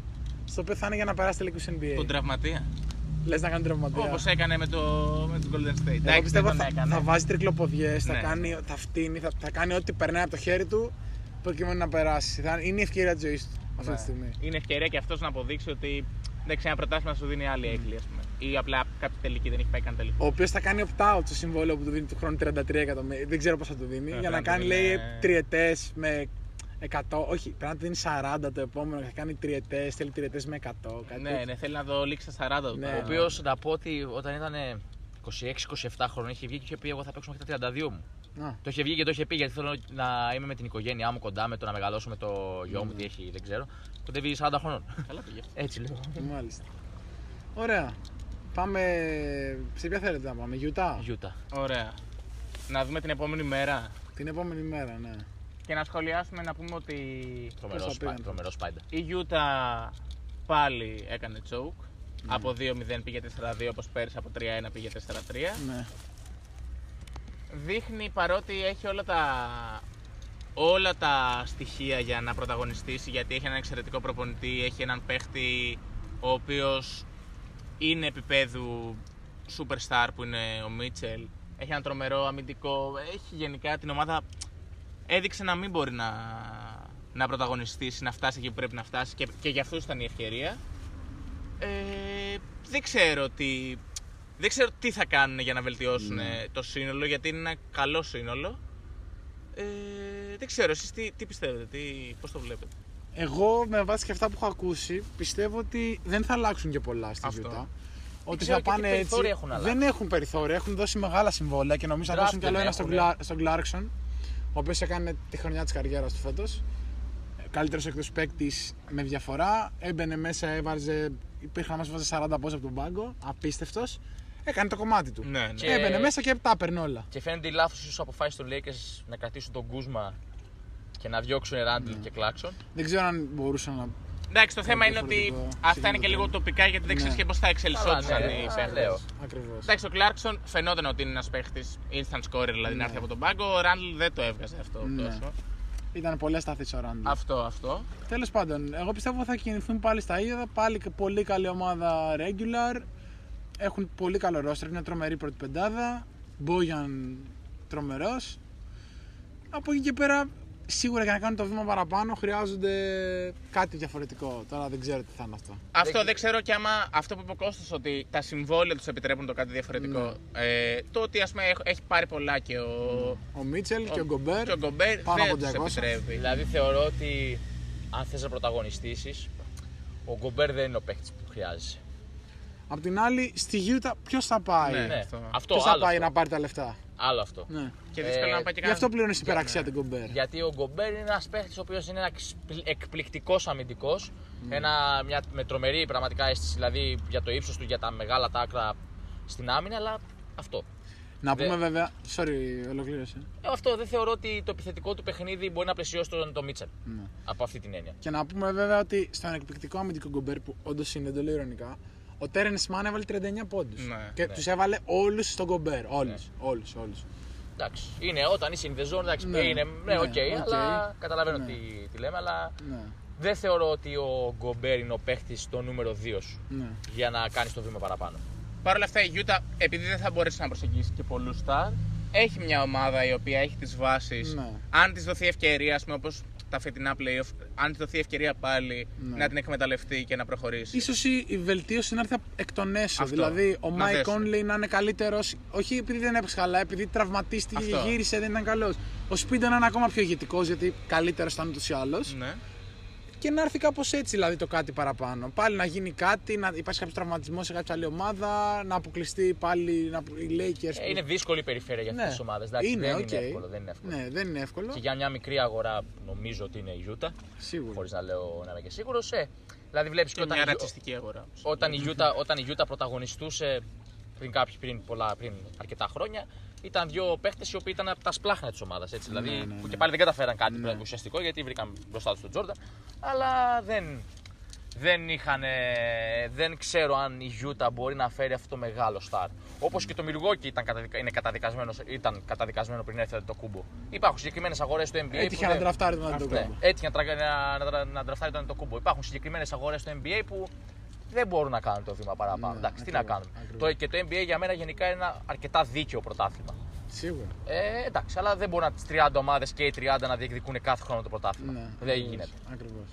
Speaker 2: στο οποίο θα είναι για να περάσει τελικούς NBA.
Speaker 4: Τον τραυματία.
Speaker 2: Λες να κάνει τραυματία.
Speaker 4: Όπως έκανε με το, με το Golden State.
Speaker 2: Εγώ
Speaker 4: Εντάξει,
Speaker 2: πιστεύω
Speaker 4: δεν τον
Speaker 2: θα,
Speaker 4: έκανε.
Speaker 2: θα βάζει τρικλοποδιές, θα,
Speaker 4: Ναι.
Speaker 2: κάνει, θα φτύνει, θα, θα κάνει ό,τι περνάει από το χέρι του προκειμένου να περάσει. Θα, είναι η ευκαιρία της ζωής του αυτή
Speaker 4: Ναι.
Speaker 2: τη στιγμή.
Speaker 4: Είναι ευκαιρία και αυτός να αποδείξει ότι εντάξει, ένα πρωτάθλημα σου δίνει άλλη έγκλη, ας πούμε. Ή απλά κάποια τελική δεν έχει πάει καν τελικό.
Speaker 2: Ο οποίος θα κάνει opt-out στο συμβόλαιο που του δίνει του χρόνου 33 εκατομμύρια. Δεν ξέρω πώς θα του δίνει.
Speaker 4: Ε,
Speaker 2: για να
Speaker 4: πρέπει να
Speaker 2: κάνει,
Speaker 4: του
Speaker 2: λέει,
Speaker 4: δίνει, ε,
Speaker 2: τριετές με 100. Όχι, πρέπει να του δίνει 40 το επόμενο. Θα κάνει τριετές, θέλει τριετές με 100. Κάτι
Speaker 4: Ναι,
Speaker 2: τέτοιο.
Speaker 4: ναι, θέλει να δω λήξει στα 40 του.
Speaker 2: Ναι.
Speaker 3: Ο
Speaker 4: τώρα.
Speaker 3: οποίος να πω ότι όταν ήταν 26-27 χρόνια είχε βγει και είχε πει: Εγώ θα παίξω μέχρι τα 32 μου.
Speaker 2: Α.
Speaker 3: Το είχε βγει και το είχε πει γιατί θέλω να είμαι με την οικογένειά μου κοντά, με το να μεγαλώσω με το γιο μου, τι έχει, δεν ξέρω. Κοντεύει 40 χρονών.
Speaker 4: Καλά πήγε.
Speaker 3: Έτσι λέω.
Speaker 2: Μάλιστα. Ωραία. Πάμε. Σε ποια θέλετε να πάμε, Γιουτά.
Speaker 3: Γιούτα.
Speaker 4: Ωραία. Να δούμε την επόμενη μέρα.
Speaker 2: Την επόμενη μέρα, ναι.
Speaker 4: Και να σχολιάσουμε να πούμε ότι
Speaker 3: Τρομερός
Speaker 2: θα πήγαν.
Speaker 3: σπα- τρομερός σπάιντα.
Speaker 4: η Γιούτα πάλι έκανε choke. Από 2-0 πήγε 4-2 όπως πέρυσι, από 3-1 πήγε 4-3.
Speaker 2: ναι.
Speaker 4: Δείχνει παρότι έχει όλα τα, όλα τα στοιχεία για να πρωταγωνιστήσει γιατί έχει έναν εξαιρετικό προπονητή, έχει έναν παίχτη ο οποίος είναι επίπεδου superstar που είναι ο Μίτσελ, έχει έναν τρομερό αμυντικό, έχει γενικά την ομάδα έδειξε να μην μπορεί να, να πρωταγωνιστήσει, να φτάσει εκεί που πρέπει να φτάσει και, και για αυτούς ήταν η ευκαιρία. Ε, δεν ξέρω τι, δεν ξέρω τι θα κάνουν για να βελτιώσουν ε, το σύνολο, γιατί είναι ένα καλό σύνολο. Ε, δεν ξέρω, εσείς τι, τι πιστεύετε, τι, πώς το βλέπετε;
Speaker 2: Εγώ με βάση και αυτά που έχω ακούσει, πιστεύω ότι δεν θα αλλάξουν και πολλά στη
Speaker 4: Αυτό.
Speaker 2: Γιούτα. Ότι
Speaker 3: ξέρω
Speaker 2: θα
Speaker 3: και τι
Speaker 2: πάνε έτσι.
Speaker 3: περιθώρια έχουν αλλάξει.
Speaker 2: δεν έχουν περιθώρια, έχουν δώσει μεγάλα συμβόλαια και νομίζω θα
Speaker 3: Draft
Speaker 2: δώσουν κι άλλο
Speaker 3: δεν
Speaker 2: ένα στον,
Speaker 3: έχουνε.
Speaker 2: Γκλα... στον Clarkson, ο οποίος έκανε τη χρονιά της καριέρας του φέτος. Καλύτερος εκτό παίκτης με διαφορά. Έμπαινε μέσα, έβαζε. Υπήρχαν να μα βάζει 40 πόσα από τον πάγκο. Απίστευτος. Έκανε το κομμάτι του.
Speaker 4: Ναι, ναι.
Speaker 3: Και-
Speaker 2: Έμπαινε μέσα και τα έπαιρνε όλα.
Speaker 3: Και φαίνεται η λάθος ίσως αποφάσει των Lakers να κρατήσουν τον Κούσμα και να διώξουν Ράντλ
Speaker 2: Ναι.
Speaker 3: και Κλάξον.
Speaker 2: Δεν ξέρω αν μπορούσαν να.
Speaker 4: Εντάξει, το θέμα είναι ότι
Speaker 2: διαφορετικό
Speaker 4: αυτά είναι και
Speaker 2: σύνολο.
Speaker 4: λίγο τοπικά γιατί δεν ξέρεις
Speaker 2: Ναι.
Speaker 4: και πώς θα εξελισσόντουσαν
Speaker 3: Καλά, ναι,
Speaker 4: οι
Speaker 3: ναι,
Speaker 4: παίχτες.
Speaker 3: λέω.
Speaker 2: Ακριβώς.
Speaker 4: Εντάξει, ο Κλάρκσον φαινόταν ότι είναι ένας παίχτης instant scorer, δηλαδή να έρθει από τον πάγκο. Ο Ράντλ δεν το έβγαζε αυτό
Speaker 2: Ναι.
Speaker 4: τόσο.
Speaker 2: Ήταν πολλέ σταθεί ο Ράντλ.
Speaker 4: Αυτό, αυτό.
Speaker 2: Τέλος πάντων, εγώ πιστεύω θα κινηθούν πάλι στα ίδια. Πάλι και πολύ καλή ομάδα regular. Έχουν πολύ καλό ρόστερ. Είναι τρομερή πρώτη πεντάδα. Μπόγιαν τρομερός. Από εκεί και πέρα, σίγουρα για να κάνουν το βήμα παραπάνω χρειάζονται κάτι διαφορετικό. Τώρα δεν ξέρω τι θα είναι αυτό.
Speaker 4: Αυτό δεν ξέρω και άμα αυτό που είπε ο Κώστας ότι τα συμβόλαια τους επιτρέπουν το κάτι διαφορετικό. Ε, το ότι ας πούμε έχ- έχει πάρει πολλά και ο,
Speaker 2: Ο Μίτσελ και ο Γκομπέρ.
Speaker 4: και ο Γκομπέρ
Speaker 2: πάνω
Speaker 4: δεν
Speaker 2: από
Speaker 4: τους
Speaker 2: 200.
Speaker 4: επιτρέπει.
Speaker 3: Δηλαδή θεωρώ ότι αν θες να πρωταγωνιστήσεις, ο Γκομπέρ δεν είναι ο παίχτη που χρειάζεσαι.
Speaker 2: Απ' την άλλη, στη Γιούτα ποιος θα πάει;
Speaker 4: Ναι.
Speaker 3: Ναι,
Speaker 4: αυτό.
Speaker 3: αυτό,
Speaker 2: Ποιος θα
Speaker 3: άλλο,
Speaker 2: πάει
Speaker 3: αυτό.
Speaker 2: να πάρει τα λεφτά;
Speaker 3: Άλλο αυτό.
Speaker 2: Ναι.
Speaker 4: Και δύσκολο
Speaker 3: Ε,
Speaker 4: να πάει και
Speaker 2: Γι' αυτό
Speaker 4: κανένα.
Speaker 2: πλήρωνε υπεραξία την Γκομπέρ.
Speaker 3: Γιατί ο Γκομπέρ είναι ένας παίχτης ο οποίος είναι ένας εκπληκτικός αμυντικός. Ένα, μια, με τρομερή πραγματικά αίσθηση δηλαδή για το ύψος του, για τα μεγάλα τάκρα στην άμυνα, αλλά αυτό.
Speaker 2: Να
Speaker 3: Δε-
Speaker 2: πούμε βέβαια. Sorry, ολοκλήρωσε.
Speaker 3: Ε, αυτό δεν θεωρώ ότι το επιθετικό του παιχνίδι μπορεί να πλαισιώσει τον, τον Μίτσελ.
Speaker 2: Ναι.
Speaker 3: Από αυτή την έννοια.
Speaker 2: Και να πούμε βέβαια ότι στον εκπληκτικό αμυντικό γκομπέρ που όντως είναι, δεν το λέω ειρωνικά, ο Terance Mann έβαλε 39 πόντους.
Speaker 4: Ναι,
Speaker 2: και
Speaker 3: ναι.
Speaker 2: τους έβαλε όλους στον γκομπέρ. Όλους.
Speaker 3: Ναι.
Speaker 2: Όλους, όλους.
Speaker 3: Εντάξει. Είναι όταν είσαι in the zone, εντάξει,
Speaker 2: Ναι,
Speaker 3: είναι. Ναι,
Speaker 2: ναι,
Speaker 3: οκ,
Speaker 2: οκ.
Speaker 3: αλλά καταλαβαίνω
Speaker 2: Ναι.
Speaker 3: τι, τι λέμε, αλλά
Speaker 2: Ναι.
Speaker 3: δεν θεωρώ ότι ο Γκομπέρ είναι ο παίχτης το νούμερο 2 σου
Speaker 2: ναι.
Speaker 3: για να κάνεις το βήμα παραπάνω.
Speaker 4: Παρ' όλα αυτά η Γιούτα, επειδή δεν θα μπορέσει να προσεγγίσει και πολλούς στάρ, έχει μια ομάδα η οποία έχει τις βάσεις.
Speaker 2: Ναι.
Speaker 4: Αν της δοθεί ευκαιρία, ας πούμε, όπως τα φετινά playoff, αν τη δοθεί ευκαιρία πάλι
Speaker 2: Ναι.
Speaker 4: να την εκμεταλλευτεί και να προχωρήσει.
Speaker 2: Ίσως η, η βελτίωση να έρθει εκ των έσω.
Speaker 4: Αυτό.
Speaker 2: Δηλαδή ο
Speaker 4: Να
Speaker 2: Μάικ
Speaker 4: δέσουν.
Speaker 2: Κόνλι να είναι καλύτερος, όχι επειδή δεν έπαιξε καλά, επειδή τραυματίστηκε και
Speaker 4: Αυτό.
Speaker 2: γύρισε, δεν ήταν καλός. Ο Spida να είναι ακόμα πιο ηγετικός, γιατί καλύτερο ήταν ούτως ή άλλως.
Speaker 4: Ναι.
Speaker 2: Και να έρθει κάπως έτσι δηλαδή το κάτι παραπάνω. Πάλι να γίνει κάτι, να υπάρξει κάποιος τραυματισμός σε κάποια άλλη ομάδα, να αποκλειστεί πάλι να, οι Lakers.
Speaker 3: Ε, είναι δύσκολη η περιφέρεια για αυτές
Speaker 2: Ναι.
Speaker 3: τις ομάδες. Δεν
Speaker 2: Είναι,
Speaker 3: είναι
Speaker 2: οκ.
Speaker 3: εύκολο. Δεν είναι εύκολο.
Speaker 2: Ναι, δεν είναι εύκολο.
Speaker 3: Και για μια μικρή αγορά νομίζω ότι είναι η Utah.
Speaker 2: Σίγουρα.
Speaker 3: Χωρίς να λέω να είμαι και σίγουρος. Ε, δηλαδή βλέπεις και
Speaker 4: Και
Speaker 3: όταν,
Speaker 4: μια
Speaker 3: η-
Speaker 4: ρατσιστική αγορά. όμως.
Speaker 3: όταν, η Utah, όταν η Utah πρωταγωνιστούσε πριν, κάποιοι, πριν, πολλά, πριν αρκετά χρόνια, ήταν δύο παίχτες οι οποίοι ήταν από τα σπλάχνα της ομάδας. Δηλαδή,
Speaker 2: ναι,
Speaker 3: που
Speaker 2: ναι.
Speaker 3: και πάλι δεν καταφέραν κάτι ουσιαστικό γιατί βρήκαν μπροστά τους τον Τζόρνταν. Αλλά δεν, δεν είχαν. Δεν ξέρω αν η Utah μπορεί να φέρει αυτό το μεγάλο στάρ. Όπως και το Milwaukee ήταν, καταδικα, είναι καταδικασμένος, ήταν καταδικασμένο πριν έρθει το κούμπο. Υπάρχουν συγκεκριμένες αγορές του NBA.
Speaker 2: Έτυχε
Speaker 3: που
Speaker 2: να
Speaker 3: δεν-
Speaker 2: τραφτάρει τον
Speaker 3: ναι,
Speaker 2: Αντιτοκούμπο.
Speaker 3: έτυχε να, τρα- να, να, να ντραφτάρει τον Αντετοκούμπο. Υπάρχουν συγκεκριμένες αγορές στο NBA που δεν μπορούν να κάνουν το βήμα παραπάνω.
Speaker 2: Ναι,
Speaker 3: Εντάξει, τι να
Speaker 2: ακριβώς,
Speaker 3: κάνουμε.
Speaker 2: ακριβώς.
Speaker 3: Το, και το NBA για μένα γενικά είναι ένα αρκετά δίκαιο πρωτάθλημα.
Speaker 2: Σίγουρα.
Speaker 3: Ε, εντάξει, αλλά δεν μπορούν τις 30 ομάδες και οι 30 να διεκδικούν κάθε χρόνο το πρωτάθλημα.
Speaker 2: Ναι,
Speaker 3: δεν
Speaker 2: ακριβώς,
Speaker 3: γίνεται
Speaker 2: Ακριβώς.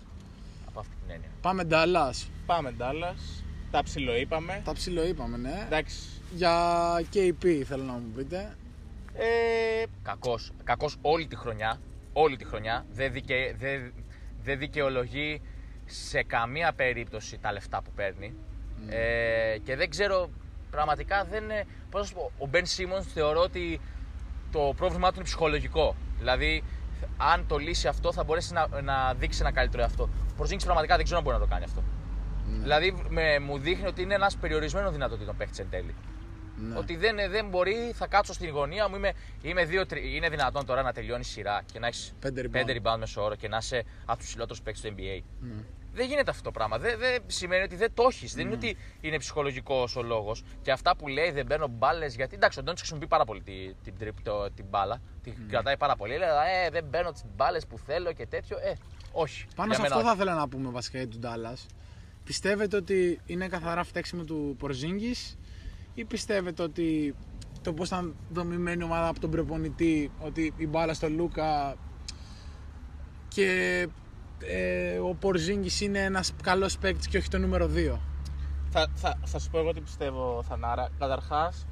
Speaker 3: από αυτή την έννοια.
Speaker 2: Πάμε Ντάλλας.
Speaker 4: Πάμε Dallas. Τα ψιλοείπαμε.
Speaker 2: Τα ψηλό είπαμε, ναι.
Speaker 4: Εντάξει.
Speaker 2: Για KP θέλω να μου πείτε.
Speaker 3: Ε, κακός, κακός όλη τη χρονιά. Όλη τη χρονιά. Δεν, δικαι, δεν, δεν δικαιολογεί σε καμία περίπτωση τα λεφτά που παίρνει. Ε, και δεν ξέρω, πραγματικά δεν είναι. Πώς να σου πω, ο Μπεν Σίμονς θεωρώ ότι το πρόβλημά του είναι ψυχολογικό. Δηλαδή, αν το λύσει αυτό, θα μπορέσει να, να δείξει ένα καλύτερο εαυτό. Ο Πορζίνγκη πραγματικά δεν ξέρω αν μπορεί να το κάνει αυτό. Δηλαδή, με, μου δείχνει ότι είναι ένας περιορισμένο δυνατοτήτων παίχτης εν τέλει.
Speaker 2: Ναι.
Speaker 3: Ότι δεν, δεν μπορεί, θα κάτσω στην γωνία μου. Είμαι, είμαι δύο, τρι- είναι δυνατόν τώρα να τελειώνει σειρά και να έχεις
Speaker 2: Πέντε rebound.
Speaker 3: 5 rebound μέσω όρο και να είσαι από τους υψηλότερου παίκτες του NBA.
Speaker 2: Ναι.
Speaker 3: Δεν γίνεται αυτό το πράγμα. Δεν, δεν σημαίνει ότι δεν το έχεις. Δεν είναι ότι είναι ψυχολογικός ο λόγος. Και αυτά που λέει δεν μπαίνω μπάλες. Γιατί εντάξει, ο Ντόνι χρησιμοποιεί πάρα πολύ την, την, τρίπ- το- την μπάλα. Την κρατάει πάρα πολύ. Λέει ε, δεν μπαίνω τις μπάλες που θέλω και τέτοιο. Ε, όχι.
Speaker 2: Πάνω
Speaker 3: Για
Speaker 2: σε
Speaker 3: μένα
Speaker 2: αυτό θα
Speaker 3: όχι.
Speaker 2: ήθελα να πούμε βασικά για του Ντάλλας. Πιστεύετε ότι είναι καθαρά φταίξιμο του Πορζίνγκης; Ή πιστεύετε ότι το πώς ήταν δομημένη η ομάδα από τον προπονητή, ότι η μπάλα στο Λούκα και ε, ο Πορζίνγκης είναι ένας καλός παίκτης και όχι το νούμερο 2.
Speaker 4: Θα, θα, θα σου πω εγώ τι πιστεύω, Θανάρα. Καταρχάς,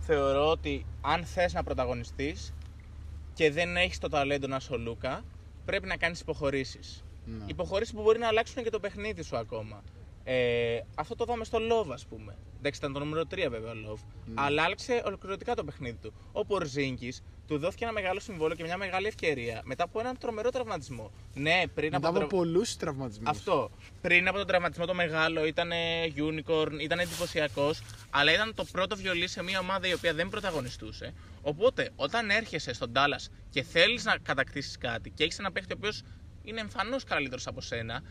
Speaker 4: θεωρώ ότι αν θες να πρωταγωνιστείς και δεν έχεις το ταλέντο να είσαι ο Λούκα, πρέπει να κάνεις υποχωρήσεις.
Speaker 2: Ναι.
Speaker 4: Υποχωρήσεις που μπορεί να αλλάξουν και το παιχνίδι σου ακόμα. Ε, αυτό το είδαμε στο Love, ας πούμε. Εντάξει, ήταν το νούμερο 3 βέβαια ο Love.
Speaker 2: Ναι.
Speaker 4: Αλλά άλλαξε ολοκληρωτικά το παιχνίδι του. Ο Πορζίνκης του δόθηκε ένα μεγάλο συμβόλαιο και μια μεγάλη ευκαιρία μετά από έναν τρομερό τραυματισμό. Ναι, πριν
Speaker 2: Μετά
Speaker 4: από,
Speaker 2: από
Speaker 4: τον τρα-
Speaker 2: πολλούς τραυματισμούς.
Speaker 4: αυτό. Πριν από τον τραυματισμό το μεγάλο ήταν unicorn, ήταν εντυπωσιακός, αλλά ήταν το πρώτο βιολί σε μια ομάδα η οποία δεν πρωταγωνιστούσε. Οπότε, όταν έρχεσαι στον Dallas και θέλεις να κατακτήσεις κάτι και έχεις ένα παίχτη ο οποίος είναι εμφανώς καλύτερος από σένα,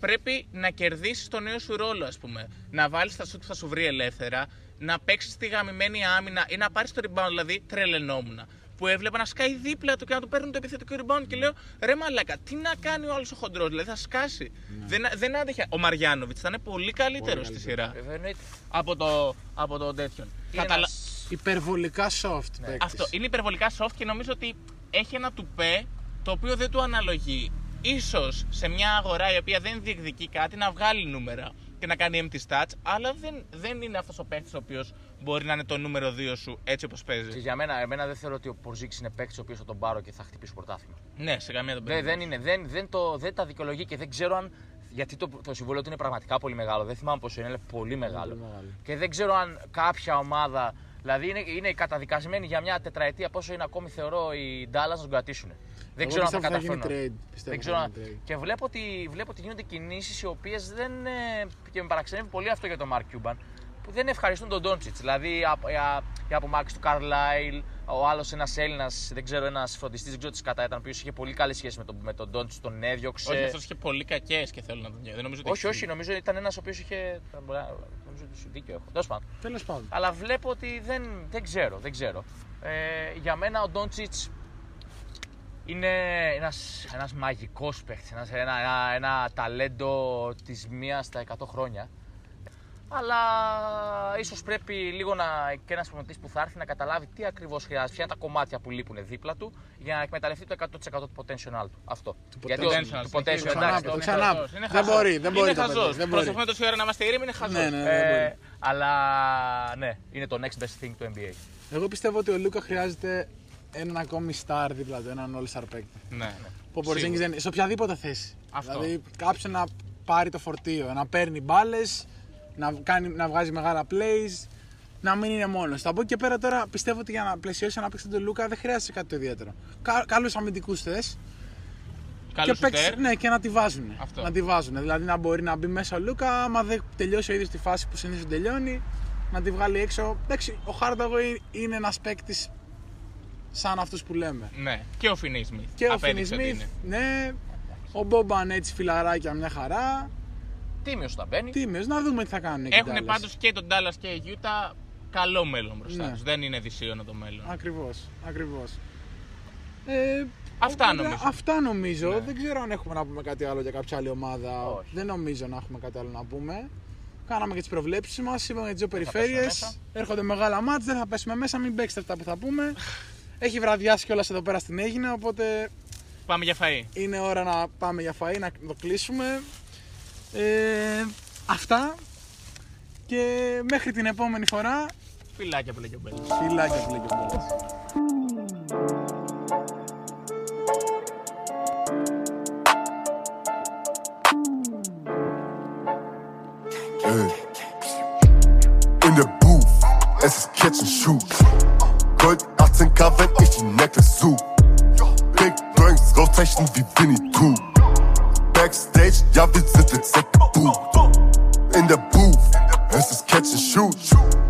Speaker 4: πρέπει να κερδίσεις το νέο σου ρόλο, ας πούμε. Να βάλεις τα σουτ που θα σου βρει ελεύθερα, να παίξεις τη γαμημένη άμυνα ή να πάρεις το rebound, δηλαδή τρελαινόμουν. Που έβλεπα να σκάει δίπλα του και να του παίρνουν το επιθετικό rebound και λέω ρε μαλάκα, τι να κάνει ο άλλος ο χοντρός, δηλαδή θα σκάσει. Δεν, δεν άντεχε. Ο Μαριάνοβιτς θα είναι πολύ καλύτερος στη σειρά
Speaker 3: Ε, εννοείται.
Speaker 4: από το, από το τέτοιον.
Speaker 3: Είναι
Speaker 4: Καταλα-
Speaker 3: ένας-
Speaker 2: Υπερβολικά soft
Speaker 3: Ναι.
Speaker 2: παίκτης.
Speaker 4: Αυτό είναι υπερβολικά soft και νομίζω ότι έχει ένα τουπέ το οποίο δεν του αναλογεί. Ίσως σε μια αγορά η οποία δεν διεκδικεί κάτι να βγάλει νούμερα και να κάνει empty stats, αλλά δεν, δεν είναι αυτός ο παίχτης ο οποίος μπορεί να είναι το νούμερο 2 σου έτσι όπως
Speaker 3: Και
Speaker 4: παίζει.
Speaker 3: για μένα, εμένα δεν θεωρώ ότι ο Πορζίνγκη είναι παίκτης ο οποίος θα τον πάρω και θα χτυπήσει πρωτάθλημα.
Speaker 4: Ναι, σε καμία τον
Speaker 3: Δεν, δεν, είναι, δεν, δεν, το, δεν τα δικαιολογεί και δεν ξέρω αν. Γιατί το, το συμβόλαιο του είναι πραγματικά πολύ μεγάλο. Δεν θυμάμαι πόσο είναι, αλλά πολύ μεγάλο.
Speaker 2: πολύ μεγάλο.
Speaker 3: Και δεν ξέρω αν κάποια ομάδα. Δηλαδή είναι, είναι καταδικασμένη για μια τετραετία πόσο είναι ακόμη θεωρώ οι Dallas να τον κρατήσουν. Δεν
Speaker 2: Εγώ
Speaker 3: ξέρω αν θα
Speaker 2: πιστεύω θα γίνει
Speaker 3: καταφέρουν.
Speaker 2: trade. Πιστεύω
Speaker 3: Δεν
Speaker 2: θα
Speaker 3: ξέρω αν...
Speaker 2: γίνει trade.
Speaker 3: Και βλέπω ότι, βλέπω ότι γίνονται κινήσεις οι οποίες δεν. ε, και με παραξενεύει πολύ αυτό για τον Mark Cuban. Που δεν ευχαριστούν τον Ντόντσιτ. Δηλαδή η απ- η α- η απομάκρυνση του Καρλάιλ, ο άλλος ένας Έλληνας, δεν ξέρω, ένας φροντιστή, δεν ξέρω τι κατά ήταν, ο οποίος είχε πολύ καλή σχέση με τον, με τον Ντόντσιτ, τον έδιωξε.
Speaker 4: Όχι, αυτός είχε πολύ κακές και θέλω να τον Δεν νομίζω ότι
Speaker 3: όχι,
Speaker 4: έχει-
Speaker 3: όχι, νομίζω ήταν ένας ο οποίος είχε. Νομίζω ότι σου δίκιο έχω. Τέλος πάντων.
Speaker 2: Τέλος πάντων.
Speaker 3: Αλλά βλέπω ότι δεν, δεν ξέρω, δεν ξέρω. Ε, για μένα ο Ντόντσιτς είναι ένας, ένας μαγικός παίχτης, ένας, ένα, ένα, ένα ταλέντο της μίας στα 100 χρόνια. Αλλά ίσως πρέπει λίγο να, και ένας προμηθευτής που θα έρθει να καταλάβει τι ακριβώς χρειάζεται, ποια είναι τα κομμάτια που λείπουν δίπλα του για να εκμεταλλευτεί το 100% του potential του. Αυτό.
Speaker 2: Του
Speaker 3: Γιατί ο-
Speaker 2: potential.
Speaker 3: του
Speaker 4: Το
Speaker 3: potential,
Speaker 2: ξανά
Speaker 3: εντάξει,
Speaker 2: πω,
Speaker 3: το-
Speaker 2: το ξανά πω.
Speaker 4: Είναι
Speaker 2: Δεν
Speaker 4: χαζός.
Speaker 2: μπορεί, δεν μπορεί
Speaker 4: Είναι
Speaker 2: το παιδί,
Speaker 4: χαζός.
Speaker 2: δεν μπορεί.
Speaker 4: Προσπαθούμε τόση ώρα να είμαστε ήρεμοι, είναι χαζός.
Speaker 2: Ναι, ναι, δεν
Speaker 3: Ε,
Speaker 2: μπορεί.
Speaker 3: αλλά ναι, είναι το next best thing του NBA.
Speaker 2: Εγώ πιστεύω ότι ο Λούκα χρειάζεται έναν ακόμη star δίπλα του, έναν all-star παίκτη.
Speaker 4: Ναι, ναι.
Speaker 2: Που ο Πορζίνγκης δεν είναι, σε οποιαδήποτε θέση.
Speaker 4: Αυτό.
Speaker 2: Δηλαδή κάποιον να πάρει το φορτίο, να παίρνει μπάλες, να, κάνει, να βγάζει μεγάλα plays, να μην είναι μόνος. Από εκεί και πέρα τώρα πιστεύω ότι για να πλαισιώσει ένα παίκτη τον Λούκα δεν χρειάζεται κάτι το ιδιαίτερο. Κα, Καλούς αμυντικούς θες
Speaker 4: Καλό
Speaker 2: και, παίξεις-
Speaker 4: σουτέρ.
Speaker 2: ναι, και να τη βάζουν.
Speaker 4: Αυτό.
Speaker 2: Να τη βάζουν. Δηλαδή να μπορεί να μπει μέσα ο Λούκα, άμα δεν τελειώσει ο ίδιος τη φάση που συνήθως τελειώνει, να τη βγάλει έξω. Εντάξει, ο Χάρνταγο είναι ένας παίκτης σαν αυτούς που λέμε.
Speaker 4: Ναι, και ο Φινί Σμιθ.
Speaker 2: Και ο Φινι
Speaker 4: Απέδειξε ότι
Speaker 2: Σμιθ,
Speaker 4: είναι.
Speaker 2: ναι. Ο Μπόμπαν έτσι φιλαράκια μια χαρά.
Speaker 3: Τίμιος όταν μπαίνει.
Speaker 2: Τίμιος, να δούμε τι θα κάνουν. εκεί
Speaker 4: Έχουν
Speaker 2: Dallas.
Speaker 4: πάντως και τον Dallas και η Utah καλό μέλλον μπροστά
Speaker 2: Ναι.
Speaker 4: τους. Δεν είναι δυσίωνο το μέλλον.
Speaker 2: Ακριβώς. Ακριβώς. Ε,
Speaker 4: Αυτά
Speaker 2: οπότε,
Speaker 4: νομίζω.
Speaker 2: Αυτά νομίζω.
Speaker 4: Ναι.
Speaker 2: Δεν ξέρω αν έχουμε να πούμε κάτι άλλο για κάποια άλλη ομάδα.
Speaker 3: Όχι.
Speaker 2: Δεν νομίζω να έχουμε κάτι άλλο να πούμε. Κάναμε και τις προβλέψεις μας, είπαμε για τις δύο
Speaker 3: πέσουμε
Speaker 2: περιφέρειες.
Speaker 3: μέσα.
Speaker 2: Έρχονται μεγάλα μάτς, δεν θα πέσουμε μέσα, μην παίξετε αυτά που θα πούμε. Έχει βραδιάσει κιόλας εδώ πέρα στην Έγινα, οπότε
Speaker 4: Πάμε για φαΐ.
Speaker 2: είναι ώρα να πάμε για φαΐ, να το κλείσουμε. Ε, αυτά. Και μέχρι την επόμενη φορά,
Speaker 4: Φιλάκια που λέει και ο Μπέλος.
Speaker 2: φιλάκια που λέει και ο Μπέλας.
Speaker 5: Hey. In the booth, es ist Catch and Shoot. Gold 18
Speaker 1: 18k, wenn ich die Necklace such. Big Brains rauszeichnen wie Winnie Pooh. Backstage, ja, wir sind jetzt in the booth. In der Booth, es ist Catch and Shoot.